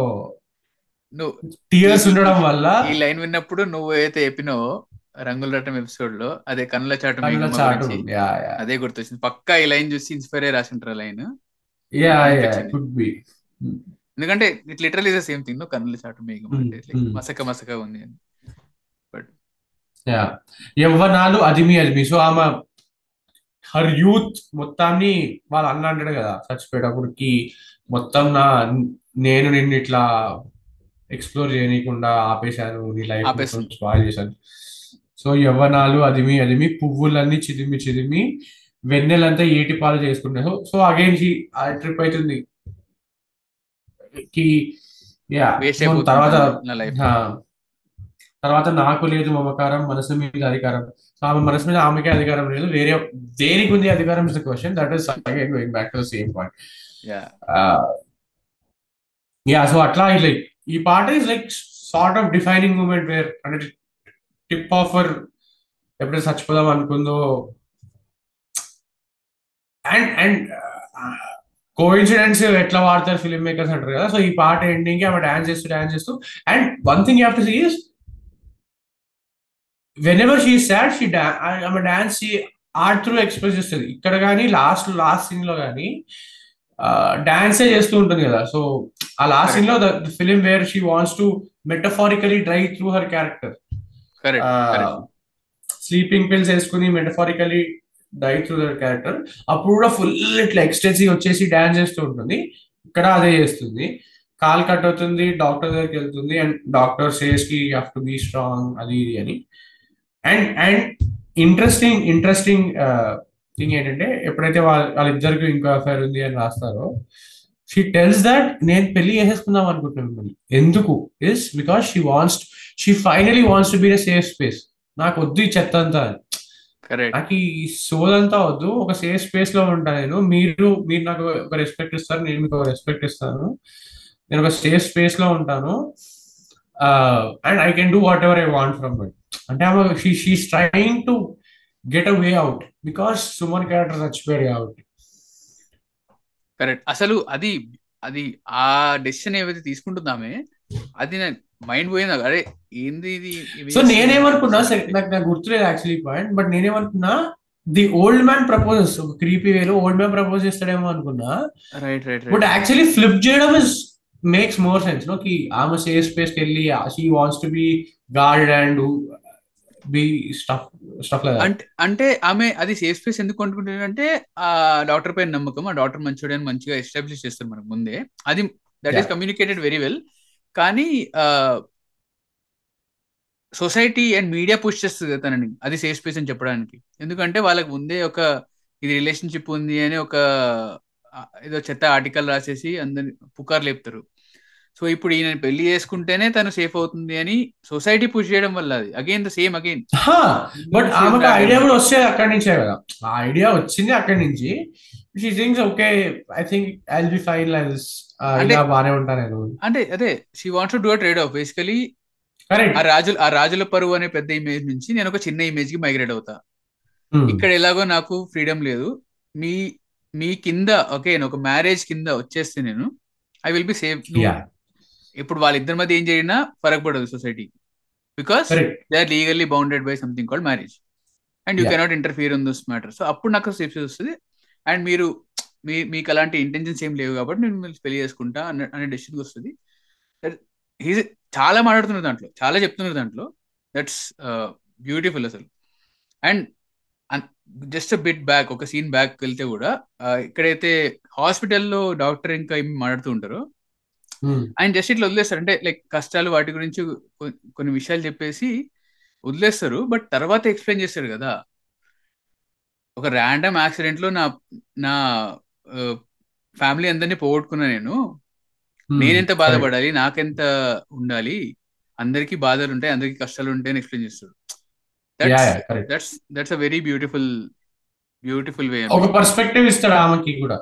Speaker 2: నువ్వు
Speaker 1: టీయర్స్ ఉండడం వల్ల
Speaker 2: ఈ లైన్ విన్నప్పుడు నువ్వు ఏదైతే చెప్పినావో రంగుల రటం ఎపిసోడ్లో అదే కన్నుల చాటు అదే గుర్తొచ్చింది. పక్కా ఈ లైన్ చూసి ఇన్స్పైర్ అయ్యి రాసింటారు
Speaker 1: line? Yeah
Speaker 2: yeah.
Speaker 1: Could be
Speaker 2: ఎందుకంటే it literal is the same thing కన్నుల చాటు మేఘం
Speaker 1: Hmm,
Speaker 2: అంటే
Speaker 1: hmm.
Speaker 2: మసక మసక ఉంది అని.
Speaker 1: యా యవ్వనాలు అదిమి అదిమి. సో ఆమె హర్ యూత్ మొత్తాన్ని వాళ్ళు అన్న అంటాడు కదా చచ్చిపోయేటప్పటికి మొత్తం నా నేను నిన్ను ఇట్లా ఎక్స్ప్లోర్ చేయనీయకుండా ఆపేశాను నీ లైఫ్. స్పాయిల్ చేశాను. సో యవ్వనాలు అదిమి అదిమి పువ్వులన్నీ చిదిమి చిదిమి వెన్నెలంతా ఏటి పాలు చేసుకుంటా సో సో అగైన్ ఆ ట్రిప్ అవుతుంది. కి యా తర్వాత తర్వాత నాకు లేదు మమకారం మనసు మీద అధికారం. ఆమె మనసు మీద ఆమెకే అధికారం లేదు వేరే దేనికి ఉంది అధికారం is the question that is again going back to the same point
Speaker 2: yeah.
Speaker 1: Yeah so అట్లా లైక్ ఈ పాట is like sort of defining moment where అంటే టిప్ ఆఫర్ ఎప్పుడైతే చచ్చిపోదాం అనుకుందో అండ్ అండ్ కోఇన్సిడెన్స్ ఎట్లా వాడతారు ఫిల్మ్ మేకర్స్ అంటారు కదా. సో ఈ పాట ఎండింగ్ ఆమె డాన్స్ చేస్తూ డాన్స్ చేస్తూ and one thing you have to see is whenever she sad she డా ఆమె డాన్స్ ఆర్ట్ త్రూ ఎక్స్ప్రెస్ చేస్తుంది. ఇక్కడ కానీ లాస్ట్ లాస్ట్ సీన్లో కానీ డాన్సే చేస్తూ ఉంటుంది కదా. సో ఆ లాస్ట్ సీన్లో the film where she wants to metaphorically dry through her character
Speaker 2: correct
Speaker 1: sleeping pills వేసుకుని metaphorically die through their character అప్పుడు కూడా ఫుల్ ఇట్లా ఎక్స్టెన్సివ్ వచ్చేసి డాన్స్ చేస్తూ ఉంటుంది. ఇక్కడ అదే చేస్తుంది. కాల్ కట్ అవుతుంది డాక్టర్ దగ్గరికి వెళ్తుంది అండ్ డాక్టర్ సేస్కి హ్యావ్ టు బీ స్ట్రాంగ్ అది ఇది అని. And and interesting interesting thing ఏంటంటే ఎప్పుడైతే వాళ్ళ వాళ్ళిద్దరికి ఇంకో అఫైర్ ఉంది అని రాస్తారో షీ టెల్స్ దట్ నేను పెళ్ళి చేసేసుకుందాం అనుకుంటున్నాను మిమ్మల్ని. ఎందుకు? Is because she wants she finally wants to be safe space నాకు వద్దు ఈ చెత్త అంతా
Speaker 2: అని.
Speaker 1: నాకు ఈ సోల్ అంతా వద్దు. ఒక సేఫ్ స్పేస్లో ఉంటాను నేను. మీరు మీరు నాకు ఒక రెస్పెక్ట్ ఇస్తారు నేను మీకు ఒక రెస్పెక్ట్ ఇస్తాను. నేను ఒక సేఫ్ స్పేస్లో ఉంటాను. And I can do whatever I want from my అంటే ఆమె she she's trying to get a way out because Suman character చచ్చిపోయాడు కాబట్టి.
Speaker 2: కరెక్ట్ అసలు అది అది ఆ డెసిషన్ ఏవైతే తీసుకుంటుందామే అది నా మైండ్ పోయింది. అరే ఏంది ఇది?
Speaker 1: సో నేనేమనుకున్నా సరే, నాకు నాకు గుర్తులేదు యాక్చువల్లీ పాయింట్ బట్ నేనేమనుకున్నా ది ఓల్డ్ మ్యాన్ ప్రపోజెస్ ఒక క్రీపీ వేలో ఓల్డ్ మ్యాన్ ప్రపోజ్ చేస్తాడేమో అనుకున్నా.
Speaker 2: Right
Speaker 1: right
Speaker 2: but
Speaker 1: actually flip చేయడం is makes more sense no కి ఆమె సేఫ్ స్పేస్కి వెళ్ళి she wants to be guard and be stuff stuff like
Speaker 2: అంటే అంటే ఆమె అది సేఫ్ స్పేస్ ఎందుకు అనుకుంటుంది అంటే ఆ డాక్టర్ పైన నమ్మకం ఆ డాక్టర్ మంచోడు అని మంచిగా ఎస్టాబ్లిష్ చేస్తారు మనకు ముందే. అది that
Speaker 1: is.
Speaker 2: Communicated very well కానీ సొసైటీ అండ్ మీడియా పుష్ చేస్తుంది తనని. అది సేఫ్ స్పేస్ అని చెప్పడానికి. ఎందుకంటే వాళ్ళకి ముందే ఒక ఇది రిలేషన్షిప్ ఉంది అని ఒక ఏదో చెత్త ఆర్టికల్ రాసేసి అందరి పుకారు లేపుతారు. సో ఇప్పుడు ఈయన పెళ్ళి చేసుకుంటేనే తను సేఫ్ అవుతుంది అని సొసైటీ పుష్ చేయడం వల్ల అది. Again the same again
Speaker 1: but ఆమెకు ఐడియా కూడా వచ్చేది అక్కడి నుంచే కదా. ఆ ఐడియా వచ్చింది అక్కడి నుంచి. She things okay I think I be fine
Speaker 2: like
Speaker 1: this బానే నేను.
Speaker 2: అంటే అదే she wants to do trade off
Speaker 1: basically
Speaker 2: ఆ రాజుల ఆ రాజుల పరువు అనే పెద్ద ఇమేజ్ నుంచి నేను ఒక చిన్న ఇమేజ్కి మైగ్రేట్ అవుతా. ఇక్కడ ఎలాగో నాకు ఫ్రీడమ్ లేదు. మీ మీ కింద ఓకే ఒక మ్యారేజ్ కింద వచ్చేస్తే నేను ఐ విల్ బి సేఫ్ ఇప్పుడు వాళ్ళిద్దరి మధ్య ఏం జరిగినా ఫరక్ పడదు
Speaker 1: society
Speaker 2: because they are legally bounded by something called marriage and
Speaker 1: you.
Speaker 2: Cannot interfere in this matter so అప్పుడు నాకు సేఫ్ వస్తుంది. అండ్ మీరు మీ మీకు అలాంటి ఇంటెన్షన్స్ ఏం లేవు కాబట్టి నేను మిమ్మల్ని పెళ్ళి చేసుకుంటా అనే అనే డెసిషన్కి వస్తుంది. హీజ్ చాలా మాట్లాడుతున్నారు దాంట్లో. చాలా చెప్తున్నారు దాంట్లో. దట్స్ బ్యూటిఫుల్ అసలు. అండ్ జస్ట్ బిట్ బ్యాక్ ఒక సీన్ బ్యాక్ వెళ్తే కూడా uh, ఇక్కడైతే హాస్పిటల్లో డాక్టర్ ఇంకా ఏమి మాట్లాడుతూ ఉంటారో ఆయన జస్ట్ ఇట్లా వదిలేస్తారు. అంటే లైక్ కష్టాలు వాటి గురించి కొన్ని విషయాలు చెప్పేసి వదిలేస్తారు. బట్ తర్వాత ఎక్స్ప్లెయిన్ చేస్తాడు కదా. ఒక ర్యాండమ్ యాక్సిడెంట్లో నా నా ఫ్యామిలీ అందరినీ పోగొట్టుకున్నా నేను. నేనెంత బాధపడాలి? నాకెంత ఉండాలి? అందరికీ బాధలు ఉంటాయి అందరికీ కష్టాలు ఉంటాయి అని ఎక్స్ప్లెయిన్ చేస్తాడు
Speaker 1: correct
Speaker 2: that's that's a very beautiful beautiful way
Speaker 1: ఒక పర్స్పెక్టివ్ ఇస్తాడు ఆమెకి కూడా.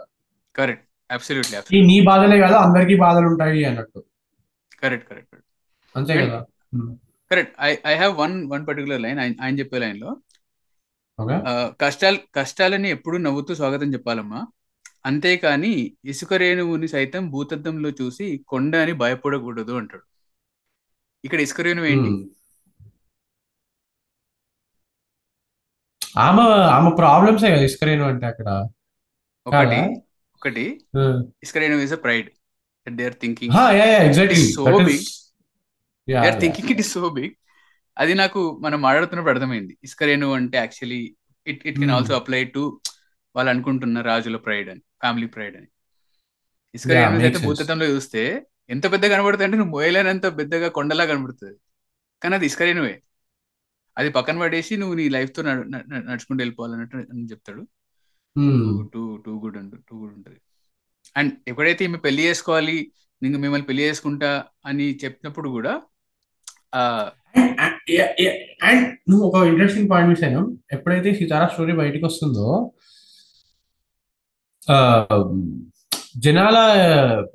Speaker 2: కరెక్ట్ అబ్సల్యూట్లీ
Speaker 1: నీ బాధలే కదా అందరికీ బాధలు ఉంటాయి అన్నట్టు.
Speaker 2: కరెక్ట్ కరెక్ట్
Speaker 1: అంతే కదా?
Speaker 2: Correct I I have one one particular line ఆయన చెప్పే లైన్లో. కష్టాలు కష్టాలని ఎప్పుడు నవ్వుతూ స్వాగతం చెప్పాలమ్మా. అంతేకాని ఇసుక రేణువుని సైతం భూతద్దంలో చూసి కొండ అని భయపడకూడదు అంటాడు. ఇక్కడ ఇసుక రేణువు ఏంటి?
Speaker 1: ఆమె ఆమె ప్రాబ్లమ్స్ కదా ఇస్కరేను అంటే అక్కడ.
Speaker 2: ఒకటి? ఒకటి ఇసుక రేణువు is a pride they
Speaker 1: are
Speaker 2: thinking so big. They are thinking it is so big అది నాకు మనం మాట్లాడుతున్నప్పుడు అర్థమైంది. ఇసుక రేణువు అంటే actually it it
Speaker 1: can.
Speaker 2: Also apply to వాళ్ళు అనుకుంటున్న రాజుల ప్రైడ్ అని ఫ్యామిలీ ప్రైడ్ అని. ఇసుక
Speaker 1: Yeah,
Speaker 2: రేణువు
Speaker 1: makes
Speaker 2: అయితే. భూతత్వంలో చూస్తే ఎంత పెద్దగా కనబడుతుంది అంటే నువ్వు మోయలేనంత పెద్దగా కొండలా కనబడుతుంది. కానీ అది ఇసుక రేణువే అది పక్కన పడేసి నువ్వు నీ లైఫ్తో నడుచుకుంటూ వెళ్ళిపోవాలన్నట్టు అని చెప్తాడు. టూ టూ గుడ్ ఉంటుంది టూ గుడ్ ఉంటుంది. అండ్ ఎప్పుడైతే ఈమె పెళ్ళి చేసుకోవాలి నేను మిమ్మల్ని పెళ్ళి చేసుకుంటా అని చెప్పినప్పుడు కూడా
Speaker 1: అండ్ నువ్వు ఒక ఇంట్రెస్టింగ్ పాయింట్ మిస్ అయినా ఎప్పుడైతే సితారా స్టోరీ బయటకు వస్తుందో ఆ, జనాల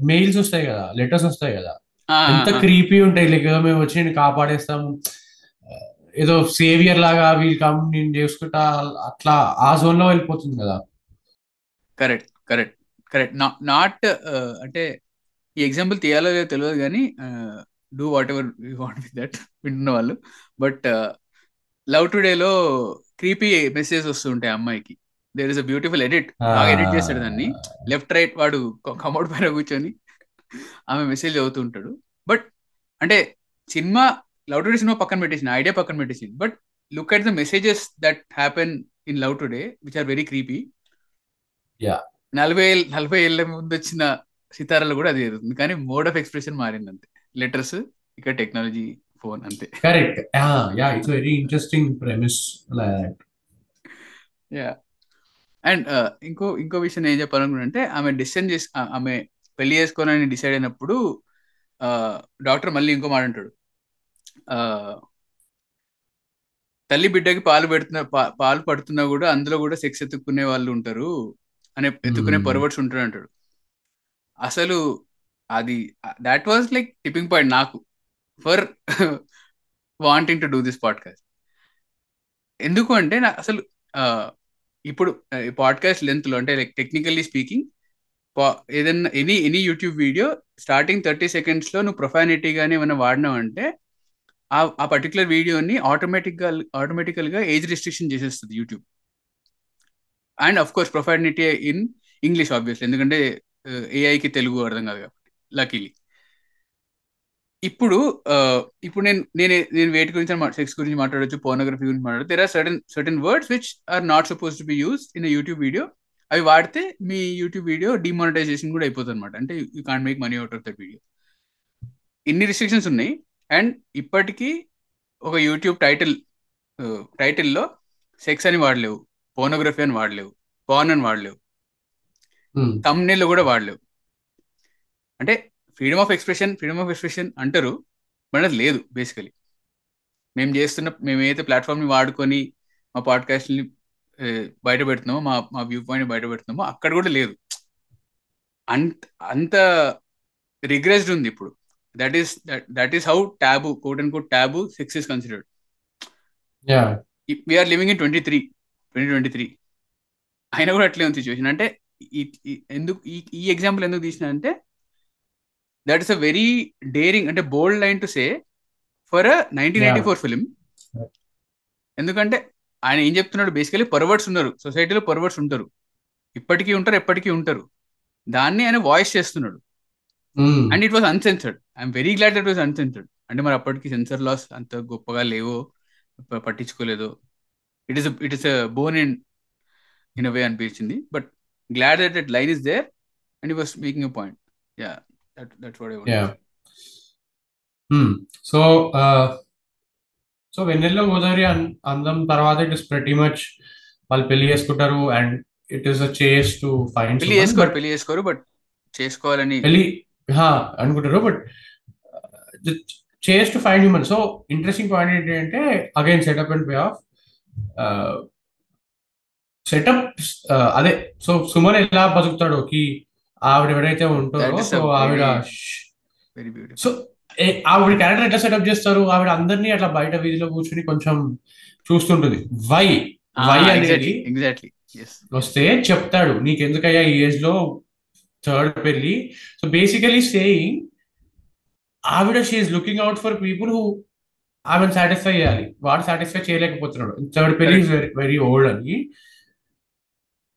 Speaker 1: మెయిల్స్ వస్తాయి కదా లెటర్స్ వస్తాయి కదా. ఎంత క్రీపీ ఉంటాయి. లైక్ మేము వచ్చి నేను కాపాడేస్తాము ఏదో సేవియర్ లాగా వీళ్ళు కమ్ నేను చేసుకుంటా అట్లా ఆ జోన్లో వెళ్ళిపోతుంది కదా.
Speaker 2: కరెక్ట్ కరెక్ట్ కరెక్ట్ నాట్ అంటే ఈ ఎగ్జాంపుల్ తీయాలో లేదో తెలియదు కానీ do whatever want with that వింటున్న వాళ్ళు. బట్ లవ్ టుడేలో క్రీపీ మెసేజ్ వస్తుంటాయి అమ్మాయికి. There is a beautiful edit బాగా ఎడిట్ చేస్తాడు దాన్ని. లెఫ్ట్ రైట్ వాడు కమౌట్ పైన కూర్చొని ఆమె మెసేజ్ చదువుతుంటాడు బట్ అంటే సినిమా లవ్ టుడే సినిమా పక్కన పెట్టేసింది ఐడియా పక్కన పెట్టేసింది. But look at the messages that happen in Love Today which are very creepy
Speaker 1: Yeah.
Speaker 2: నలభై నలభై ఏళ్ళ ముందు వచ్చిన సితారాలు కూడా అది జరుగుతుంది. కానీ మోడ్ ఆఫ్ ఎక్స్ప్రెషన్ మారింది అంతే లెటర్స్ ఇక టెక్నాలజీ ఫోన్ అంతే.
Speaker 1: Correct yeah it's very interesting premise
Speaker 2: yeah and ఇంకో ఇంకో విషయం ఏం చెప్పాలనుకుంటే ఆమె డిసిషన్ చేసి ఆమె పెళ్ళి చేసుకోవాలని డిసైడ్ అయినప్పుడు డాక్టర్ మళ్ళీ ఇంకో మాట అంటాడు. తల్లి బిడ్డకి పాలు పెడుతున్న పాలు పడుతున్నా కూడా అందులో కూడా సెక్స్ ఎత్తుక్కునే వాళ్ళు ఉంటారు. అనే ఎత్తుకునే. పర్వర్డ్స్ ఉంటారు అంటాడు. అసలు అది that was like tipping point నాకు. For wanting to do this podcast ఎందుకు అంటే నాకు అసలు ఇప్పుడు పాడ్కాస్ట్ లెంత్లో అంటే లైక్ టెక్నికల్లీ స్పీకింగ్ ఏదన్నా any any YouTube video starting thirty సెకండ్స్లో నువ్వు ప్రొఫానిటీ గానీ ఏమైనా వాడినావు అంటే ఆ పర్టికులర్ వీడియోని ఆటోమేటిక్గా ఆటోమేటికల్గా ఆటోమేటికల్గా ఏజ్ రిస్ట్రిక్షన్ చేసేస్తుంది YouTube and of course profanity in English obviously ఎందుకంటే uh, ఏఐకి తెలుగు అర్థం కాదు కాబట్టి లకీలీ ఇప్పుడు uh, ఇప్పుడు నేను నేను నేను వేటి గురించి సెక్స్ గురించి మాట్లాడొచ్చు పోర్నోగ్రఫీ గురించి మాట్లాడచ్చు. There are certain certain words which are not suppose to be use in YouTube video అవి వాడితే మీ యూట్యూబ్ వీడియో డిమానిటైజేషన్ కూడా అయిపోతుంది అనమాట అంటే you can't make money out of that video ఇన్ని రిస్ట్రిక్షన్స్ ఉన్నాయి? అండ్ ఇప్పటికీ ఒక యూట్యూబ్ టైటిల్ టైటిల్లో సెక్స్ అని వాడలేవు పోర్నోగ్రఫీ అని వాడలేవు పాన్ అని వాడలేవు తమ్నేల్లో కూడా వాడలేవు. అంటే freedom of expression freedom of expression అంటారు బట్ అది లేదు బేసికలీ మేము చేస్తున్న మేము ఏదైతే ప్లాట్ఫామ్ని వాడుకొని మా పాడ్కాస్ట్ని బయట పెడుతున్నామో మా మా వ్యూ పాయింట్ బయట పెడుతున్నామో అక్కడ కూడా లేదు. అంత అంత రిగ్రెస్డ్ ఉంది ఇప్పుడు. That is that is how taboo quote and quote taboo sex is
Speaker 1: considered
Speaker 2: we're living in twenty three twenty twenty three అయినా కూడా అట్లే ఉంది సిచ్యువేషన్ అంటే ఎందుకు ఈ ఎగ్జాంపుల్ ఎందుకు తీసిన అంటే that is a very daring అంటే bold line to say for nineteen eighty four film ఎందుకంటే ఆయన ఏం చెప్తున్నాడు? బేసికలీ పర్వర్డ్స్ ఉన్నారు. సొసైటీలో పర్వర్డ్స్ ఉంటారు. ఇప్పటికీ ఉంటారు ఎప్పటికీ ఉంటారు. దాన్ని ఆయన వాయిస్ చేస్తున్నాడు. And it was uncensored I'm very glad that was uncensored అంటే మరి అప్పటికి సెన్సర్ లాస్ అంత గొప్పగా లేవో. పట్టించుకోలేదో. It is it is born in in way అనిపించింది. But glad that that line is there and he was making a point yeah that
Speaker 1: that's what so so Vennello Godari Andam తర్వాత ఇట్ ఇస్ ప్రతి మచ్ వాళ్ళు పెళ్ళి చేసుకుంటారు అండ్ ఇట్ ఈస్ అ చేస్ టు ఫైండ్
Speaker 2: పెళ్ళి చేసుకోరు పెళ్ళి చేసుకోరు బట్ చేసుకోవాలని
Speaker 1: పెళ్ళి అనుకుంటారు. But chase to find human so interesting point ఏంటంటే again setup and pay off setup అదే సో సుమన్ ఎలా బతుకుతాడో కి ఆవిడ ఎవరైతే ఉంటారో సో ఆవిడ సో ఆవిడ క్యారెక్టర్ ఎట్లా సెటప్ చేస్తారు? ఆవిడ అందరినీ అట్లా బయట వీధిలో కూర్చుని కొంచెం చూస్తుంటుంది. వై వై అనేది
Speaker 2: ఎగ్జాక్ట్లీ ఎగ్జాక్ట్లీ ఎస్
Speaker 1: వస్తే చెప్తాడు. నీకు ఎందుకయ్యా ఈ ఏజ్లో థర్డ్ పెళ్ళి సో బేసికలీ సేయింగ్ ఆవిడ she's looking out for people who ఆమెను సాటిస్ఫై చేయాలి. వాడు సాటిస్ఫై చేయలేకపోతున్నాడు. థర్డ్ పెళ్ళి వెరీ ఓల్డ్ అని.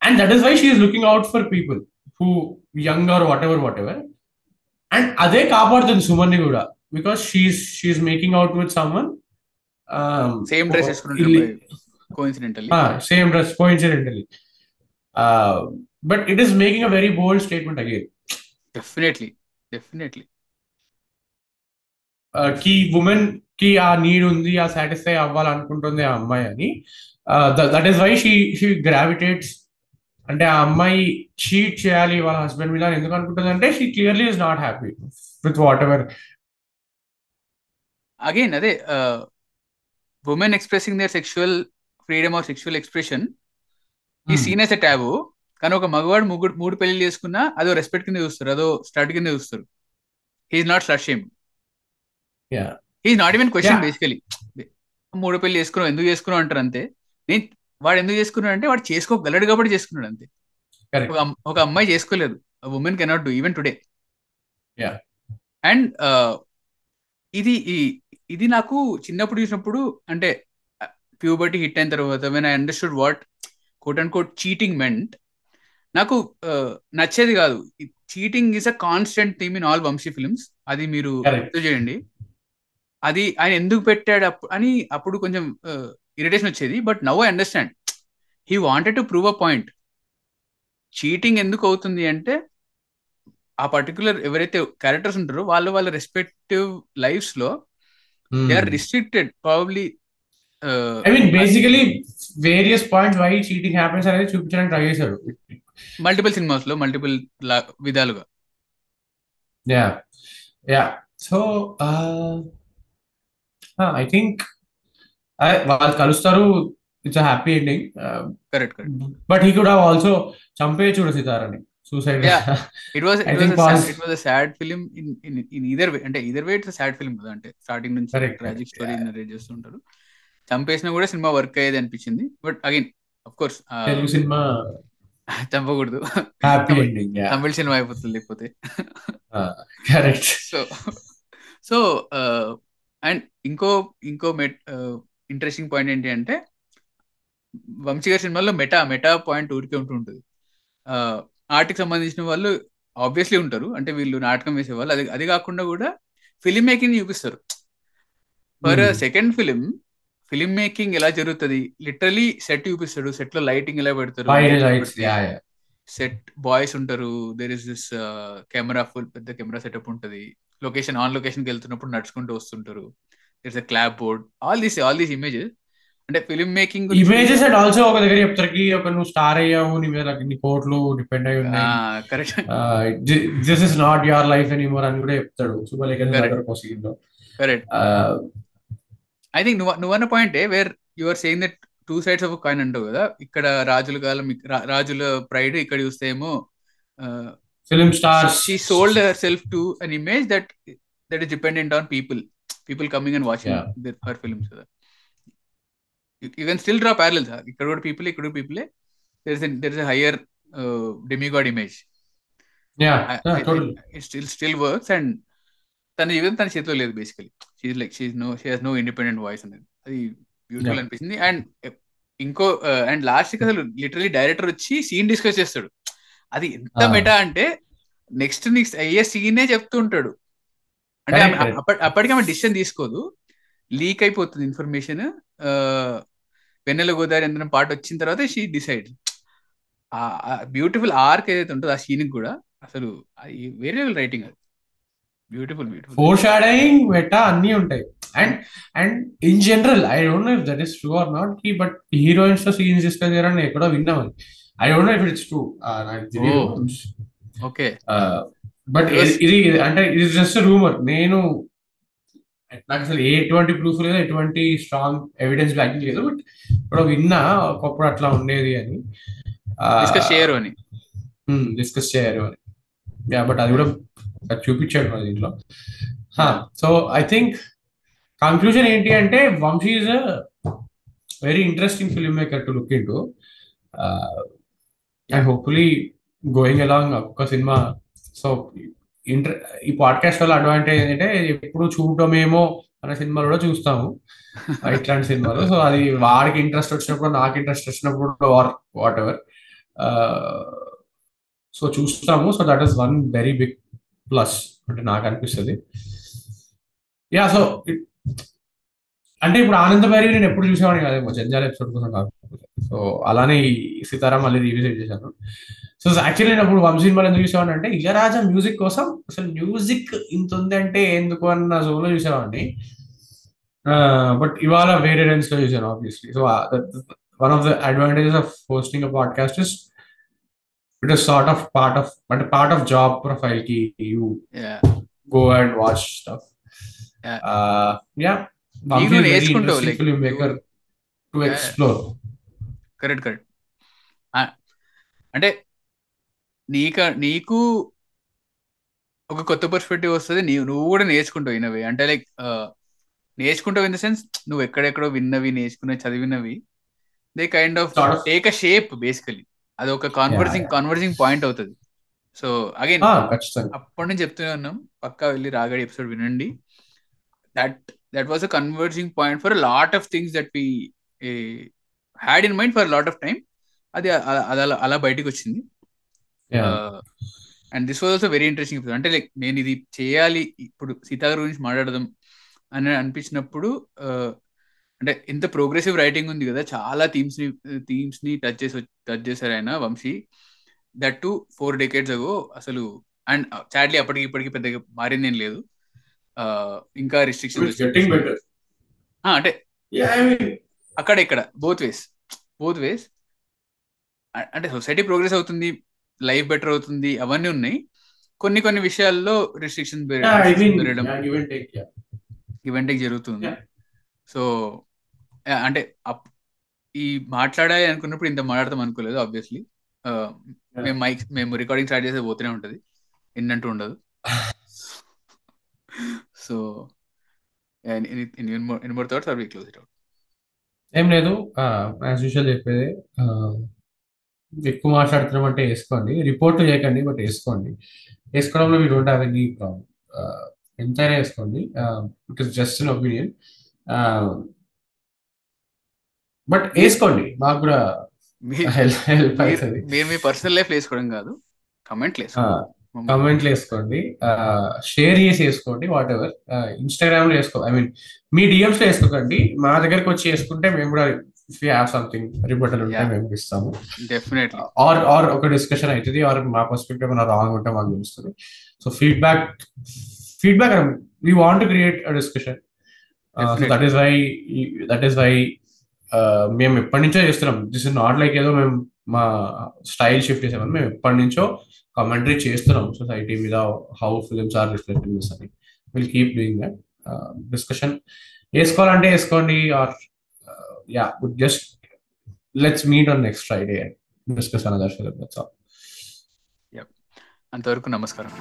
Speaker 1: And that is why she's looking out for people who young or whatever whatever and అదే కాపాడుతుంది సుమన్ని కూడా. Because she's she's making out
Speaker 2: with someone same dress
Speaker 1: same dress coincidentally but it is making a very bold statement again
Speaker 2: definitely definitely
Speaker 1: కి ఉమెన్కి ఆ నీడ్ ఉంది ఆ సాటిస్ఫై అవ్వాలనుకుంటుంది ఆ అమ్మాయి అని that is why she she gravitates అంటే ఆ అమ్మాయి చీట్ చేయాలి వాళ్ళ హస్బెండ్ మీద. ఎందుకు అనుకుంటుంది అంటే she clearly is not happy with whatever
Speaker 2: again అదే women expressing their sexual freedom of sexual expression ఈ. సీన్ ఎస్ ఎ ట్యాబు కానీ ఒక మగవాడు ముగ్గురు మూడు పెళ్ళి చేసుకున్నా అదో రెస్పెక్ట్ కింద చూస్తారు అదో స్టార్ట్ కింద చూస్తారు he's not
Speaker 1: slut
Speaker 2: shame. He's not even
Speaker 1: question.
Speaker 2: Basically మూడు పెళ్ళి చేసుకున్నావు ఎందుకు చేసుకున్నావు అంటారు అంతే నేను వాడు ఎందుకు చేసుకున్నాడు అంటే వాడు చేసుకోగలడు కాబట్టి చేసుకున్నాడు అంతే. ఒక అమ్- ఒక అమ్మాయి చేసుకోలేదు women cannot do even
Speaker 1: today.
Speaker 2: And ఇది ఇది నాకు చిన్నప్పుడు చూసినప్పుడు అంటే ప్యూబర్టీ హిట్ అయిన తర్వాత when I understood what quote and quote cheating meant నాకు నచ్చేది కాదు. Cheating is a constant theme in all Vamsi films. అది మీరు. గుర్తు చేయండి. అది ఆయన ఎందుకు పెట్టాడు అని అప్పుడు కొంచెం ఇరిటేషన్ వచ్చేది. But now I understand he wanted to prove a point cheating ఎందుకు అవుతుంది అంటే ఆ పర్టికులర్ ఎవరైతే క్యారెక్టర్స్ ఉంటారో వాళ్ళు వాళ్ళ respective లైఫ్స్లో they are restricted probably
Speaker 1: I mean basically various points why cheating happens అనేది చూపించడానికి ట్రై చేశాడు.
Speaker 2: మల్టిపుల్ సినిమాస్లో మల్టిపుల్ విధాలుగా.
Speaker 1: Yeah yeah so I think వాళ్ళు కలుస్తారు. It's happy
Speaker 2: ending correct
Speaker 1: but he could have also చంపేయచ్చు కూడా సితారని.
Speaker 2: Suicide.
Speaker 1: It
Speaker 2: was
Speaker 1: it
Speaker 2: was it was sad film in in either way అంటే either way it's sad film కదా అంటే. స్టార్టింగ్ నుంచి ట్రాజిక్. స్టోరీ. నరేట్ చేస్తుంటారు చంపేసినా కూడా సినిమా వర్క్ అయ్యేది అనిపించింది. But again of course
Speaker 1: Telugu cinema
Speaker 2: చంపకూడదు.
Speaker 1: హ్యాపీ ఎండింగ్ యా
Speaker 2: తమిళ సినిమా అయిపోతుంది లేకపోతే.
Speaker 1: కరెక్ట్
Speaker 2: సో సో అండ్ ఇంకో ఇంకో మెట్ ఇంట్రెస్టింగ్ పాయింట్ ఏంటి అంటే వంశీ గారి సినిమాల్లో మెటా మెటా పాయింట్ ఊరికే ఉంటూ ఉంటుంది ఆర్ట్కి సంబంధించిన వాళ్ళు ఆబ్వియస్లీ ఉంటారు. అంటే వీళ్ళు నాటకం వేసేవాళ్ళు. అది అది కాకుండా కూడా ఫిలిం మేకింగ్ చూపిస్తారు.
Speaker 1: For.
Speaker 2: Second film film making ఎలా జరుగుతుంది? లిటరలీ సెట్ చూపిస్తాడు సెట్లో లైటింగ్ ఎలా పెడతారు సెట్ బాయ్స్ ఉంటారు there is this camera full పెద్ద కెమెరా సెటప్ ఉంటది. లొకేషన్ ఆన్ లొకేషన్కి వెళ్తున్నప్పుడు నడుచుకుంటూ వస్తుంటారు. It's clap board all these all these images అంటే film making
Speaker 1: images and also ఒక దగ్గర చెప్తారు ఒక నువ్వు స్టార్ అయ్యావు నీ మీద నీ కోట్లు డిపెండ్ అయి ఉన్నాయి.
Speaker 2: Correct
Speaker 1: this is not your life anymore అని కూడా చెప్తాడు.
Speaker 2: Correct.
Speaker 1: కోసిలో
Speaker 2: కరెక్ట్ ఐ థింక్ నువ్వు నువ్వన్న పాయింటే where your saying that two sides of coin అంటావు కదా. ఇక్కడ రాజుల కాలం రాజుల ప్రైడ్ ఇక్కడ చూస్తే ఏమో film stars she sold herself to an image that that is dependent on people people
Speaker 1: coming
Speaker 2: and. Watching her films you can still draw parallels ఇక్కడ కూడా పీపుల్ ఇక్కడ కూడా పీపులే there is there is
Speaker 1: higher demigod
Speaker 2: image still still works and తన జీవితం తన చేతిలో లేదు basically she like she no she has no independent voice అనేది. అది బ్యూటిఫుల్. అనిపిస్తుంది. అండ్ ఇంకో అండ్ లాస్ట్కి అసలు లిటరలీ డైరెక్టర్ వచ్చి సీన్ డిస్కస్ చేస్తాడు. అది ఎంత
Speaker 1: Ah.
Speaker 2: మెటా అంటే నెక్స్ట్ నీకు అయ్యే సీనే చెప్తూ ఉంటాడు. అంటే అప్పటికి ఆమె డిసిషన్ తీసుకోదు. లీక్ అయిపోతుంది ఇన్ఫర్మేషన్ వెన్నెల గోదావరి ఎందరం పాట వచ్చిన తర్వాత షీ డిసైడ్ బ్యూటిఫుల్ ఆర్క్ ఏదైతే ఉంటుందో ఆ సీన్ కూడా అసలు వేరే లెవెల్ రైటింగ్ అది. Beautiful beautiful
Speaker 1: foreshadowing meta అన్ని ఉంటాయి. And and in general I don't know if that is true or నాట్కి but హీరోయిన్స్తో సీన్స్ డిస్కస్ చేయాలని ఎక్కడో విన్నామని I don't know if it's
Speaker 2: true
Speaker 1: okay
Speaker 2: but.
Speaker 1: ఇది అంటే ఇది జస్ట్ రూమర్ నేను నాకు అసలు ఎటువంటి ప్రూఫ్ లేదు ఎటువంటి స్ట్రాంగ్ ఎవిడెన్స్ బ్యాకింగ్ లేదు బట్ ఇప్పుడు విన్నా ఒకప్పుడు అట్లా ఉండేది అని.
Speaker 2: డిస్కస్ చేయరు అని.
Speaker 1: డిస్కస్ చేయరు అని. యా బట్ అది కూడా అది చూపించాడు మన దీంట్లో. సో ఐ థింక్ కంక్లూజన్ ఏంటి అంటే Vamsi is very interesting film maker to look in to and hopefully going along ఒక్క సినిమా సో ఇంటర్ ఈ పాడ్కాస్ట్ వల్ల అడ్వాంటేజ్ ఏంటంటే ఎప్పుడు చూడటమేమో అనే సినిమాలు కూడా చూస్తాము. ఇట్లాంటి సినిమాలు సో అది వాడికి ఇంట్రెస్ట్ వచ్చినప్పుడు నాకు ఇంట్రెస్ట్ వచ్చినప్పుడు ఆర్ వాట్ ఎవర్ సో చూస్తాము. So that is one very big plus అంటే నాకు అనిపిస్తుంది. యా సో అంటే ఇప్పుడు ఆనందభైరి నేను ఎప్పుడు చూసేవాడిని కాదేమో జంజాల ఎపిసోడ్ కోసం కాకపోతే సో అలానే సీతారాం మళ్ళీ రివిజిట్ చేశాను. సో యాక్చువల్లీ నేను అప్పుడు వంశీ సినిమాలు ఎందుకు చూసేవాడిని అంటే ఇళయరాజా మ్యూజిక్ కోసం అసలు మ్యూజిక్ ఇంత ఉందంటే ఎందుకు అన్న జోన్లో చూసేవాడిని. బట్ ఇవాళ వేరే రెండ్స్లో చూసాను obviously so one of the advantages of hosting a podcast is it is sort of part of అంటే part of job
Speaker 2: ప్రొఫైల్కి
Speaker 1: you go and watch
Speaker 2: correct correct అంటే నీక నీకు ఒక కొత్త పర్స్పెక్టివ్ వస్తుంది. నీవు నువ్వు కూడా నేర్చుకుంటావు ఇనవి అంటే లైక్ నేర్చుకుంటావు ఇన్ ద సెన్స్ నువ్వు ఎక్కడెక్కడో విన్నవి నేర్చుకున్నవి చదివినవి. They
Speaker 1: kind of.
Speaker 2: Take a shape basically అది ఒక కాన్వర్సింగ్. కాన్వర్సింగ్ పాయింట్ అవుతుంది. సో అగైన్ అప్పటి నుంచి చెప్తూనే ఉన్నాం. పక్కా వెళ్ళి రాగడి ఎపిసోడ్ వినండి. That that was a converging point for lot of things that we had in mind for lot of time అది అలా అలా- బయటికి వచ్చింది. And this was also very interesting episode అంటే లైక్ నేను ఇది చేయాలి ఇప్పుడు సీతాగారి గురించి మాట్లాడదాం అని అనిపించినప్పుడు uh, అంటే ఎంత ప్రోగ్రెసివ్ రైటింగ్ ఉంది కదా చాలా థీమ్స్ని థీమ్స్ని టచ్ చేసి టచ్ చేశారు ఆయన Vamsi. That two four decades ago అసలు అండ్ చాట్లీ అప్పటికి ఇప్పటికి పెద్దగా మారింది ఏం లేదు. Uh, ఇంకా రిస్ట్రిక్షన్స్
Speaker 1: బెటర్
Speaker 2: అంటే అక్కడ ఇక్కడ బోత్ వేస్ బోత్ వేస్ అంటే సొసైటీ ప్రోగ్రెస్ అవుతుంది లైఫ్ బెటర్ అవుతుంది అవన్నీ ఉన్నాయి. కొన్ని కొన్ని విషయాల్లో రిస్ట్రిక్షన్ పెరగడం
Speaker 1: give and take yeah
Speaker 2: event జరుగుతుంది. సో అంటే ఈ మాట్లాడాలి అనుకున్నప్పుడు ఇంత మాట్లాడతాం అనుకోలేదు ఆబ్వియస్లీ మేము మైక్ మేము రికార్డింగ్ స్టార్ట్ చేస్తే పోతూనే ఉంటది. ఎన్నంటూ ఉండదు. సో ఎన్ని more thoughts or we close it out
Speaker 1: ఏం లేదు. యాజ్ యూజువల్ చెప్పేది ఎక్కువ మాట్లాడుతున్నాం అంటే వేసుకోండి. రిపోర్ట్ చేయకండి బట్ వేసుకోండి. వేసుకోవడంలో మీరు డోంట్ హ్యావ్ ఎనీ ప్రాబ్లం ఎంతైనా వేసుకోండి. Because just an opinion but వేసుకోండి మాకు కూడా హెల్ప్ హెల్ప్ అవుతుంది.
Speaker 2: మీరు మీ పర్సనల్ లైఫ్ వేసుకోవడం కాదు కమెంట్లు వేసుకోండి.
Speaker 1: కమెంట్లు వేసుకోండి షేర్ చేసి వేసుకోండి వాట్ ఎవర్ ఇన్స్టాగ్రామ్లో వేసుకో ఐ మీన్ మీ డిఎమ్స్లో వేసుకోకండి మా దగ్గరకు వచ్చి వేసుకుంటే మేము కూడా ఇఫ్ యూ హ్యావ్ సంథింగ్ రిపోర్టల్ ఉంటే. మేము ఇస్తాము.
Speaker 2: డెఫినెట్లీ
Speaker 1: ఆర్ ఆర్ ఒక డిస్కషన్ అవుతుంది ఆర్ మా పర్స్పెక్టివ్ మన రాంగ్ ఉంటే మాకు తెలుస్తుంది. So feedback feedback we want create a
Speaker 2: discussion.
Speaker 1: That is why that is why మేము ఎప్పటి నుంచో చేస్తున్నాం. దిస్ ఇస్ నాట్ లైక్ ఏదో మేము మా స్టైల్ షిఫ్ట్ చేసామని మేము ఎప్పటి నుంచో కామెంటరీ చేస్తున్నాం. సొసైటీ మీద how films are reflecting this అని. Will keep doing that discussion వేసుకోవాలంటే వేసుకోండి or yeah just let's meet on next Friday discuss another film that's all
Speaker 2: అంతవరకు నమస్కారం.